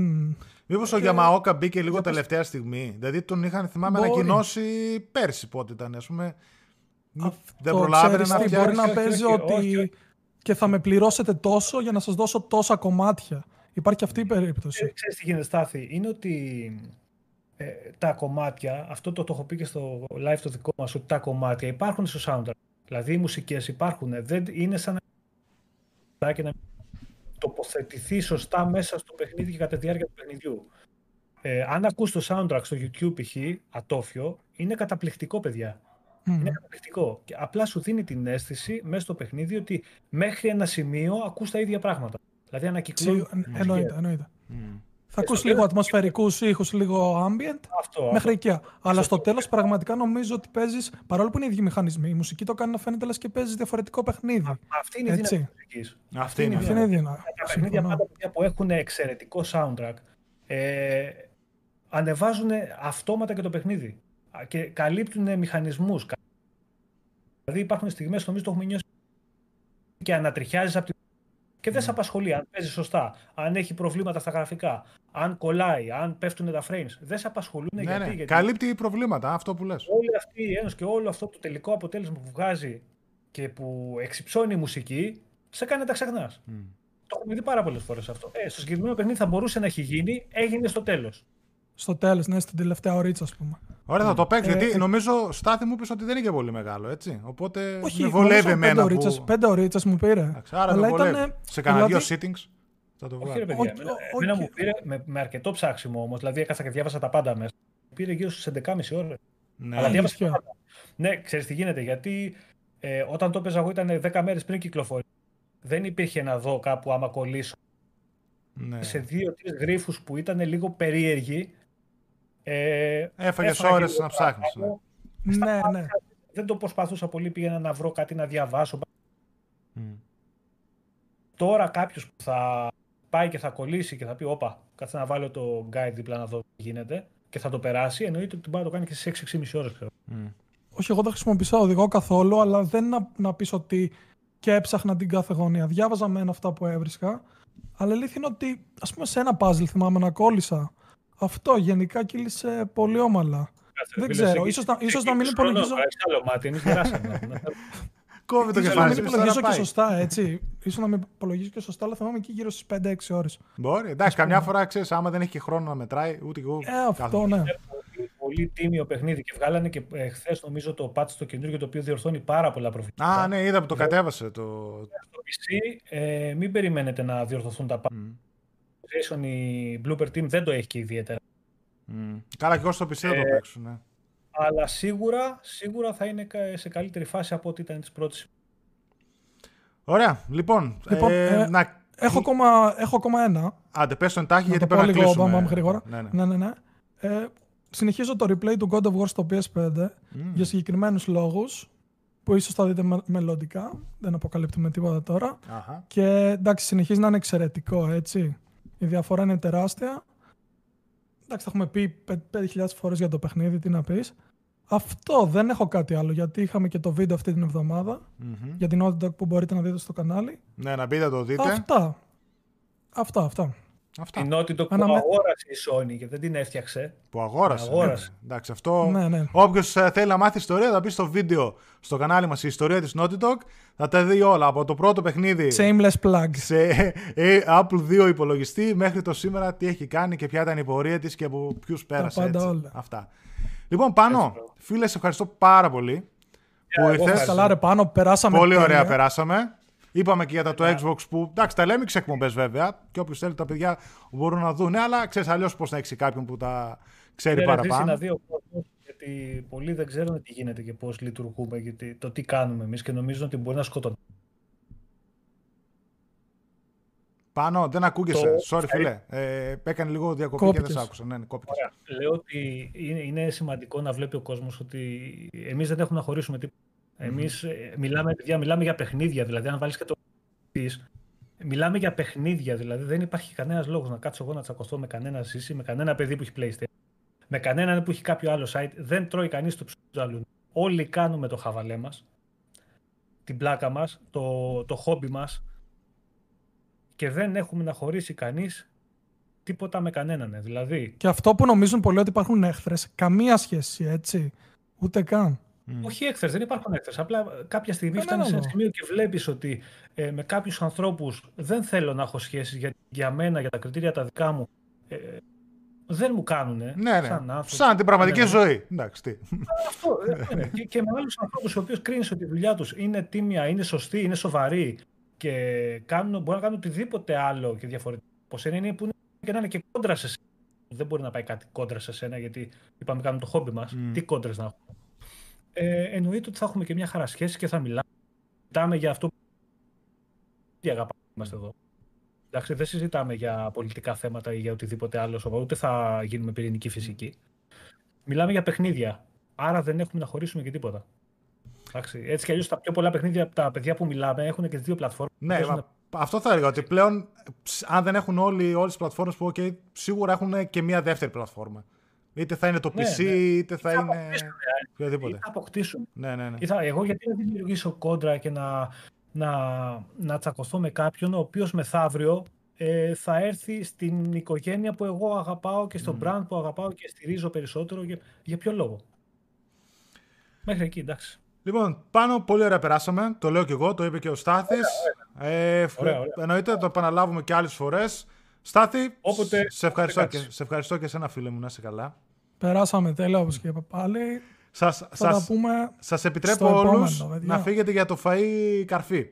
Μήπως ο Γιαμαόκα μπήκε λίγο τελευταία στιγμή. Δηλαδή τον είχαν, θυμάμαι, Μπορεί. ανακοινώσει πέρσι πότε ήταν, ας πούμε. Μη- Αυτό, δεν προλάβαινε ξέρεις να τι, φτιάξει. Μπορεί να όχι, παίζει όχι, ότι. Όχι, όχι. και θα με πληρώσετε τόσο για να σας δώσω τόσα κομμάτια. Υπάρχει και αυτή η περίπτωση. Ε, Ξέρεις τι γίνεται, Στάθη, είναι ότι ε, τα κομμάτια, αυτό το, το έχω πει και στο live το δικό μας, ότι τα κομμάτια υπάρχουν στο soundtrack. Δηλαδή οι μουσικές υπάρχουν, δεν είναι σαν να και να τοποθετηθεί σωστά μέσα στο παιχνίδι και κατά τη διάρκεια του παιχνιδιού. Ε, αν ακούς το soundtrack στο YouTube π.χ. ατόφιο, είναι καταπληκτικό παιδιά. Μμμ. Είναι καταπληκτικό. Και απλά σου δίνει την αίσθηση μέσα στο παιχνίδι ότι μέχρι ένα σημείο ακούς τα ίδια πράγματα. Δηλαδή ανακυκλώνει. Τσι- Εννοείται, εννοείται. Μμ. Θα ακούς στο λίγο τέλος- ατμοσφαιρικούς ήχους, λίγο ambient. Αυτό, Μέχρι αυτό. εκεί. Αλλά στο τέλος, πραγματικά νομίζω ότι παίζεις. Παρόλο που είναι οι ίδιοι μηχανισμοί, η μουσική το κάνει να φαίνεται λες και παίζει διαφορετικό παιχνίδι. Αυτή είναι η Έτσι. δύναμη της μουσικής. Αυτή είναι. Αυτή είναι η δύναμη. Τα παιχνίδια Συμφωνώ. πάντα παιδιά, που έχουν εξαιρετικό soundtrack ε, ανεβάζουν αυτόματα και το παιχνίδι Α, και καλύπτουν μηχανισμούς. Δηλαδή υπάρχουν στιγμές, νομίζω το έχουμε νιώσει και ανατριχιάζεις από την... και δεν σε απασχολεί αν παίζεις σωστά, αν έχει προβλήματα στα γραφικά, αν κολλάει, αν πέφτουν τα frames. Δεν σε απασχολούν Ναι, γιατί, ναι. γιατί Καλύπτει προβλήματα, αυτό που λες. όλη αυτή η ένωση και όλο αυτό το τελικό αποτέλεσμα που βγάζει και που εξυψώνει η μουσική, σε κάνει να τα ξεχνάς. Το έχουμε δει πάρα πολλές φορές αυτό. Ε, στο συγκεκριμένο παιχνίδι θα μπορούσε να έχει γίνει, έγινε στο τέλος. Στο τέλος, ναι, στην τελευταία ωρίτσα, ας πούμε. Ωραία, θα το παίξω. Ε, γιατί ε, νομίζω στάθη μου είπες ότι δεν είναι και πολύ μεγάλο, έτσι. Οπότε Όχι, με βολεύει νομίζω εμένα. πέντε ωρίτσες, Που... πέντε ωρίτσες μου πήρε. Εντάξει, Άρα Αλλά με βολεύει. ήτανε- Σε κανένα δηλαδή- δύο sittings θα το Όχι, βγάλω. ρε παιδιά. Όχι, εμένα, όχι. εμένα μου πήρε με, με αρκετό ψάξιμο όμως. Δηλαδή, έκανα και διάβασα τα πάντα μέσα. Πήρε γύρω στου 11.30 ώρες. Ναι. Αλλά διάβασα τα Αλήθεια. πάντα. Ναι, ξέρεις τι γίνεται. Γιατί ε, όταν το έπαιζα εγώ ήταν 10 μέρες πριν κυκλοφορήσει. Δεν υπήρχε να δω κάπου άμα κολλήσω ναι. σε δύο-τρεις γρήφου που ήταν λίγο περίεργοι. Ε, Έφαγες έφαγα ώρες και να εγώ ψάχνεις, πράγμα. Ναι, ναι. Δεν το προσπαθούσα πολύ, πήγαινα να βρω κάτι να διαβάσω. Μμ. Τώρα κάποιος που θα πάει και θα κολλήσει και θα πει: Όπα, κάτσε να βάλω το guide δίπλα να δω τι γίνεται και θα το περάσει, εννοείται ότι μπορεί να το κάνει και στι 6-6,5 ώρες. Μμ. Όχι, εγώ δεν χρησιμοποίησα οδηγό καθόλου, αλλά δεν να, να πεις ότι και έψαχνα την κάθε γωνία. Διάβαζα μεν αυτά που έβρισκα, αλλά η αλήθεια είναι ότι, ας πούμε, σε ένα puzzle θυμάμαι να κόλλησα. Αυτό γενικά κύλησε πολύ όμαλα. Δεν ξέρω, ίσως να- ίσως να μην υπολογίζω- Έχει άλλο μάτι, εμεί γεράσαμε. Κόβει το Ίσως να κεφάλι μην σου. υπολογίζω τώρα και πάει. σωστά, έτσι. Ίσως να μην υπολογίζω και σωστά, αλλά θυμάμαι εκεί γύρω στις 5-6 ώρες. Μπορεί. Εντάξει, καμιά φορά ξέρεις, άμα δεν έχει και χρόνο να μετράει, ούτε εγώ. Ε, αυτό κάθομαι. ναι. πολύ, πολύ τίμιο παιχνίδι και βγάλανε και ε, χθες νομίζω το patch το καινούργιο το οποίο διορθώνει πάρα πολλά προβλήματα. Α, ναι, είδα που το κατέβασε το. Στο PC ε, μην περιμένετε να διορθωθούν τα πάντα. Μμ. Jason, η Blooper Team δεν το έχει και ιδιαίτερα. Μμ. Καλά, και εγώ στο PC θα το Ε, παίξω, ναι. Αλλά σίγουρα, σίγουρα θα είναι κα- σε καλύτερη φάση από ό,τι ήταν της πρώτης. Ωραία, λοιπόν. Λοιπόν, ε, ε, να... Έχω ακόμα, έχω ακόμα ένα. Άντε, πες τον τάχη Να γιατί το πω πρέπει να λίγο κλείσουμε. μπαμ, μπαμ, γρήγορα. Ναι, ναι. Ναι, ναι, ναι. Ε, συνεχίζω το replay του God of War στο PS5 για συγκεκριμένους λόγους που ίσως θα δείτε με- μελλοντικά. Δεν αποκαλύπτουμε τίποτα τώρα. Αχα. Και εντάξει, συνεχίζει να είναι εξαιρετικό, έτσι. Η διαφορά είναι τεράστια. Εντάξει, θα έχουμε πει 5.000 φορές για το παιχνίδι, τι να πεις. Αυτό δεν έχω κάτι άλλο, γιατί είχαμε και το βίντεο αυτή την εβδομάδα Μμμ. για την Naughty Dog που μπορείτε να δείτε στο κανάλι. Ναι, να μπείτε το δείτε. Αυτά. Αυτά, αυτά. Αυτά Η Naughty Dog που Αναμε- αγόρασε η Sony και δεν την έφτιαξε. που αγόρασε. Αγόρασε. ναι. Εντάξει, αυτό. Ναι, ναι. Όποιος θέλει να μάθει ιστορία, θα μπει στο βίντεο στο κανάλι μας η ιστορία της Naughty Dog. Θα τα δει όλα από το πρώτο παιχνίδι Shameless plug. σε ε, Apple 2 υπολογιστή μέχρι το σήμερα τι έχει κάνει και ποια ήταν η πορεία της και από ποιους πέρασε. πάντα έτσι. όλα. Αυτά. Λοιπόν, πάνω, φίλε, σε ευχαριστώ πάρα πολύ που εγώ ήρθες. ευχαριστώ. Καλά ρε πάνω, περάσαμε Πολύ ωραία τέλεια. περάσαμε. Είπαμε και για τα το Xbox που. Εντάξει, τα λέμε εκπομπέ βέβαια. Και όποιος θέλει τα παιδιά μπορούν να δουν. Αλλά ξέρεις αλλιώς πώς να έχει κάποιον που τα ξέρει Δεν παραπάνω. να δει ο κόσμος, γιατί πολλοί δεν ξέρουν τι γίνεται και πώς λειτουργούμε γιατί το τι κάνουμε εμείς και νομίζουν ότι μπορεί να σκοτώνουν. Πάνω, δεν ακούγεσαι. Το- Sorry, φίλε. Ε, έκανε λίγο διακοπή και δεν Κόπηκες. σ' άκουσα. Ναι, ναι, κόπηκες. Ωραία. Λέω ότι είναι, είναι σημαντικό να βλέπει ο κόσμος ότι εμείς δεν έχουμε να χωρίσουμε τίποτα. Εμείς ε, μιλάμε, παιδιά, μιλάμε για παιχνίδια, δηλαδή αν βάλεις και το πεις, μιλάμε για παιχνίδια, δηλαδή δεν υπάρχει κανένας λόγος να κάτσω εγώ να τσακωθώ με κανένα ζήσει, με κανένα παιδί που έχει PlayStation, με κανέναν που έχει κάποιο άλλο site, δεν τρώει κανείς το ψωμί του άλλου. Όλοι κάνουμε το χαβαλέ μας, την πλάκα μας, το, το χόμπι μας και δεν έχουμε να χωρίσει κανείς τίποτα με κανέναν. Δηλαδή, Και αυτό που νομίζουν πολλοί ότι υπάρχουν έχθρες, καμία σχέση, έτσι. Ούτε καν. Όχι έκθεση, δεν υπάρχουν έκθεση. Απλά κάποια στιγμή Ναι, φτάνεις ναι, σε ένα ναι. σημείο και βλέπεις ότι ε, με κάποιους ανθρώπους δεν θέλω να έχω σχέσεις γιατί για μένα, για τα κριτήρια τα δικά μου, ε, δεν μου κάνουν. Ναι, ναι. Σαν, άνθρωπο. Σαν την πραγματική Ναι, ναι. ζωή. Εντάξει, τι. Αυτό, ε, ναι. και, και με άλλους ανθρώπους, οι οποίου κρίνεις ότι η δουλειά τους είναι τίμια, είναι σωστή, είναι σοβαρή και κάνουν, μπορεί να κάνουν οτιδήποτε άλλο και διαφορετικό. Πώ είναι, είναι που είναι και να είναι και κόντρα σε σένα. Δεν μπορεί να πάει κάτι κόντρα σε σένα, γιατί είπαμε κάνουμε το χόμπι μας. Μμ. Τι κόντρες να έχουμε. Ε, εννοείται ότι θα έχουμε και μια χαρά σχέση και θα μιλάμε. Μιλάμε για αυτό που τι αγαπάμε είμαστε εδώ. Εντάξει, δεν συζητάμε για πολιτικά θέματα ή για οτιδήποτε άλλο σοβαρό, ούτε θα γίνουμε πυρηνική φυσική. Μιλάμε για παιχνίδια. Άρα δεν έχουμε να χωρίσουμε και τίποτα. Εντάξει, έτσι κι αλλιώς τα πιο πολλά παιχνίδια από τα παιδιά που μιλάμε έχουν και τις δύο πλατφόρμες. Ναι, Παίζουν- μα, αυτό θα έλεγα. Ότι πλέον, ψ, αν δεν έχουν όλοι, όλες τις πλατφόρμες που OK, σίγουρα έχουν και μια δεύτερη πλατφόρμα. Είτε θα είναι το Ναι, PC, ναι. είτε θα θα είναι αποκτήσουν, ή οποιοδήποτε. θα αποκτήσουν. Ναι, ναι, ναι. Ή θα, εγώ γιατί να δημιουργήσω κόντρα και να, να, να τσακωθώ με κάποιον ο οποίος μεθαύριο ε, θα έρθει στην οικογένεια που εγώ αγαπάω και στο brand που αγαπάω και στηρίζω περισσότερο. Για, για ποιο λόγο. Μέχρι εκεί, εντάξει. Λοιπόν, πάνω πολύ ωραία περάσαμε. Το λέω και εγώ, το είπε και ο Στάθης. Ε, φ- Ωραία, ωραία. Εννοείται, το επαναλάβουμε και άλλες φορές. Στάθη, Όποτε- σε, ευχαριστώ όποτε και, κάτσεις. σε ευχαριστώ και εσένα φίλε μου, να είσαι καλά. Περάσαμε τέλεια, όπως και είπα πάλι. Σας, Θα σας, τα πούμε σας επιτρέπω στο επόμενο, όλους παιδιά. να φύγετε για το φαΐ καρφί.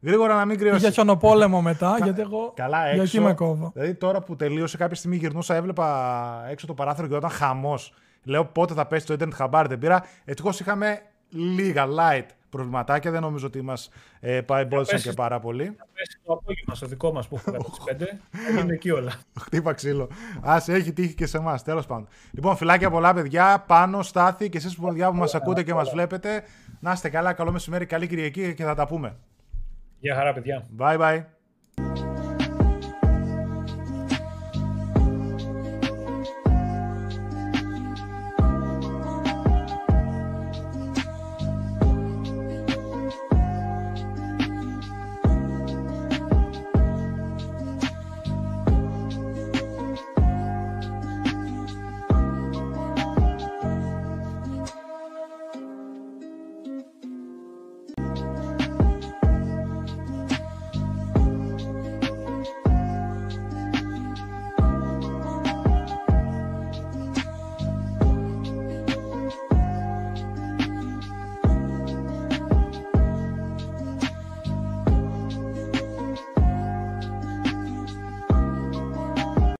Γρήγορα να μην κρυώσει. για χιονοπόλεμο μετά, γιατί εγώ Καλά για έξω. εκεί με κόβω. Δηλαδή τώρα που τελείωσε κάποια στιγμή γυρνούσα, έβλεπα έξω το παράθυρο και όταν χαμός. Λέω πότε θα πέσει το ίντερνετ χαμπάρι, δεν πήρα. Ευτυχώς είχαμε λίγα light προβληματάκια. Δεν νομίζω ότι μας ε, εμπόδισαν πέσεις. και πάρα πολύ. Θα πέσεις το απόγευμα στο δικό μας που έχουμε από τις 5. Θα είναι εκεί όλα. Χτύπα ξύλο. Α έχει τύχει και σε εμάς. Τέλος πάντων. Λοιπόν, φιλάκια πολλά, παιδιά. Πάνω, στάθη και εσείς που παιδιά που μας ακούτε και μας βλέπετε. Να είστε καλά. Καλό μεσημέρι, καλή Κυριακή και θα τα πούμε. Γεια χαρά, παιδιά. Bye bye.